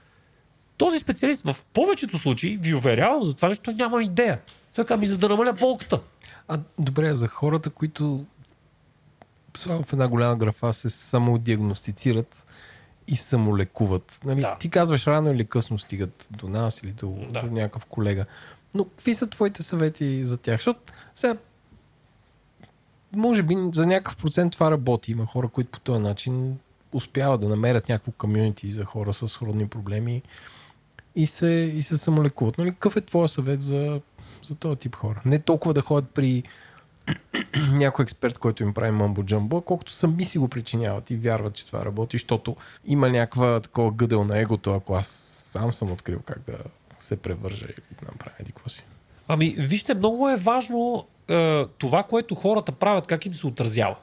Този специалист в повечето случаи, ви уверявам за това нещо, няма идея. Той казва ми, за да намаля болката. А добре, за хората, които в една голяма графа се самодиагностицират и самолекуват. Нали, да. Ти казваш рано или късно стигат до нас или до, да. до някакъв колега. Но какви са твоите съвети за тях? Защото сега може би за някакъв процент това работи. Има хора, които по този начин успяват да намерят някакво комьюнити за хора с родни проблеми и се, и се самолекуват. Нали, какъв е твоя съвет за, за този тип хора? Не толкова да ходят при някой експерт, който им прави мамбо джамбо, колкото сами си го причиняват и вярват, че това работи, защото има някаква такова гъдел на егото, ако аз сам съм открил как да се превържа и да направя еди какво си. Ами, вижте, много е важно е, това, което хората правят, как им се отразява.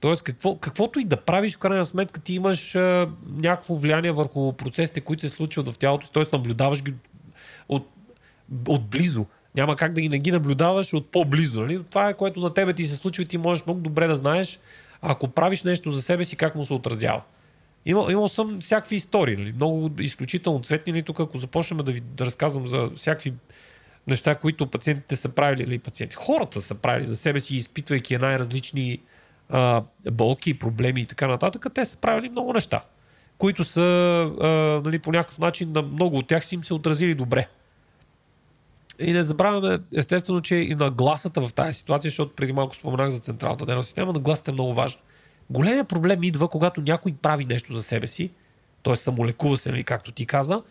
Тоест, какво, каквото и да правиш, в крайна сметка ти имаш е, някакво влияние върху процесите, които се случват в тялото, т.е. наблюдаваш ги от, отблизо. Няма как да ги не ги наблюдаваш от по-близо. Нали? Това е което на тебе ти се случва и ти можеш много добре да знаеш, ако правиш нещо за себе си, как му се отразява. Имал, имал съм всякакви истории, нали? много изключително цветни. Нали? Тук, ако започнем да ви да разказвам за всякакви неща, които пациентите са правили, или пациенти, хората са правили за себе си, изпитвайки най-различни а, болки, проблеми и така нататък, те са правили много неща, които са а, нали, по някакъв начин на много от тях си им се отразили добре. И не забравяме, естествено, че и нагласата в тази ситуация, защото преди малко споменах за централната нервна система, нагласата е много важна. Големият проблем идва, когато някой прави нещо за себе си, т.е. самолекува се, нали, както ти каза,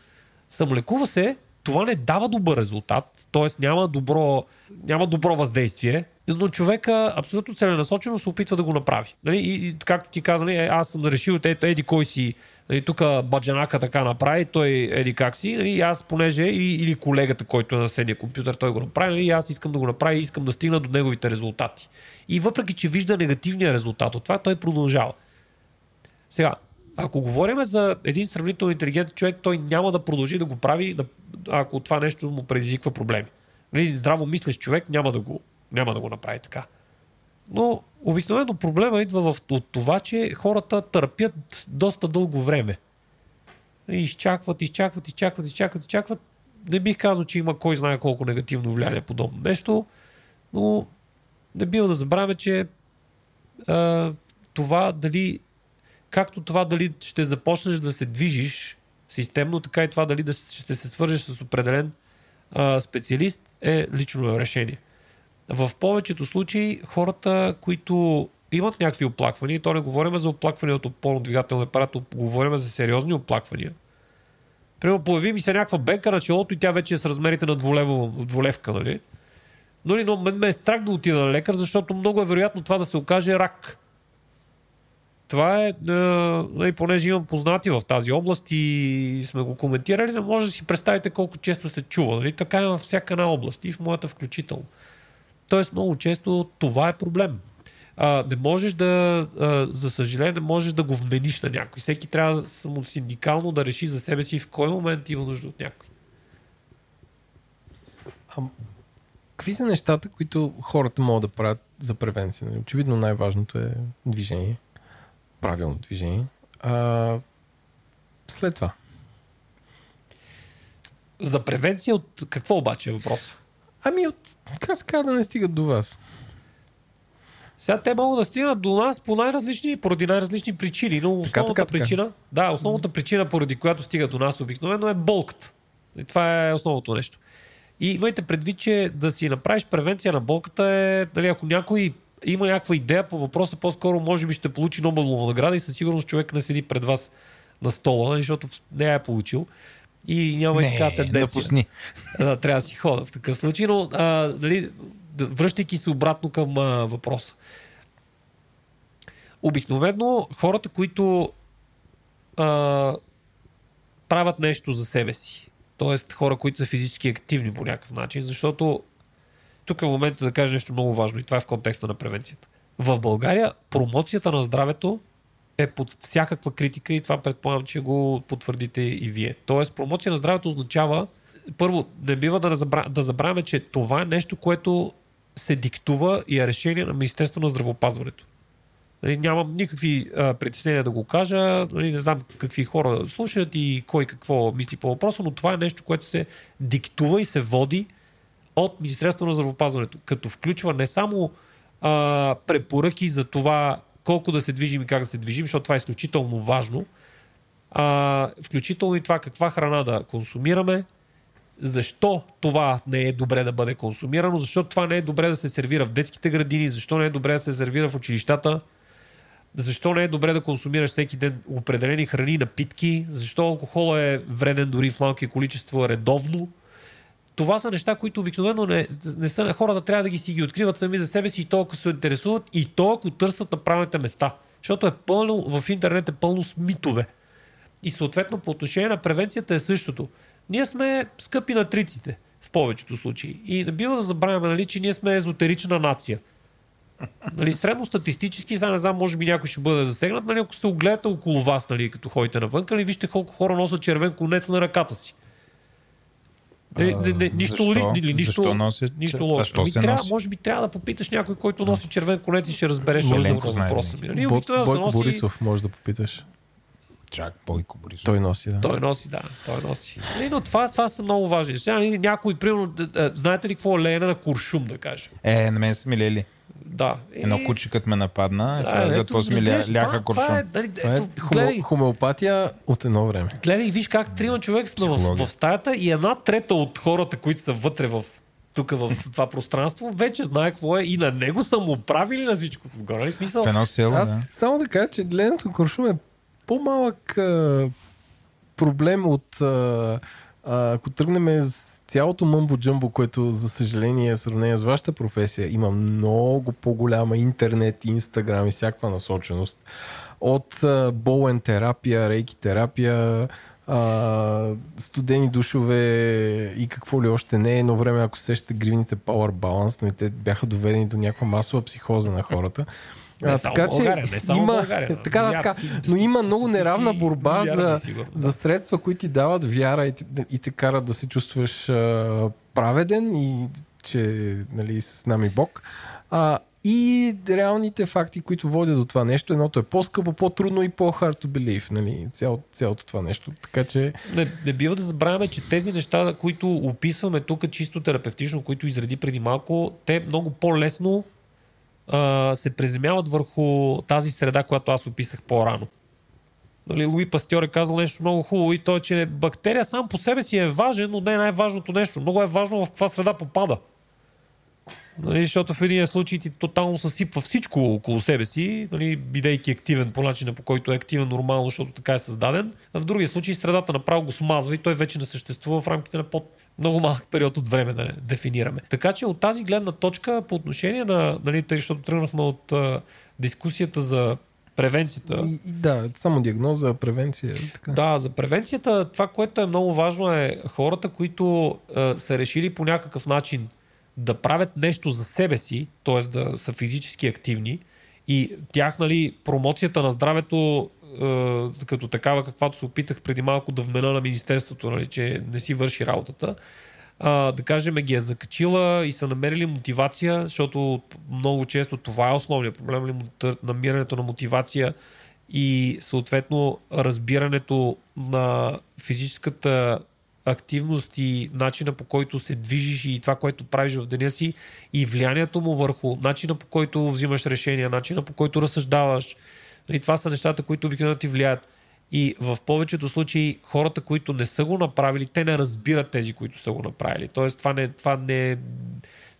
самолекува се, това не дава добър резултат, т.е. няма добро, няма добро въздействие, но човека абсолютно целенасочено се опитва да го направи. Нали? И, и както ти каза, нали, аз съм решил, ето, еди кой си, нали, тук баджанака така направи, той еди как си, нали, аз понеже, или, или колегата, който е на седния компютър, той го направи, нали, аз искам да го направя и искам да стигна до неговите резултати. И въпреки, че вижда негативния резултат от това, той продължава. Сега, ако говорим за един сравнително интелигентен човек, той няма да продължи да го прави, да, ако това нещо му предизвиква проблеми. Нали, здраво мислещ човек няма да го, няма да го направи така. Но обикновено проблема идва в, от това, че хората търпят доста дълго време. Изчакват, изчакват, изчакват, изчакват, изчакват. Не бих казал, че има кой знае колко негативно влияние подобно нещо, но не бива да забравяме, че а, това дали, както това дали ще започнеш да се движиш системно, така и това дали да ще се свържеш с определен а, специалист е лично решение. В повечето случаи хората, които имат някакви оплаквания, то не говорим за оплаквания от опорно-двигателен апарат, говорим за сериозни оплаквания. Примерно появи ми се някаква бенка на челото и тя вече е с размерите на дволево, дволевка, нали? Нали, но мен ме е страх да отида на лекар, защото много е вероятно това да се окаже рак. Това е, е, понеже имам познати в тази област и сме го коментирали, не може да си представите колко често се чува. Нали? Така е във всяка една област и в моята включително. Тоест много често това е проблем. А, не можеш да, а, за съжаление, не можеш да го вмениш на някой. Всеки трябва самосиндикално да реши за себе си в кой момент има нужда от някой. А, какви са нещата, които хората могат да правят за превенция? Нали? Очевидно най-важното е движение. Правилно движение. А, след това. За превенция от какво обаче е въпрос? Ами от, казва да не стигат до вас? Сега те могат да стигнат до нас по най-различни, поради най-различни причини, но основната така, така, причина, така. да, основната причина, поради която стигат до нас обикновено е болката. И това е основното нещо. И имайте предвид, че да си направиш превенция на болката е, нали, ако някой има някаква идея по въпроса, по-скоро може би ще получи Нобелова награда и със сигурност човек не седи пред вас на стола, нали, защото не я е получил и няма не, и така тенденция. Напусни. Да, трябва да си хода в такъв случай, но а, дали, връщайки се обратно към а, въпроса. Обикновено хората, които а, правят нещо за себе си, т.е. хора, които са физически активни по някакъв начин, защото тук е момента да кажа нещо много важно и това е в контекста на превенцията. В България промоцията на здравето е под всякаква критика и това предполагам, че го потвърдите и вие. Тоест, промоция на здравето означава, първо, не бива да, разбра, да забравяме, че това е нещо, което се диктува и е решение на Министерство на здравеопазването. Нали, нямам никакви а, притеснения да го кажа, нали, не знам какви хора слушат и кой какво мисли по въпроса, но това е нещо, което се диктува и се води от Министерство на здравеопазването, като включва не само а, препоръки за това колко да се движим и как да се движим, защото това е изключително важно. А, включително и това каква храна да консумираме, защо това не е добре да бъде консумирано, защо това не е добре да се сервира в детските градини, защо не е добре да се сервира в училищата, защо не е добре да консумираш всеки ден определени храни, напитки, защо алкохол е вреден дори в малки количества редовно това са неща, които обикновено не, не са хората трябва да ги си ги откриват сами за себе си и то ако се интересуват и то ако търсят на правилните места. Защото е пълно, в интернет е пълно с митове. И съответно по отношение на превенцията е същото. Ние сме скъпи на триците в повечето случаи. И не бива да забравяме, нали, че ние сме езотерична нация. Нали, средно статистически, сега не знам, може би някой ще бъде засегнат, нали, ако се огледате около вас, нали, като ходите навън, нали, вижте колко хора носят червен конец на ръката си. Не, не, не, нищо, защо? Ли, нищо, защо носят, нищо лошо. Защо ами, трябва, носи? може би трябва да попиташ някой, който носи червен конец и ще разбереш отговор на въпроса ми. Нали? Бойко носи... Борисов може да попиташ. Чак, Бойко Борисов. Той носи, да. Той носи, да. Той носи. Нали, но това, това са много важни. Сега, нали, някой, примерно, знаете ли какво е леене на куршум, да кажем? Е, на мен са ми лели. Да. Едно И- куче, като ме нападна, Да, разглед ето, после ми ля, ляха това- това куршум. е, нали, Това е ето, гледай, хомеопатия от едно време. гледай, виж как трима човека сме в, в стаята и една трета от хората, които са вътре в тук в това пространство, вече знае какво е и на него са му правили на всичко отгоре. Нали смисъл? В едно село, Аз да. само да кажа, че на куршум е по-малък а, проблем от а, ако тръгнем с цялото мъмбо-джъмбо, което за съжаление е сравнение с вашата професия, има много по-голяма интернет, инстаграм и всякаква насоченост. От а, болен терапия, рейки терапия, а, студени душове и какво ли още не. Едно време, ако сещате гривните Power Balance, нали, те бяха доведени до някаква масова психоза на хората. Не А, само така че България, не само има, България. така, да, така, но има много неравна борба милиарди, за, сигурно, за средства, които ти дават вяра и, те- и те карат да се чувстваш а, праведен и че нали, с нами Бог. А, и реалните факти, които водят до това нещо. Едното е по-скъпо, по-трудно и по-hard to believe. Нали, цяло, цялото това нещо. Така че Не, не бива да забравяме, че тези неща, които описваме тук чисто терапевтично, които изреди преди малко, те много по-лесно а, се преземяват върху тази среда, която аз описах по-рано. Нали, Луи Пастьор е казал нещо много хубаво и то е, че бактерия сам по себе си е важен, но не е най-важното нещо. Много е важно в каква среда попада. Нали, защото в един случай ти тотално съсипва всичко около себе си, нали, бидейки активен по начина, по който е активен нормално, защото така е създаден. А в другия случай средата направо го смазва и той вече не съществува в рамките на под много малък период от време, да не дефинираме. Така че от тази гледна точка, по отношение на, нали, тъй, защото тръгнахме от а, дискусията за превенцията. и, да, само диагноза, превенция. Така. Да, за превенцията това, което е много важно е хората, които е, са решили по някакъв начин да правят нещо за себе си, т.е. да са физически активни и тях, нали, промоцията на здравето е, като такава, каквато се опитах преди малко да вмена на Министерството, нали, че не си върши работата, а, да кажем, ги е закачила и са намерили мотивация, защото много често това е основният проблем, нали, мотив- намирането на мотивация и съответно разбирането на физическата активност и начина по който се движиш и това, което правиш в деня си и влиянието му върху начина по който взимаш решения, начина по който разсъждаваш. И това са нещата, които обикновено ти влияят. И в повечето случаи хората, които не са го направили, те не разбират тези, които са го направили. Тоест това не, това не,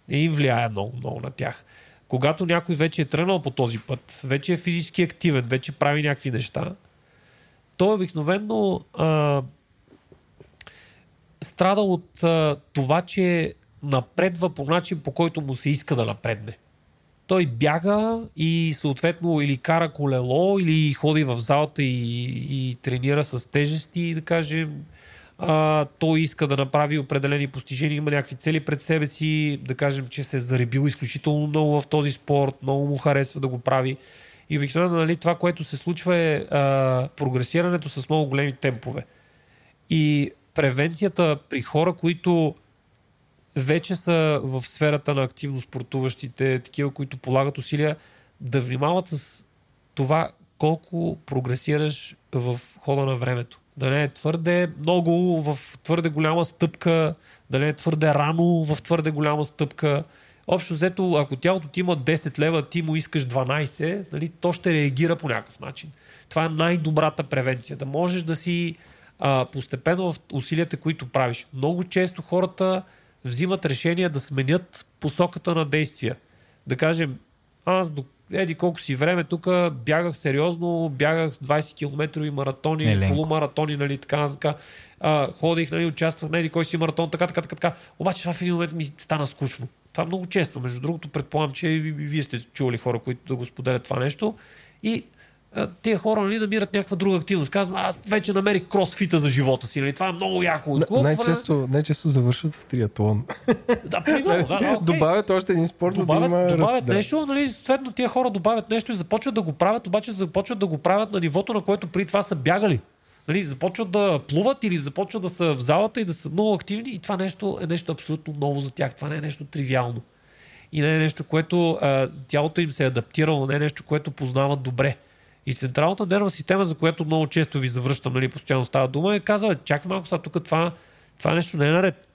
не им влияе много, много на тях. Когато някой вече е тръгнал по този път, вече е физически активен, вече прави някакви неща, той обикновено страда от а, това, че напредва по начин, по който му се иска да напредне. Той бяга и съответно или кара колело, или ходи в залата и, и тренира с тежести, да кажем. А, той иска да направи определени постижения, има някакви цели пред себе си, да кажем, че се е заребил изключително много в този спорт, много му харесва да го прави. И обикновено нали, това, което се случва е а, прогресирането с много големи темпове. И превенцията при хора, които вече са в сферата на активно спортуващите, такива, които полагат усилия, да внимават с това колко прогресираш в хода на времето. Да не е твърде много в твърде голяма стъпка, да не е твърде рано в твърде голяма стъпка. Общо взето, ако тялото ти има 10 лева, ти му искаш 12, нали, то ще реагира по някакъв начин. Това е най-добрата превенция. Да можеш да си а, постепенно в усилията, които правиш. Много често хората взимат решение да сменят посоката на действия. Да кажем, аз до еди колко си време тук бягах сериозно, бягах 20 км маратони, Еленко. полумаратони, нали, така, така. А, ходих, нали, участвах на еди кой си маратон, така, така, така, така. Обаче това в един момент ми стана скучно. Това много често, между другото, предполагам, че и вие сте чували хора, които да го споделят това нещо. И тия хора нали, намират някаква друга активност. Казвам, аз вече намерих кросфита за живота си. Нали? Това е много яко. От Н- колко време- най-често, най-често завършват в триатлон. Да, примерно, да, окей. Добавят още един спорт, за да добавят, има добавят да. нещо, нали, съответно тия хора добавят нещо и започват да го правят, обаче започват да го правят на нивото, на което преди това са бягали. Нали, започват да плуват или започват да са в залата и да са много активни и това нещо е нещо абсолютно ново за тях. Това не е нещо тривиално. И не е нещо, което а, тялото им се е адаптирало, не е нещо, което познават добре. И централната нервна система, за която много често ви завръщам, нали, постоянно става дума, е казва, чакай малко сега тук това, това нещо не е наред.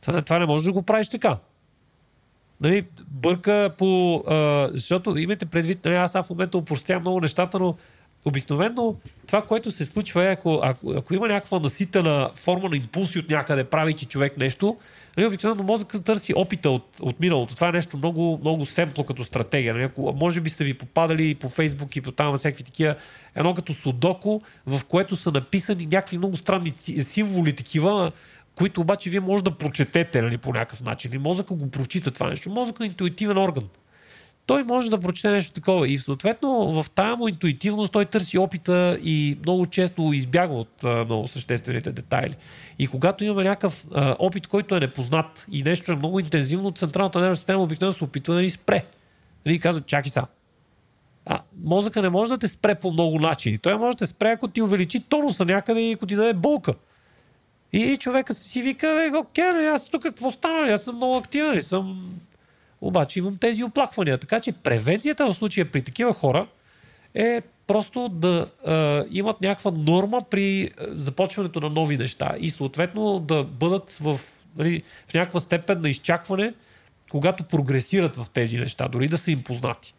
Това, това не може да го правиш така. нали, бърка по... А, защото имайте предвид, нали, аз в момента упростявам много нещата, но обикновено това, което се случва е, ако, ако, ако има някаква наситена форма на импулси от някъде, правейки човек нещо, нали, обикновено мозъкът търси опита от, от миналото. Това е нещо много, много семпло като стратегия. Нали. Ако, може би сте ви попадали по Фейсбук и по там всякакви такива, едно като судоко, в което са написани някакви много странни символи такива, които обаче вие може да прочетете нали, по някакъв начин. И мозъка го прочита това нещо. Мозъкът е интуитивен орган. Той може да прочете нещо такова. И съответно в тази му интуитивност той търси опита и много често избягва от а, много съществените детайли. И когато имаме някакъв а, опит, който е непознат и нещо е много интензивно, централната нервна система обикновено се опитва да ни спре. Нали, казва, чакай сега. А, мозъка не може да те спре по много начини. Той може да те спре, ако ти увеличи тонуса някъде и ако ти даде болка. И човека си вика, бе, окей, аз тук какво стана? Аз съм много активен, нали, съм... Обаче имам тези оплаквания. Така че превенцията в случая при такива хора е просто да е, имат някаква норма при започването на нови неща и съответно да бъдат в, нали, в някаква степен на изчакване, когато прогресират в тези неща, дори да са им познати.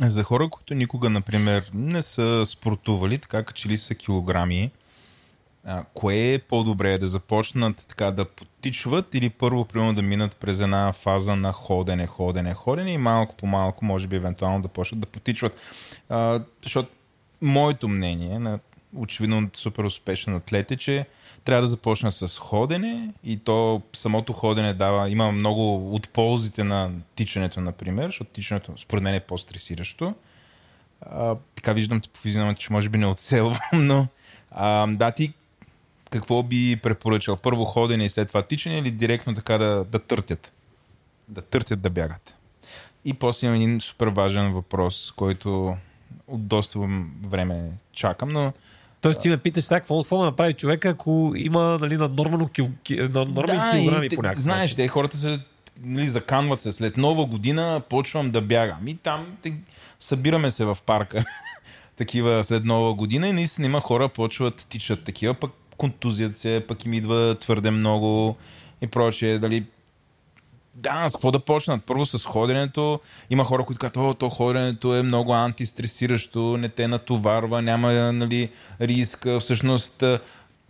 За хора, които никога, например, не са спортували, така качели са килограми, а, кое е по-добре да започнат така да потичват или първо, примерно, да минат през една фаза на ходене, ходене, ходене и малко по малко, може би, евентуално да почнат да потичват. А, защото моето мнение, на очевидно супер успешен атлет е, че трябва да започна с ходене и то самото ходене дава, има много от ползите на тичането, например, защото тичането според мен е по-стресиращо. А, така виждам по физиономията, че може би не оцелвам, но а, да, ти какво би препоръчал? Първо ходене и след това тичане или директно така да, да търтят? Да търтят да бягат. И после имам един супер важен въпрос, който от доста време чакам, но Тоест ти ме питаш сега какво, какво да направи човека, ако има нали, наднормено кил, ки, наднормен да, килограми по някакъв Знаеш, те хората се нали, заканват се. След нова година почвам да бягам. И там те, събираме се в парка. такива след нова година и наистина има хора почват тичат такива, пък контузият се, пък им идва твърде много и прочее. Дали да, с какво да почнат? Първо с ходенето. Има хора, които казват, о, то ходенето е много антистресиращо, не те натоварва, няма нали, риск. Всъщност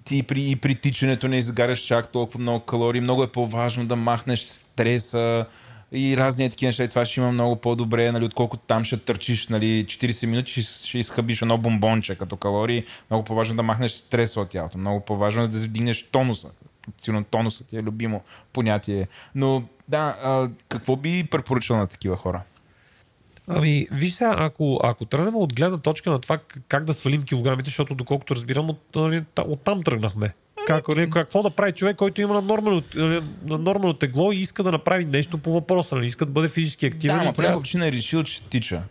ти при, и при тичането не изгаряш чак толкова много калории. Много е по-важно да махнеш стреса и разни такива неща. И това ще има много по-добре, нали, отколкото там ще търчиш нали, 40 минути, ще, изхъбиш едно бомбонче като калории. Много по-важно да махнеш стреса от тялото. Много по-важно е да вдигнеш тонуса. Сигурно тонусът ти е любимо понятие. Но да, а, какво би препоръчал на такива хора? Ами, виж сега, ако, ако тръгнем от гледна точка на това как да свалим килограмите, защото доколкото разбирам, от, нали, та- оттам тръгнахме. Как, нали, какво да прави човек, който има наднормено, наднормено тегло и иска да направи нещо по въпроса, нали, иска да бъде физически активен. Да, ама по някаква причина е решил, че тича.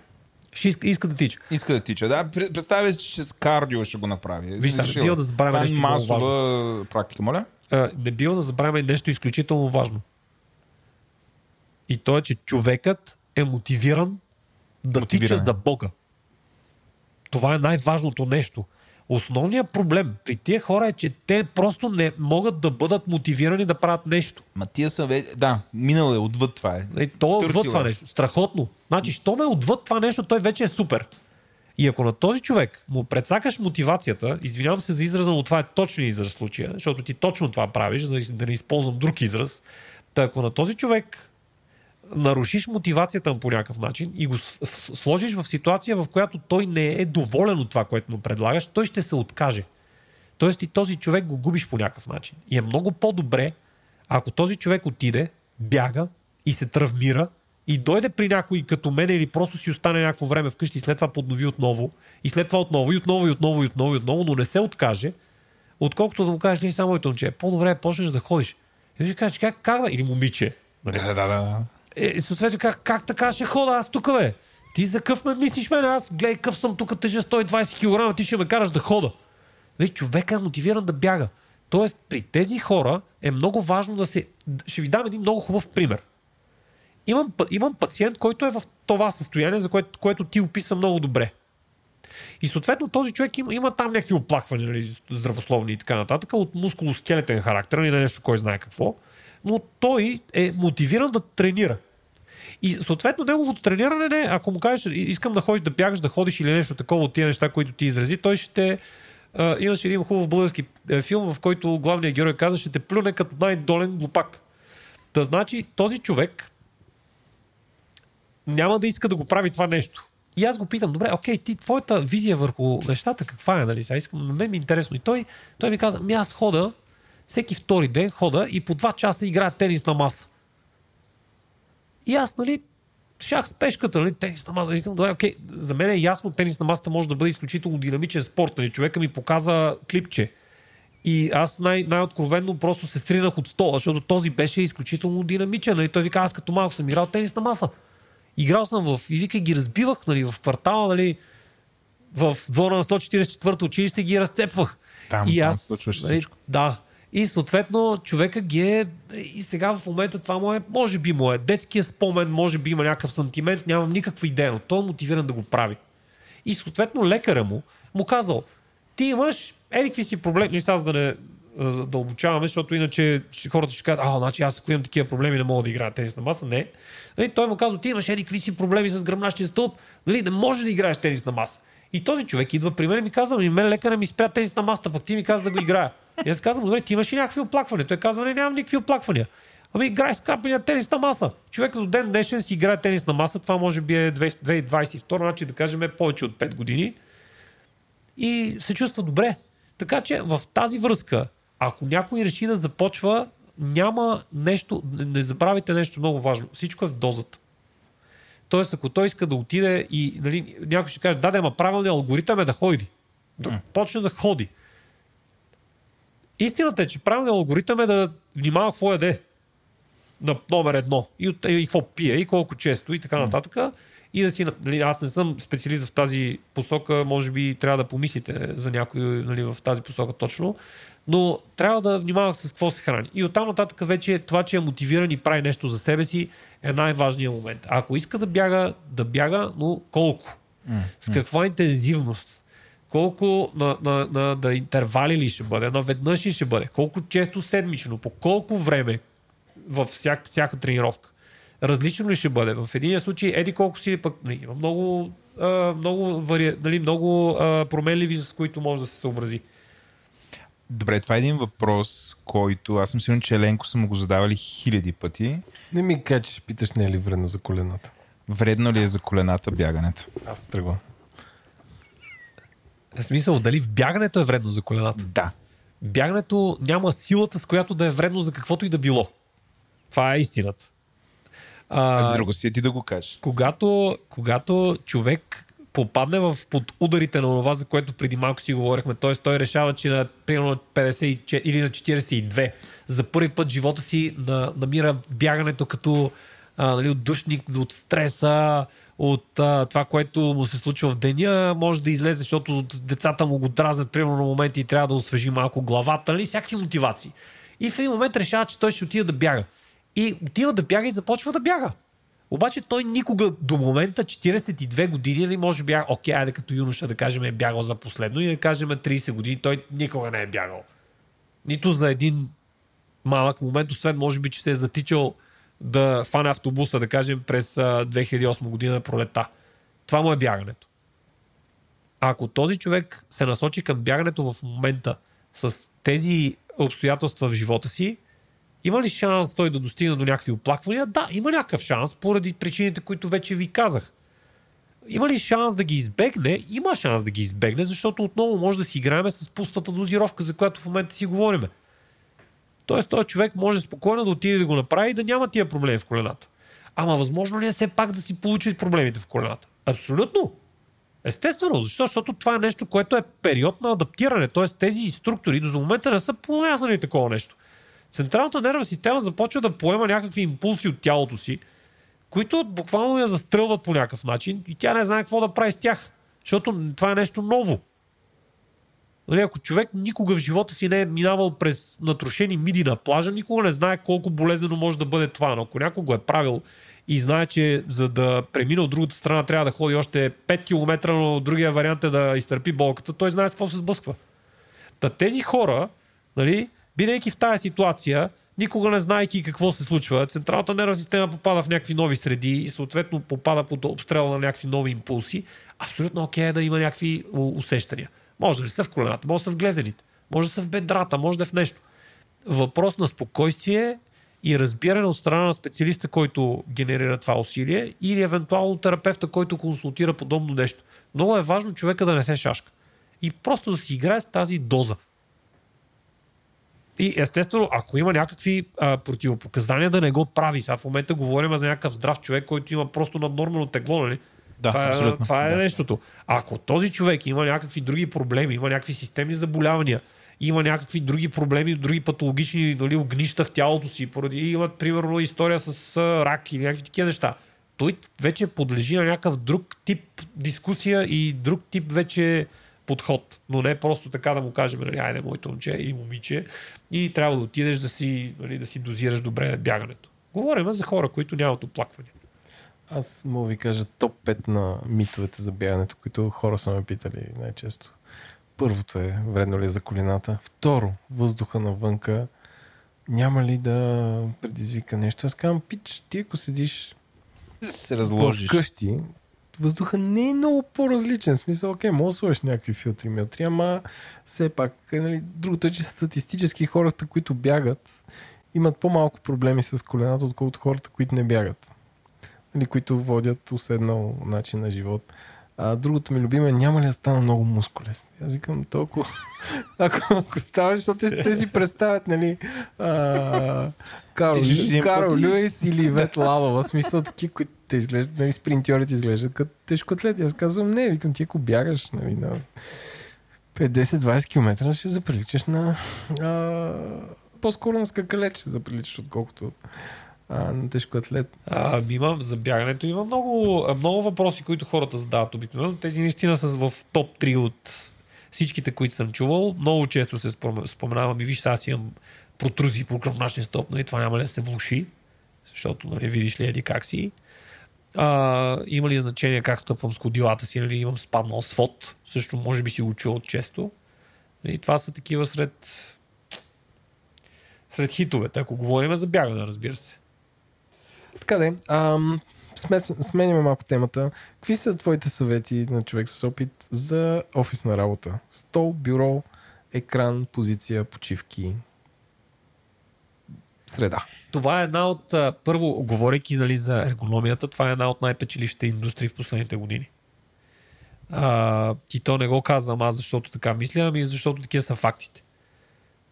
ще иска, иска да тича. Иска да тича. Да, пр- представя си, че с кардио ще го направи. Виж сега, Решил бива е. да забравяме Това е нещо масова практика, моля. А, не бива да забравяме нещо изключително важно. И то е, че човекът е мотивиран да Мотивиран тича за Бога. Това е най-важното нещо. Основният проблем при тия хора е, че те просто не могат да бъдат мотивирани да правят нещо. Ма тия са ве... Да, минал е, отвъд това е. Е, то е отвъд Търтила. това нещо. Страхотно. Значи, що ме отвъд това нещо, той вече е супер. И ако на този човек му предсакаш мотивацията, извинявам се за израза, но това е точният израз в случая, защото ти точно това правиш, да не използвам друг израз. Та ако на този човек нарушиш мотивацията му по някакъв начин и го сложиш в ситуация, в която той не е доволен от това, което му предлагаш, той ще се откаже. Тоест и този човек го губиш по някакъв начин. И е много по-добре, ако този човек отиде, бяга и се травмира и дойде при някой като мен или просто си остане някакво време вкъщи и след това поднови отново и след това отново и отново и отново и отново и отново, но не се откаже, отколкото да му кажеш, не само моето момче, по-добре е почнеш да ходиш. И ще кажеш, как, как? Или момиче. Да, да, да. Е, съответно, как, как така ще хода аз тук, бе? Ти за къв ме мислиш, мен? Аз гледай къв съм тук, тежа 120 кг, ти ще ме караш да хода. Виж, човека е мотивиран да бяга. Тоест, при тези хора е много важно да се... Ще ви дам един много хубав пример. Имам, имам пациент, който е в това състояние, за което, което ти описа много добре. И съответно този човек има, има там някакви оплаквания, нали, здравословни и така нататък, от мускулоскелетен характер или нещо, кой знае какво. но той е мотивиран да тренира. И съответно неговото трениране не, ако му кажеш, искам да ходиш да бягаш, да ходиш или нещо такова от тия неща, които ти изрази, той ще... А, имаше един хубав български е, филм, в който главният герой каза, ще те плюне като най-долен глупак. Да значи този човек няма да иска да го прави това нещо. И аз го питам, добре, окей, ти, твоята визия върху нещата каква е, нали? Сега искам, на мен ми е интересно. И той, той ми каза, ми аз хода, всеки втори ден хода и по два часа играя тенис на маса. И аз, нали, шах с пешката, нали, тенис на маса. Викам, добре, окей, за мен е ясно, тенис на масата може да бъде изключително динамичен спорт. Нали? Човека ми показа клипче. И аз най- най-откровенно просто се сринах от стола, защото този беше изключително динамичен. Нали? Той вика, аз като малко съм играл тенис на маса. Играл съм в... И вика, ги разбивах нали, в квартала, нали, в двора на 144-то училище ги разцепвах. Там, и там аз, случваше нали, да. И съответно човека ги е... И сега в момента това му е... Може би му е детския спомен, може би има някакъв сантимент, нямам никаква идея, но той е мотивиран да го прави. И съответно лекаря му му казал, ти имаш еди какви си проблеми, не сега да не за да обучаваме, защото иначе хората ще кажат, а, значи аз ако имам такива проблеми не мога да играя тенис на маса. Не. Нали, той му казва, ти имаш еди какви си проблеми с гръмнащия стълб, нали, не може да играеш тенис на маса. И този човек идва при мен и ми казва, ми мен лекаря ми спря тенис на масата, пък ти ми каза да го играя. И аз казвам, добре, ти имаш ли някакви оплаквания? Той казва, не, нямам никакви оплаквания. Ами играй с крапения тенис на маса. Човек до ден днешен си играе тенис на маса. Това може би е 2022, значи да кажем е повече от 5 години. И се чувства добре. Така че в тази връзка, ако някой реши да започва, няма нещо, не- забравяйте нещо много важно. Всичко е в дозата. Тоест, ако той иска да отиде и нали, някой ще каже, да, да, ама правилният алгоритъм е да ходи. Да почне да ходи. Истината е, че правилният алгоритъм е да внимава какво яде на номер едно. И, и какво пие, и колко често, и така нататък. И да си, нали, аз не съм специалист в тази посока, може би трябва да помислите за някой нали, в тази посока точно, но трябва да внимава с какво се храни. И оттам нататък вече това, че е мотивиран и прави нещо за себе си, е най-важният момент. Ако иска да бяга, да бяга, но колко? С каква интензивност? Колко на, на, на, на интервали ли ще бъде? Наведнъж ли ще бъде? Колко често седмично? По колко време? във всяк, всяка тренировка. Различно ли ще бъде? В един случай, еди колко си, пък нали, има много, а, много, вари... нали, много а, променливи, с които може да се съобрази. Добре, това е един въпрос, който аз съм сигурен, че Еленко са му го задавали хиляди пъти. Не ми кажа, че ще питаш не е ли вредно за колената. Вредно ли е за колената бягането? Аз тръгвам. В смисъл, дали в бягането е вредно за колената? Да. Бягането няма силата, с която да е вредно за каквото и да било. Това е истината. А, А, друго си е ти да го кажеш. когато, когато човек попадне в под ударите на това, за което преди малко си говорихме, т.е. той решава, че на примерно на 54 или на 42 за първи път живота си на, намира бягането като а, нали, отдушник от стреса, от а, това, което му се случва в деня, може да излезе, защото децата му го дразнят примерно на моменти и трябва да освежи малко главата, нали, всякакви мотивации. И в един момент решава, че той ще отиде да бяга. И отива да бяга и започва да бяга. Обаче той никога до момента, 42 години, или може би, окей, айде като юноша да кажем е бягал за последно и да кажем 30 години, той никога не е бягал. Нито за един малък момент, освен може би, че се е затичал да фане автобуса, да кажем, през а, 2008 година пролета. Това му е бягането. Ако този човек се насочи към бягането в момента с тези обстоятелства в живота си, има ли шанс той да достигне до някакви оплаквания? Да, има някакъв шанс, поради причините, които вече ви казах. Има ли шанс да ги избегне? Има шанс да ги избегне, защото отново може да си играем с пустата дозировка, за която в момента си говориме. Тоест, този човек може спокойно да отиде да го направи и да няма тия проблеми в колената. Ама възможно ли е все пак да си получи проблемите в колената? Абсолютно. Естествено, защо? Защото това е нещо, което е период на адаптиране. Тоест тези структури до момента не са понаясали такова нещо. Централната нервна система започва да поема някакви импулси от тялото си, които буквално я застрелват по някакъв начин и тя не знае какво да прави с тях. Защото това е нещо ново. Нали, ако човек никога в живота си не е минавал през натрошени миди на плажа, никога не знае колко болезнено може да бъде това. Но ако някой го е правил и знае, че за да премине от другата страна трябва да ходи още 5 км, но другия вариант е да изтърпи болката, той знае с какво се сблъсква. Та тези хора, нали, бидейки в тази ситуация, никога не знаеки какво се случва. Централната нервна система попада в някакви нови среди и съответно попада под обстрел на някакви нови импулси. Абсолютно окей е да има някакви усещания. Може да ли са в колената, може да са в глезените, може да са в бедрата, може да е в нещо. Въпрос на спокойствие и разбиране от страна на специалиста, който генерира това усилие или евентуално терапевта, който консултира подобно нещо. Много е важно човека да не се шашка. И просто да си играе с тази доза. И естествено, ако има някакви а, противопоказания, да не го прави. Сега в момента говорим за някакъв здрав човек, който има просто наднормено тегло, нали? Да, това е, абсолютно. това е Да. нещото. Ако този човек има някакви други проблеми, има някакви системни заболявания, има някакви други проблеми, други патологични нали, огнища в тялото си, поради имат, примерно, история с рак или някакви такива неща, той вече подлежи на някакъв друг тип дискусия и друг тип вече подход. Но не просто така да му кажем, нали, айде, моето момче или момиче, и трябва да отидеш да си, нали, да си дозираш добре бягането. Говорим за хора, които нямат оплаквания. Аз мога ви кажа топ 5 на митовете за бягането, които хора са ме питали най-често. Първото е вредно ли е за колината. Второ, въздуха навънка няма ли да предизвика нещо. Аз казвам, пич, ти ако седиш се разложиш. вкъщи, въздуха не е много по-различен. В смисъл, окей, може да сложиш някакви филтри, милтри, ама все пак, нали, другото е, че статистически хората, които бягат, имат по-малко проблеми с колената, отколкото хората, които не бягат. Нали, които водят уседнал начин на живот. А другото ми любимо е, няма ли да стана много мускулест? Аз викам, толкова... ако, ако става, защото те, те си представят, нали, а, Карл, Карл Люис или Вет Лалова, в смисъл такива, които те изглеждат, нали, спринтьорите изглеждат като тежкоатлети. Аз казвам, не, викам, ти ако бягаш, нали, на 50-20 км, ще заприличаш на а, по-скоро на скакалеч ще заприличаш, отколкото а, на тежкоатлет. А, има, за бягането има много, много въпроси, които хората задават обикновено. Тези наистина са в топ 3 от всичките, които съм чувал. Много често се спом- споменавам и виж, аз имам протрузии по кръвначния стоп, нали, това няма ли да се влуши, защото нали, видиш ли еди как си. А, има ли значение как стъпвам с ходилата си, нали, имам спаднал свод, също може би си го чувал често. И това са такива сред сред хитовете, ако говорим за бягане, разбира се. Така де, ам, смес, сменяме малко темата. Какви са твоите съвети на човек с опит за офисна работа? Стол, бюро, екран, позиция, почивки, среда. Това е една от, първо, говорейки нали, за ергономията, това е една от най-печелившите индустрии в последните години. А, и то не го казвам аз, защото така мисля, ами защото такива са фактите.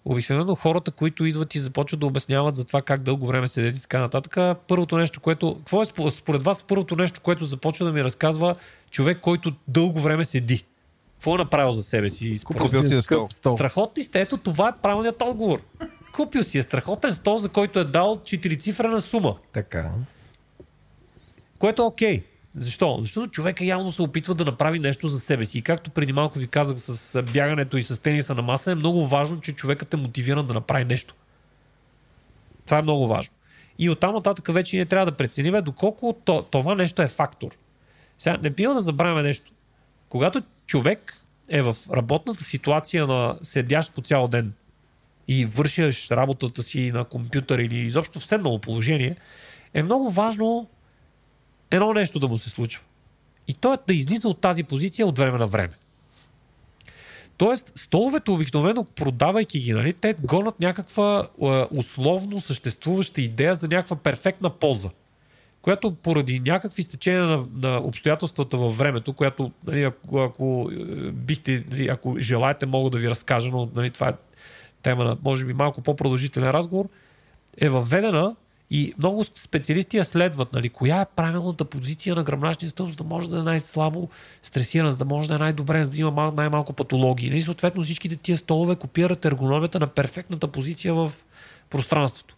Обикновено хората, които идват и започват да обясняват за това как дълго време седят и така нататък, първото нещо, което... Какво е спо- според вас първото нещо, което започва да ми разказва човек, който дълго време седи? Какво е направил за себе си? Купил си Скъп стол. Страхотни сте, ето това е правилният отговор. Купил си е страхотен стол, за който е дал 4 цифрена сума, Така. което е окей. Защо? Защото човека явно се опитва да направи нещо за себе си. И както преди малко ви казах с бягането и с тениса на маса, е много важно, че човекът е мотивиран да направи нещо. Това е много важно. И оттам нататък вече ние трябва да преценим доколко то, това нещо е фактор. Сега не бива да забравяме нещо. Когато човек е в работната ситуация на седящ по цял ден и вършиш работата си на компютър или изобщо в седнало положение, е много важно едно нещо да му се случва. И то е да излиза от тази позиция от време на време. Тоест, столовете обикновено, продавайки ги, нали, те гонят някаква е, условно съществуваща идея за някаква перфектна полза, която поради някакви стечения на, на обстоятелствата във времето, която, нали, ако, ако е, бихте, нали, ако желаете, мога да ви разкажа, но нали, това е тема на, може би, малко по-продължителен разговор, е въведена и много специалисти я следват. Нали, коя е правилната позиция на гръбначния стълб, за да може да е най-слабо стресиран, за да може да е най-добре, за да има мал- най-малко патологии. И съответно всичките тия столове копират ергономията на перфектната позиция в пространството.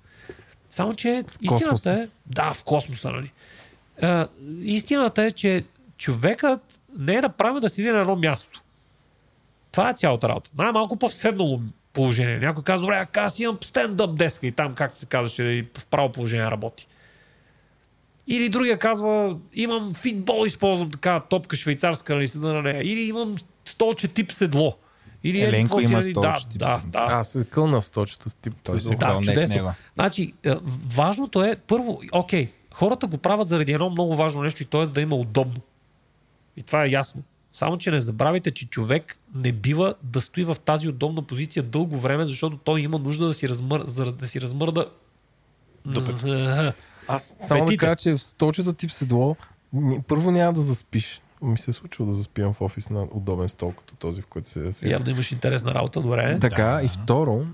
Само, че истината космоса. е... Да, в космоса, нали? А, истината е, че човекът не е направен да седи на едно място. Това е цялата работа. Най-малко по-вседнало положение. Някой казва, добре, аз имам стендъп деска и там, как се казваше, и в право положение работи. Или другия казва, имам фитбол, използвам така топка швейцарска, нали седа на нея. Или имам столче тип седло. Или Еленко си, има нали, стол, да, ще ти да, да. Аз се кълна в сточето с тип. Той се седло. Да, чудесно. Значи, е, важното е, първо, окей, хората го правят заради едно много важно нещо и то е да има удобно. И това е ясно. Само, че не забравяйте, че човек не бива да стои в тази удобна позиция дълго време, защото той има нужда да си, размър... за да си размърда дупето. Аз само да Петите. кажа, че в столчето тип седло първо няма да заспиш. Ми се е случило да заспивам в офис на удобен стол, като този, в който се сега. Явно имаш интересна работа, добре. Така, и второ,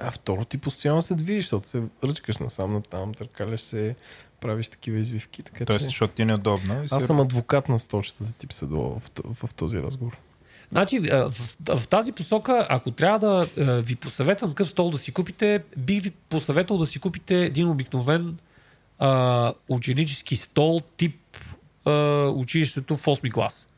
а второ ти постоянно се движиш, защото се ръчкаш насам натам, търкаляш се, правиш такива извивки, така Тоест, че... защото ти е неудобно. Аз съм адвокат на столчетата тип седло в, в, в този разговор. Значи, а, в, в тази посока, ако трябва да ви посъветвам какъв стол да си купите, бих ви посъветвал да си купите един обикновен а, ученически стол тип а, училището в 8 клас.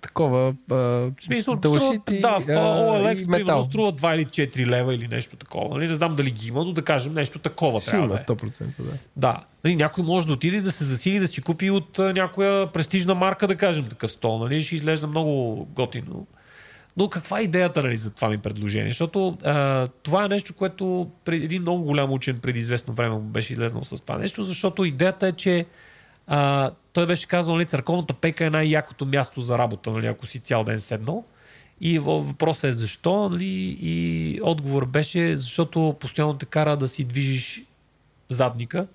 Такова, а, смисъл, дължити, струва, да, OLX и примерно метал. струва 2 или 4 лева или нещо такова. Нали? Не знам дали ги има, но да кажем нещо такова Ще има да е. 100%, да. Да. Нали, някой може да отиде да се засили да си купи от някоя престижна марка, да кажем такъв стол. Нали? Ще изглежда много готино. Но каква е идеята нали, за това ми предложение? Защото а, това е нещо, което пред, един много голям учен преди известно време беше излезнал с това нещо, защото идеята е, че а, той беше казал, нали, църковната пека е най-якото място за работа, нали, ако си цял ден седнал. И въ- въпросът е защо, нали, и отговор беше, защото постоянно те кара да си движиш задника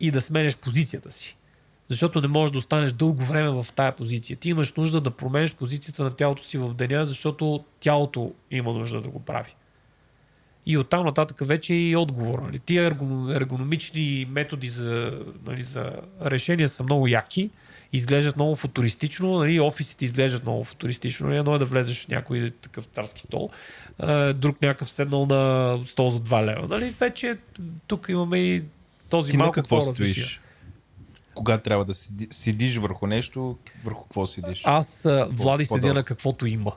и да сменяш позицията си. Защото не можеш да останеш дълго време в тая позиция. Ти имаш нужда да променеш позицията на тялото си в деня, защото тялото има нужда да го прави. И оттам нататък вече и отговор. Нали? Тия ергоном- ергономични методи за, нали, за решения са много яки, изглеждат много футуристично, нали? офисите изглеждат много футуристично. Нали? Едно е да влезеш в някой такъв царски стол, друг някакъв седнал на стол за 2 лева. Нали? Вече тук имаме и този Ти на малко какво стоиш? Кога трябва да седи, седиш върху нещо, върху какво седиш? Аз, Влади, седя на каквото има.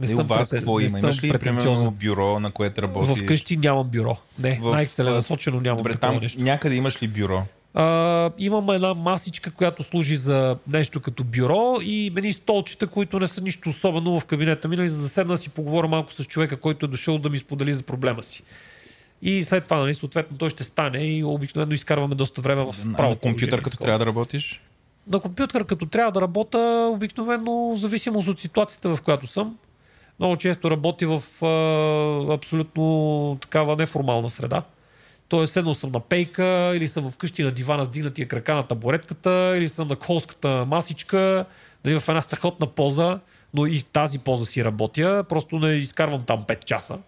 Не у вас прете- какво има? Имаш ли примерно бъро, на което работиш? Вкъщи нямам бюро. Не, В- най-целенасочено нямам Добре, там нещо. някъде имаш ли бюро? А, имам една масичка, която служи за нещо като бюро и едни столчета, които не са нищо особено в кабинета ми, нали, за да седна си поговоря малко с човека, който е дошъл да ми сподели за проблема си. И след това, нали, съответно, той ще стане и обикновено изкарваме доста време в право на компютър, положение. като трябва да работиш? На компютър, като трябва да работя, обикновено зависимост от ситуацията, в която съм. Много често работя в а, абсолютно такава неформална среда. Тоест, седнал съм на пейка, или съм вкъщи на дивана с дигнатия крака на табуретката, или съм на колската масичка, дали в една страхотна поза, но и тази поза си работя, просто не изкарвам там 5 часа.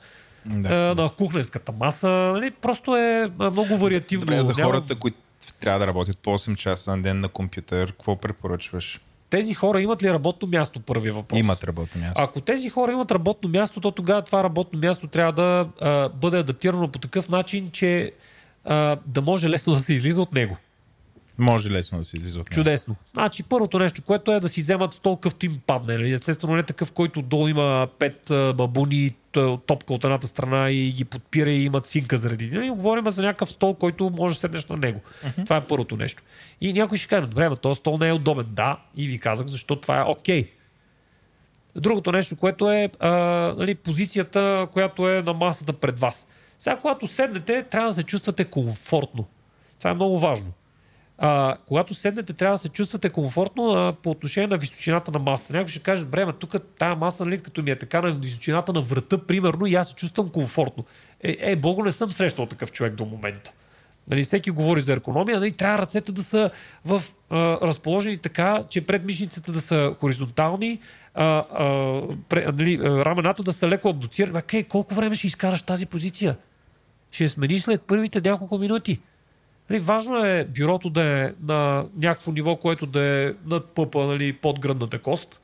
Да. А, на кухненската маса, нали? просто е много вариативно. Добре, за хората, които трябва да работят по 8 часа на ден на компютър, какво препоръчваш? Тези хора имат ли работно място, първия въпрос? Имат работно място. Ако тези хора имат работно място, то тогава това работно място трябва да а, бъде адаптирано по такъв начин, че а, да може лесно да се излиза от него. Може лесно да се излиза от. Чудесно. Значи първото нещо, което е да си вземат стол, къвто им падне. Нали? Естествено не такъв, който долу има пет бабуни, т- топка от едната страна и ги подпира и имат синка заради. Нали? Говорим за някакъв стол, който може да седнеш на него. Uh-huh. Това е първото нещо. И някой ще каже, добре, но този стол не е удобен. Да, и ви казах, защо това е окей. Другото нещо, което е а, нали, позицията, която е на масата пред вас. Сега, когато седнете, трябва да се чувствате комфортно. Това е много важно. А, когато седнете, трябва да се чувствате комфортно а, по отношение на височината на масата. Някой ще каже, ма тук тази маса, нали, като ми е така на височината на врата, примерно, и аз се чувствам комфортно. Е, е бого, не съм срещал такъв човек до момента. Нали, всеки говори за еркономия, нали, трябва ръцете да са в, а, разположени така, че предмишниците да са хоризонтални, а, а, пре, нали, рамената да са леко абдуцирани. Окей, колко време ще изкараш тази позиция? Ще смениш след първите няколко минути. Нали, важно е бюрото да е на някакво ниво, което да е над пъпа, нали, под гръдната кост,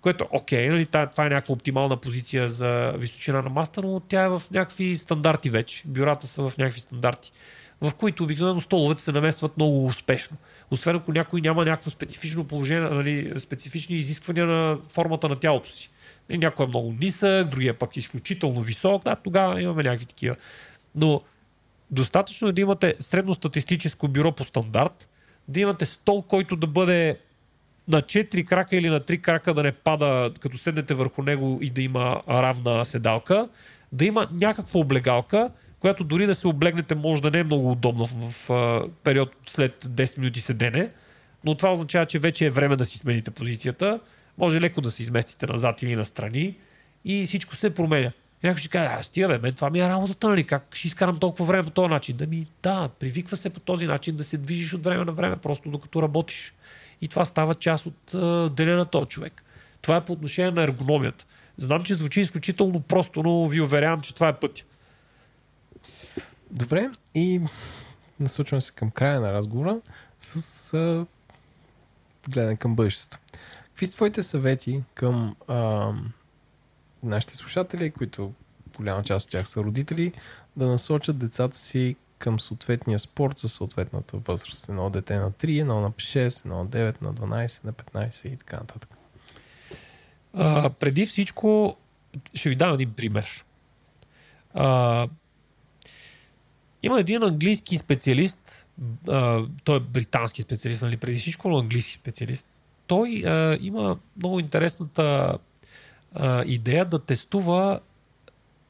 което окей, нали, това е някаква оптимална позиция за височина на маста, но тя е в някакви стандарти вече. Бюрата са в някакви стандарти, в които обикновено столовете се наместват много успешно. Освен ако някой няма някакво специфично положение, нали, специфични изисквания на формата на тялото си. Нали, Някой е много нисък, другия пък е изключително висок, да, тогава имаме някакви такива. Но достатъчно е да имате средностатистическо бюро по стандарт, да имате стол, който да бъде на 4 крака или на 3 крака да не пада, като седнете върху него и да има равна седалка, да има някаква облегалка, която дори да се облегнете може да не е много удобно в, в, в период след 10 минути седене, но това означава, че вече е време да си смените позицията. Може леко да се изместите назад или настрани и всичко се променя. И някой ще каже, а стига бе, мен това ми е работата, нали? Как ще изкарам толкова време по този начин? Да ми, да, привиква се по този начин да се движиш от време на време, просто докато работиш. И това става част от uh, деня на този човек. Това е по отношение на ергономията. Знам, че звучи изключително просто, но ви уверявам, че това е пътя. Добре, и насочваме се към края на разговора с а, гледане към бъдещето. Какви са твоите съвети към а, нашите слушатели, които голяма част от тях са родители, да насочат децата си към съответния спорт за съответната възраст. Едно дете на 3, едно на 6, едно на 9, на 12, на 15 и така нататък. А, преди всичко, ще ви дам един пример. А, има един английски специалист, а, той е британски специалист, нали, преди всичко, но английски специалист. Той а, има много интересната а, идея да тестува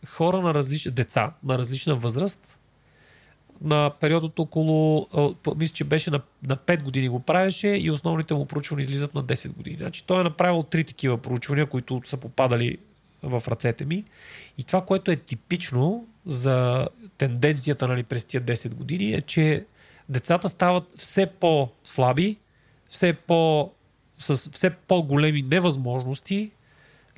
хора на различни, деца на различна възраст на период от около, мисля, че беше на, на 5 години го правеше и основните му проучвания излизат на 10 години. Значи той е направил три такива проучвания, които са попадали в ръцете ми. И това, което е типично за тенденцията нали, през тия 10 години е, че децата стават все по-слаби, все по, с все по-големи невъзможности,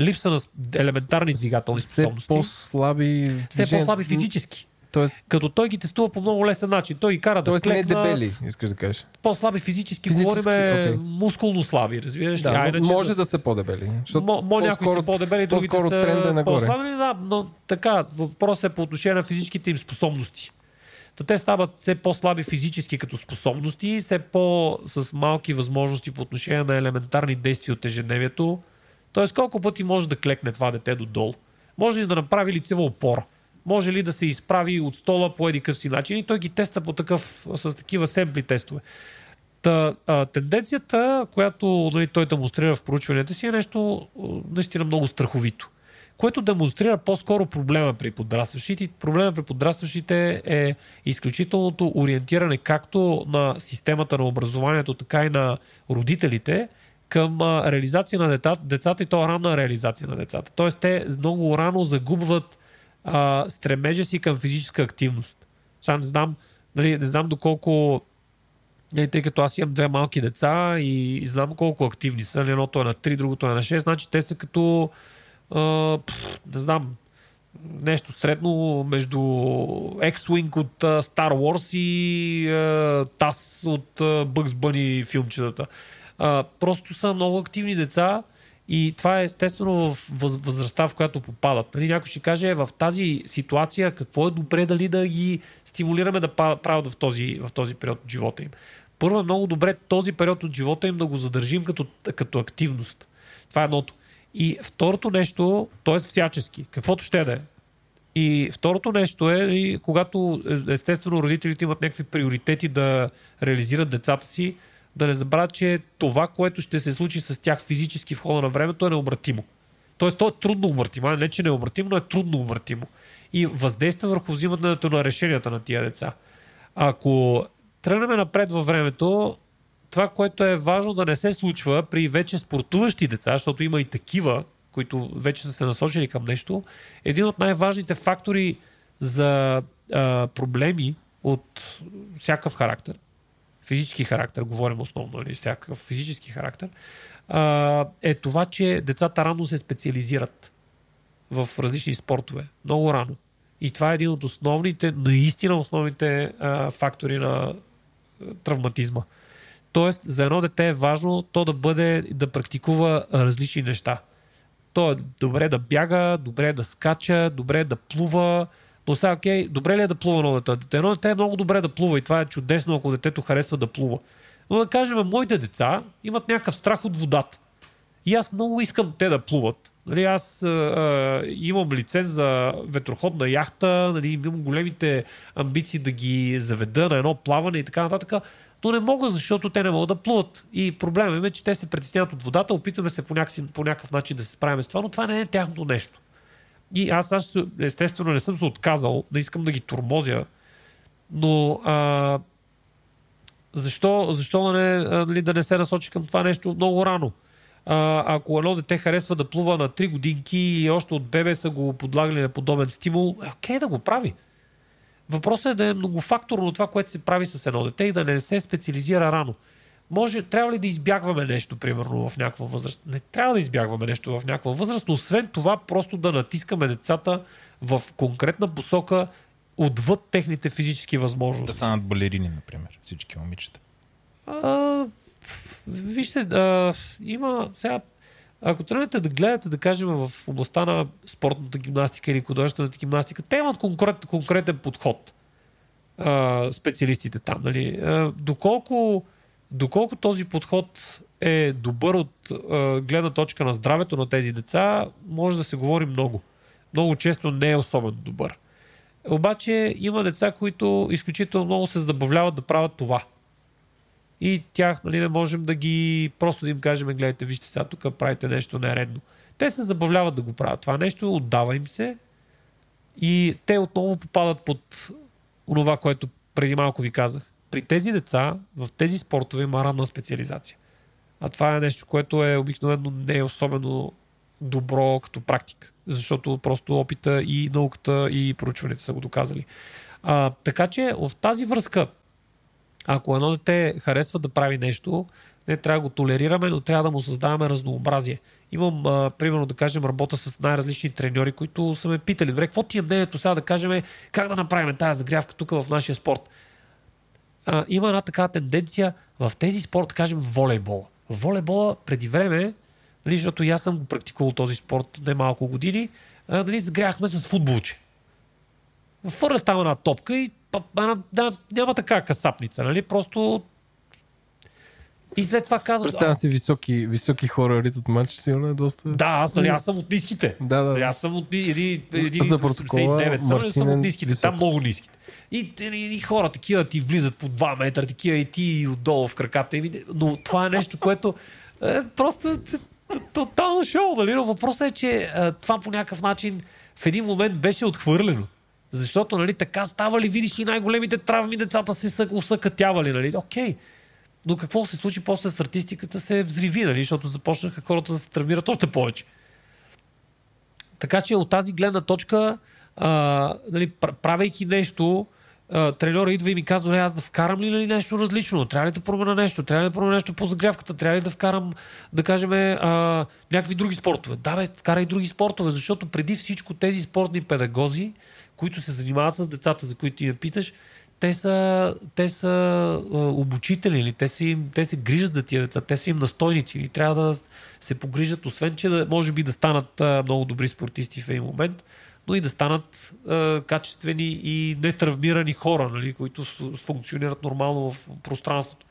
липса на елементарни двигателни Все способности. по-слаби. все по-слаби физически. Тоест, Като той ги тестува по много лесен начин. Той ги кара тоест да не клекнат, дебели, искаш да кажеш. по-слаби физически, Физически, говориме окей. мускулно слаби, разбираш? Да, А но иначе може за- да са по-дебели. Мо, мо някои са по-дебели, другите са тренда е нагоре. по-слаби, да, но така, въпросът е по отношение на физическите им способности. Та те стават все по-слаби физически като способности, все по с малки възможности по отношение на елементарни действия от ежедневието. Тоест колко пъти може да клекне това дете додолу? Може ли да направи лицева опора? Може ли да се изправи от стола по един си начин? И той ги теста по такъв, с такива семпли тестове. Та, а, тенденцията, която нали, той демонстрира в проучванията си е нещо наистина много страховито, което демонстрира по-скоро проблема при подрастващите. Проблема при подрастващите е изключителното ориентиране както на системата на образованието, така и на родителите към реализация на децата, и то ранна реализация на децата. Тоест те много рано загубват а, стремежа си към физическа активност. Сега не знам, нали, не знам доколко Нали, тъй като аз имам две малки деца и знам колко активни са. Нали, Едното е на 3, другото е на 6. Значи те са като, а, пф, не знам, нещо средно между X-Wing от Star Wars и а, Тас от а, Bugs Bunny филмчетата. А, просто са много активни деца и това е естествено в въз, възрастта, в която попадат. Нали, някой ще каже в тази ситуация какво е добре дали да ги стимулираме да правят в този, в този период от живота им. Първо е много добре този период от живота им да го задържим като, като активност. Това е едното. И второто нещо, т.е. всячески, каквото ще да е. И второто нещо е, и когато е, естествено родителите имат някакви приоритети да реализират децата си, да не забравят, че това, което ще се случи с тях физически в хода на времето е необратимо. Тоест, то е трудно обратимо. Не, че необратимо, но е трудно обратимо. И въздейства върху взимането на решенията на тия деца. Ако тръгнем напред във времето, това, което е важно да не се случва при вече спортуващи деца, защото има и такива, които вече са се насочили към нещо, един от най-важните фактори за а, проблеми от всякакъв характер, физически характер, говорим основно, или всякакъв физически характер, е това, че децата рано се специализират в различни спортове. Много рано. И това е един от основните, наистина основните а, фактори на травматизма. Тоест, за едно дете е важно то да бъде, да практикува различни неща. То е добре да бяга, добре да скача, добре да плува. Но сега, окей, добре ли е да плува едно дете? Едно дете е много добре да плува и това е чудесно, ако детето харесва да плува. Но да кажем, моите деца имат някакъв страх от водата. И аз много искам те да плуват, Нали, аз а, а, имам лиценз за ветроходна яхта, нали, имам големите амбиции да ги заведа на едно плаване и така нататък, но не мога, защото те не могат да плуват. И проблемът е, че те се притесняват от водата, опитваме се по, някакъв, по някакъв начин да се справим с това, но това не е тяхното нещо. И аз, аз естествено не съм се отказал, не искам да ги турмозя, но а, защо, защо да, не, нали, да не се насочи към това нещо много рано? А, ако едно дете харесва да плува на 3 годинки и още от бебе са го подлагали на подобен стимул, е окей да го прави. Въпросът е да е многофакторно това, което се прави с едно дете и да не се специализира рано. Може, трябва ли да избягваме нещо, примерно, в някаква възраст? Не трябва да избягваме нещо в някаква възраст, но освен това, просто да натискаме децата в конкретна посока, отвъд техните физически възможности. Да станат балерини, например, всички момичета. А, вижте, а, има сега ако тръгнете да гледате, да кажем, в областта на спортната гимнастика или художествената гимнастика, те имат конкрет, конкретен подход. А, специалистите там. Нали? А, доколко, доколко този подход е добър от а, гледна точка на здравето на тези деца, може да се говори много. Много често не е особено добър. Обаче има деца, които изключително много се забавляват да правят това. И тях нали, не можем да ги просто да им кажем, гледайте, вижте сега тук правите нещо нередно. Те се забавляват да го правят това нещо, отдава им се и те отново попадат под това, което преди малко ви казах. При тези деца, в тези спортове има ранна специализация. А това е нещо, което е обикновено не е особено добро като практика, защото просто опита и науката и проучването са го доказали. А, така че в тази връзка, ако едно дете харесва да прави нещо, не трябва да го толерираме, но трябва да му създаваме разнообразие. Имам, а, примерно, да кажем, работа с най-различни треньори, които са ме питали, добре, какво ти е мнението сега да кажем, как да направим тази загрявка тук в нашия спорт? А, има една такава тенденция в тези спорт, да кажем, волейбола. Волейбола преди време нали, защото и аз съм го практикувал този спорт немалко години, а, нали, загряхме с футболче. Фърля там една топка и да, няма така касапница, нали? Просто и след това казваш... Представям си високи, високи хора ритат матч, сигурно е доста... Да, аз, нали, аз съм от ниските. Да, да. Аз съм от един, един За протокола, 89, съм, Мартинен съм от ниските, висок. там много ниските. И, и, и, хора такива ти влизат по 2 метра, такива и ти отдолу в краката им. Но това е нещо, което е, просто т- тотално шоу, нали? Но въпросът е, че е, това по някакъв начин в един момент беше отхвърлено. Защото, нали, така става ли, видиш ли най-големите травми, децата се усъкътявали, нали? Окей. Но какво се случи после статистиката се взриви, нали? Защото започнаха хората да се травмират още повече. Така че от тази гледна точка, а, нали, пр- правейки нещо, а, треньора идва и ми казва, «Е, аз да вкарам ли нали, нещо различно, трябва ли да променя нещо, трябва ли да променя нещо по загрявката, трябва ли да вкарам, да кажем, а, някакви други спортове. Да, бе, вкарай други спортове, защото преди всичко тези спортни педагози, които се занимават с децата, за които ти ме питаш, те са, те са а, обучители, или те, са им, те се грижат за тия деца, те са им настойници и трябва да се погрижат, освен че да, може би да станат а, много добри спортисти в един момент, но и да станат а, качествени и нетравмирани хора, нали, които функционират нормално в пространството.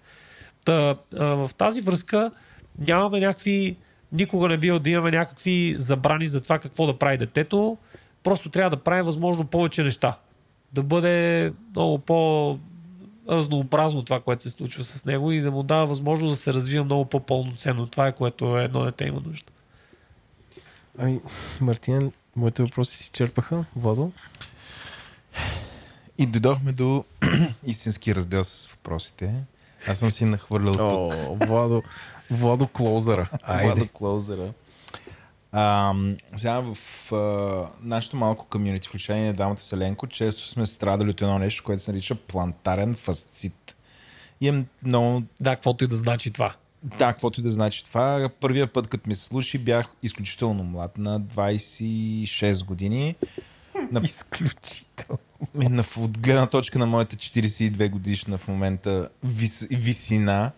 Та, а, в тази връзка нямаме някакви. Никога не бива да имаме някакви забрани за това какво да прави детето. Просто трябва да прави възможно повече неща. Да бъде много по разнообразно това, което се случва с него и да му дава възможност да се развива много по-пълноценно. Това е което едно дете има нужда. Ами, Мартин, моите въпроси си черпаха. Владо? И дойдохме до истински раздел с въпросите. Аз съм си нахвърлял тук. О, Владо, Владо Клоузъра. Айде. Владо Клоузера. А, сега в а, нашото малко комьюнити, включение на дамата Селенко, често сме страдали от едно нещо, което се нарича плантарен фасцит. И е много Да, каквото и да значи това. Да, каквото и да значи това. Първия път, като ми се слуши, бях изключително млад, на 26 години. На, Изключително. на, от гледна точка на моята 42 годишна в момента вис, висина.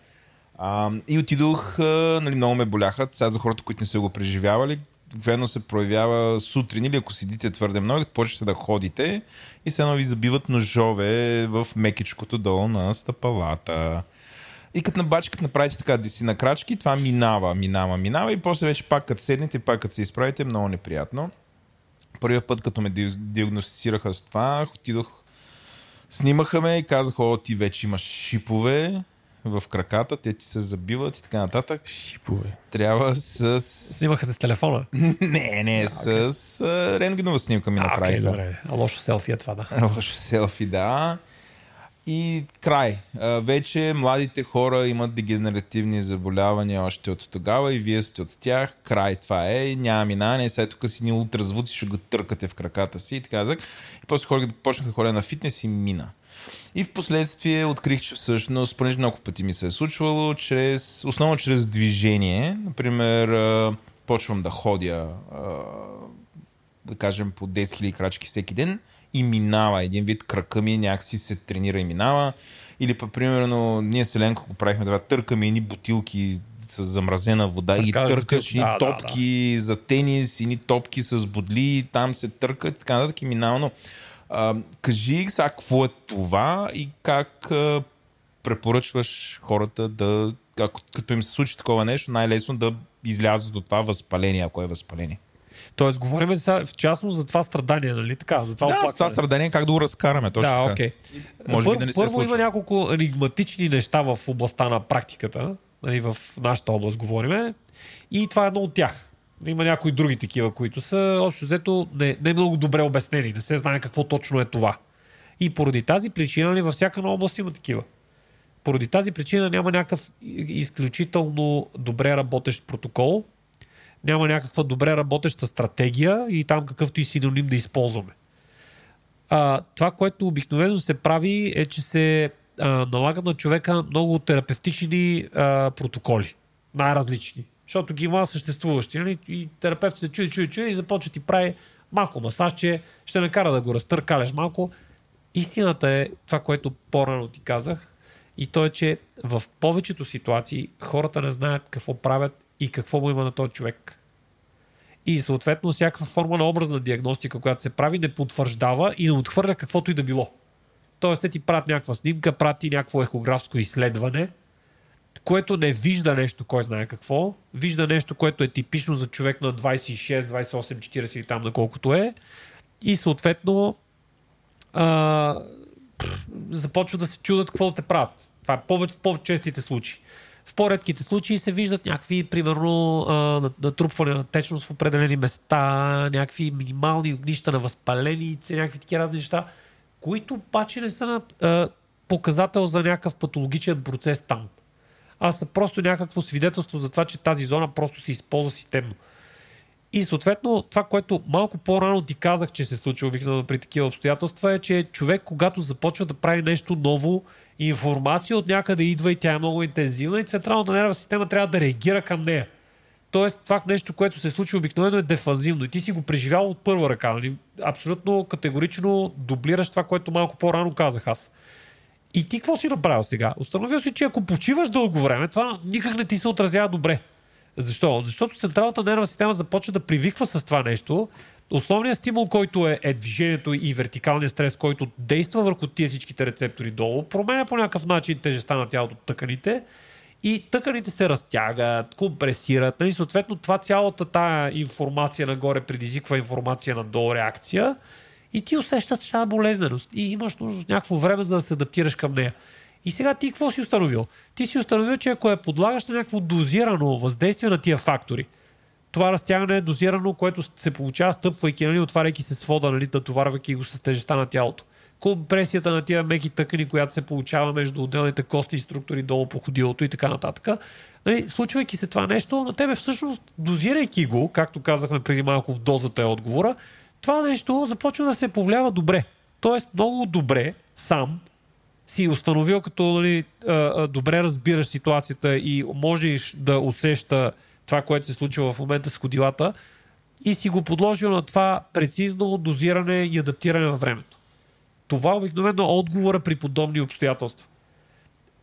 А, и отидох, а, нали, много ме боляха. Сега за хората, които не са го преживявали, обикновено се проявява сутрин или ако седите твърде много, почнете да ходите и се едно ви забиват ножове в мекичкото долу на стъпалата. И като на бачи, като направите така десина крачки, това минава, минава, минава и после вече пак като седнете, пак като се изправите, е много неприятно. Първият път, като ме ди- диагностицираха с това, отидох, снимаха ме и казаха, о, ти вече имаш шипове в краката, те ти се забиват и така нататък. Шипове. Трябва с... Снимаха с телефона. Не, не, с а, рентгенова снимка ми А, направиха. добре. А лошо селфи е това, да. Лошо селфи, да. И край. Вече младите хора имат дегенеративни заболявания още от тогава и вие сте от тях. Край това е. Няма минане. Сега тук си ни ултразвуци, ще го търкате в краката си и така нататък. И после хора, почнах да ходя на фитнес и мина. И в последствие открих, че всъщност, понеже много пъти ми се е случвало, чрез, основно чрез движение, например, почвам да ходя да кажем, по 10 000 крачки всеки ден и минава. Един вид кръка ми някакси се тренира и минава. Или, па, примерно, ние с Еленко го правихме да търкаме едни бутилки с замразена вода и Търкаш търкаш бутилки. и Да, да, топки за тенис, и топки с бодли, там се търкат и така нататък и минава. Но, а, кажи сега какво е това и как а, препоръчваш хората да, ако, като им се случи такова нещо, най-лесно да излязат от това възпаление, ако е възпаление. Тоест, говорим сега в частност за това страдание, нали така? За това Да, оплакване. това страдание как да го разкараме, точно да, така. окей. Може би Първо, да не се е първо има няколко енигматични неща в областта на практиката, нали, в нашата област говориме, и това е едно от тях. Има някои други такива, които са общо взето не, не много добре обяснени, не се знае какво точно е това. И поради тази причина, нали, във всяка една област има такива. Поради тази причина няма някакъв изключително добре работещ протокол, няма някаква добре работеща стратегия и там какъвто и синоним да използваме. А, това, което обикновено се прави е, че се а, налагат на човека много терапевтични а, протоколи. Най-различни. Защото ги има съществуващи. Нали? И терапевт се чуе, чуе, чуе и започва ти прави малко масаж, че ще накара да го разтъркалеш малко. Истината е това, което по-рано ти казах. И то е, че в повечето ситуации хората не знаят какво правят и какво му има на този човек. И съответно всякаква форма на образна диагностика, която се прави, не потвърждава и не отхвърля каквото и да било. Тоест, те ти правят някаква снимка, прати някакво ехографско изследване, което не вижда нещо, кой знае какво, вижда нещо, което е типично за човек на 26, 28, 40 или там на колкото е, и съответно а, започва да се чудат какво да те правят. Това е повече, по-честите случаи. В по-редките случаи се виждат някакви, примерно, натрупване на течност в определени места, някакви минимални огнища на възпаленице, някакви такива разни неща, които обаче не са на, показател за някакъв патологичен процес там. А са просто някакво свидетелство за това, че тази зона просто се използва системно. И съответно, това, което малко по-рано ти казах, че се случва обикновено при такива обстоятелства, е, че човек, когато започва да прави нещо ново, информация от някъде идва и тя е много интензивна и централната нервна система трябва да реагира към нея. Тоест, това нещо, което се случва обикновено е дефазивно и ти си го преживял от първа ръка. Нали? Абсолютно категорично дублираш това, което малко по-рано казах аз. И ти какво си направил сега? Установил си, че ако почиваш дълго време, това никак не ти се отразява добре. Защо? Защото централната нервна система започва да привиква с това нещо. Основният стимул, който е, е движението и вертикалният стрес, който действа върху тия всичките рецептори долу, променя по някакъв начин тежестта на тялото тъканите и тъканите се разтягат, компресират. Нали? Съответно, това цялата тая информация нагоре предизвиква информация надолу реакция и ти усещаш тази болезненост и имаш нужда от някакво време, за да се адаптираш към нея. И сега ти какво си установил? Ти си установил, че ако е подлагаш на някакво дозирано въздействие на тия фактори, това разтягане е дозирано, което се получава стъпвайки, нали, отваряйки се свода, нали, натоварвайки го с тежестта на тялото. Компресията на тия меки тъкани, която се получава между отделните костни структури долу по ходилото и така нататък. Нали, случвайки се това нещо, на тебе всъщност, дозирайки го, както казахме преди малко в дозата е отговора, това нещо започва да се повлиява добре. Тоест много добре сам си установил като нали, добре разбираш ситуацията и можеш да усеща това, което се случва в момента с ходилата и си го подложил на това прецизно дозиране и адаптиране във времето. Това обикновено е отговора при подобни обстоятелства.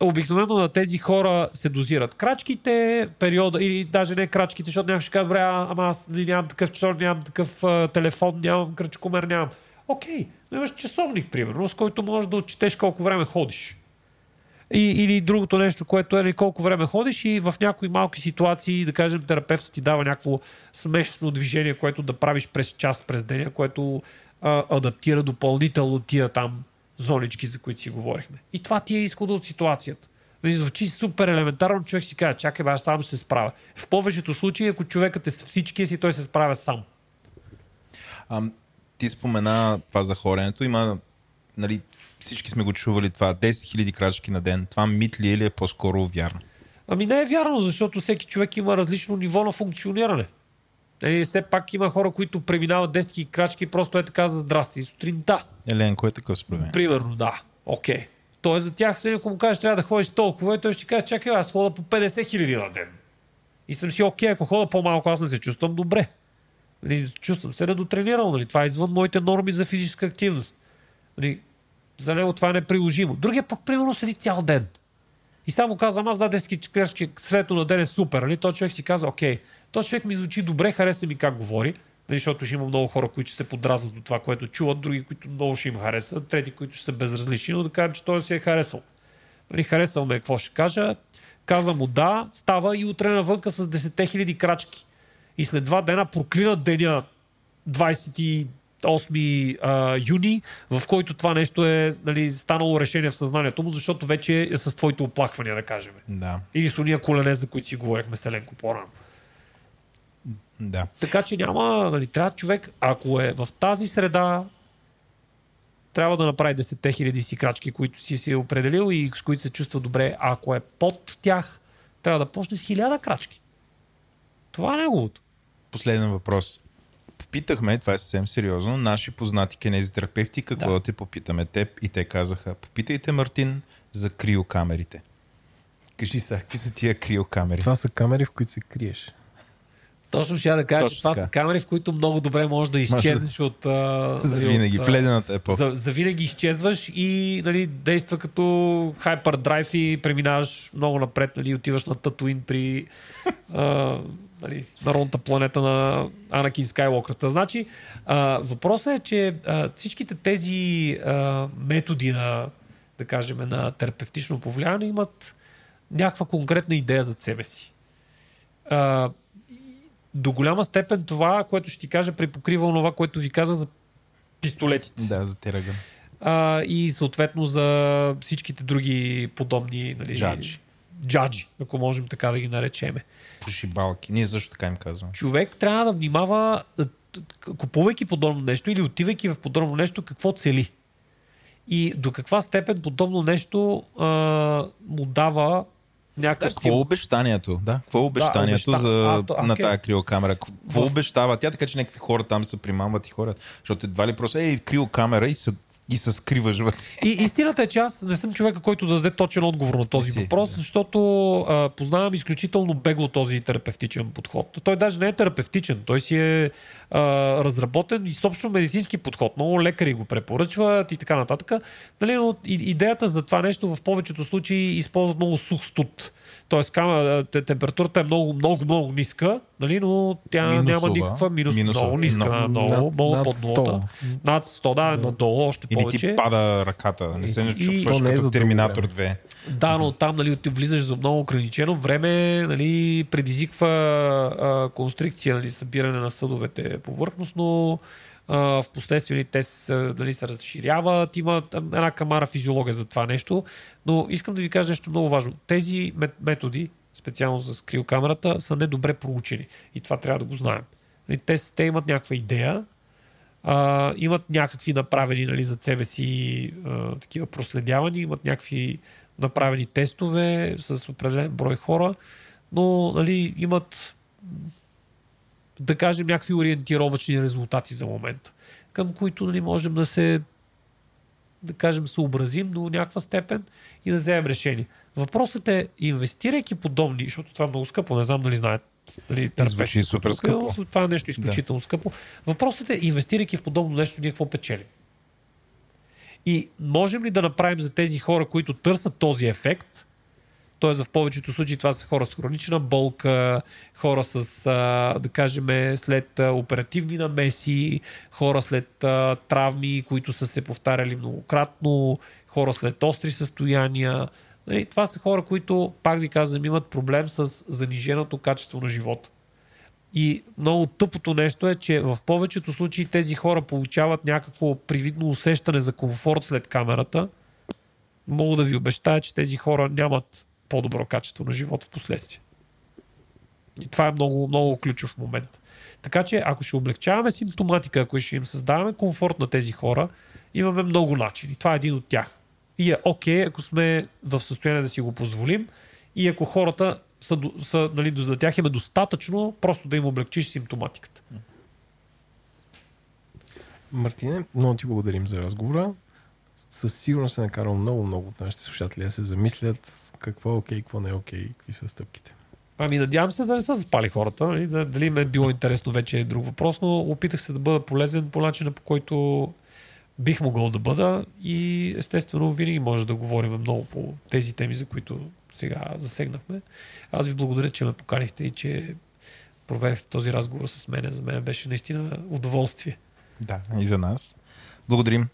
Обикновено на тези хора се дозират крачките, периода, или даже не крачките, защото някой ще каже, добре, ама аз нали, нямам такъв часовник, нямам такъв а, телефон, нямам кръчкомер, нямам. Окей, но имаш часовник, примерно, с който можеш да отчетеш колко време ходиш. И, или другото нещо, което е нали, колко време ходиш и в някои малки ситуации, да кажем, терапевтът ти дава някакво смешно движение, което да правиш през час през деня, което а, адаптира допълнително тия там зонички, за които си говорихме. И това ти е изхода от ситуацията. Нали, звучи супер елементарно, човек си каже, чакай, бе, аз сам ще се справя. В повечето случаи, ако човекът е с всичкия си, той се справя сам. А, ти спомена това за хоренето. Има, нали, всички сме го чували това, 10 000 крачки на ден. Това мит ли е или е по-скоро вярно? Ами не е вярно, защото всеки човек има различно ниво на функциониране. Нали, все пак има хора, които преминават 10 000 крачки просто е така за здрасти сутринта. Еленко е такъв според мен. Примерно, да. Окей. Okay. Той за тях, нали, ако му кажеш, трябва да ходиш толкова, и той ще каже, чакай, аз хода по 50 хиляди на ден. И съм си окей, ако хода по-малко, аз не се чувствам добре. Нали, чувствам се недотренирал. Нали, това е извън моите норми за физическа активност. Нали, за него това е неприложимо. Другия пък, примерно, седи цял ден. И само казвам, аз да 10 крачки средно на ден е супер. Нали? Той човек си казва, окей, този човек ми звучи добре, хареса ми как говори. Нали, защото ще има много хора, които ще се подразнат от това, което чуват, други, които много ще им харесат, трети, които ще са безразлични, но да кажем, че той си е харесал. Нали, харесал ме, какво ще кажа. Каза му да, става и утре навънка с 10 000 крачки. И след два дена проклина деня 28 а, юни, в който това нещо е нали, станало решение в съзнанието му, защото вече е с твоите оплаквания, да кажем. Да. Или с уния колене, за които си говорихме с Еленко по-рано. Да. Така че няма, нали, трябва човек, ако е в тази среда, трябва да направи 10 хиляди си крачки, които си си е определил и с които се чувства добре. Ако е под тях, трябва да почне с хиляда крачки. Това е неговото. Последен въпрос. Попитахме, това е съвсем сериозно, наши познати кинезитерапевти, какво да. да те попитаме теб и те казаха, попитайте Мартин за криокамерите. Кажи сега, какви са тия криокамери? Това са камери, в които се криеш. Точно ще я да кажа, Точно че това така. са камери, в които много добре можеш да изчезнеш от... а, За нали, винаги, от, в ледената епоха. За, за винаги изчезваш и нали, действа като хайпердрайв и преминаваш много напред, нали, отиваш на Татуин при а, нали, народната планета на Анакин Скайлокърта. Значи, а, въпросът е, че а, всичките тези а, методи на, да кажем, на терапевтично повлияние имат някаква конкретна идея за себе си. А, до голяма степен това, което ще ти кажа, припокрива това, което ви казах за пистолетите. Да, за терагън. А, и съответно за всичките други подобни нали, Джаджи. Джаджи, ако можем така да ги наречеме. Пошибалки. Ние също така им казваме. Човек трябва да внимава, т- купувайки подобно нещо или отивайки в подобно нещо, какво цели. И до каква степен подобно нещо а, му дава Да, някакъв какво е обещанието? Да, какво е обещанието обеща- за, А, то- на тази криокамера? Какво В- обещава? Тя така, че някакви хора там се примамват и хората. Защото едва ли просто, ей, криокамера и се, и се скриваш вътре. И истината е, че аз не съм човека, който да даде точен отговор на този си, въпрос, защото а, познавам изключително бегло този терапевтичен подход. Той даже не е терапевтичен, той си е а, разработен изобщо медицински подход. Много лекари го препоръчват и така нататък. Нали, но идеята за това нещо в повечето случаи използват много сух студ. Тоест, кама, те- температурата е много, много, много ниска, нали, но тя Минусова. няма никаква минус, Минусова. много ниска, много, много, Над- много над под 100. нулата. Над 100, да, надолу, още Или повече. ти пада ръката. Не се начупваш е като за Терминатор дълго 2. Да, но там нали, ти влизаш за много ограничено време, нали, предизвиква а, констрикция, нали, събиране на съдовете повърхностно, а, в последствие те се, нали, се разширяват, има една камара физиология за това нещо, но искам да ви кажа нещо много важно. Тези мет- методи, специално с криокамерата, са недобре проучени и това трябва да го знаем. Нали, Те, те имат някаква идея, а, имат някакви направени нали, за себе си а, такива проследявания, имат някакви направени тестове с определен брой хора, но нали, имат да кажем някакви ориентировачни резултати за момента, към които нали, можем да се да кажем съобразим до някаква степен и да вземем решение. Въпросът е, инвестирайки подобни, защото това е много скъпо, не знам дали знаят нали, Звучи супер скъпо. това е нещо изключително да. скъпо. Въпросът е, инвестирайки в подобно нещо, ние какво печелим? И можем ли да направим за тези хора, които търсят този ефект, т.е. в повечето случаи това са хора с хронична болка, хора с, да кажем, след оперативни намеси, хора след травми, които са се повтаряли многократно, хора след остри състояния. Нали, това са хора, които, пак ви казвам, имат проблем с заниженото качество на живота. И много тъпото нещо е, че в повечето случаи тези хора получават някакво привидно усещане за комфорт след камерата. Мога да ви обещая, че тези хора нямат по-добро качество на живот в последствие. И това е много, много ключов момент. Така че, ако ще облегчаваме симптоматика, ако ще им създаваме комфорт на тези хора, имаме много начини. Това е един от тях. И е окей, ако сме в състояние да си го позволим и ако хората са, са нали, за тях им е достатъчно просто да им облегчиш симптоматиката. Мартине, много ти благодарим за разговора. Със сигурност се накарал много, много от нашите слушатели да се замислят какво е окей, какво не е окей, какви са стъпките. Ами надявам се да не са заспали хората. Нали? Дали ме е било интересно вече е друг въпрос, но опитах се да бъда полезен по начина по който бих могъл да бъда и естествено винаги може да говорим много по тези теми, за които сега засегнахме. Аз ви благодаря, че ме поканихте и че проведахте този разговор с мен. За мен беше наистина удоволствие. Да, и за нас. Благодарим.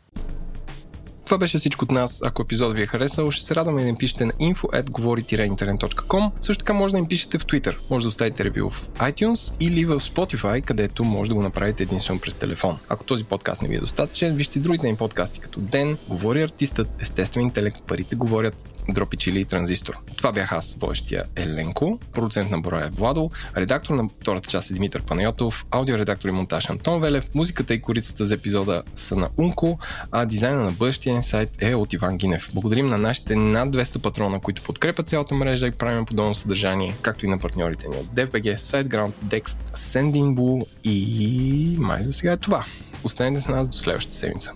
Това беше всичко от нас. Ако епизод ви е харесал, ще се радваме да им пишете на info.govori-internet.com. Също така може да им пишете в Twitter. Може да оставите ревю в iTunes или в Spotify, където може да го направите единствено през телефон. Ако този подкаст не ви е достатъчен, вижте другите ни подкасти като Ден, Говори артистът, Естествен интелект, Парите говорят, Дропи Чили и Транзистор. Това бях аз, водещия Еленко, продуцент на броя е Владо, редактор на втората част е Димитър Панайотов, аудиоредактор и монтаж Антон Велев, музиката и корицата за епизода са на Унко, а дизайна на бъдещия сайт е от Иван Гинев. Благодарим на нашите над 200 патрона, които подкрепят цялата мрежа и правим подобно съдържание, както и на партньорите ни от DFBG, SiteGround, Dext, Sendinblue и май за сега е това. Останете с нас до следващата седмица.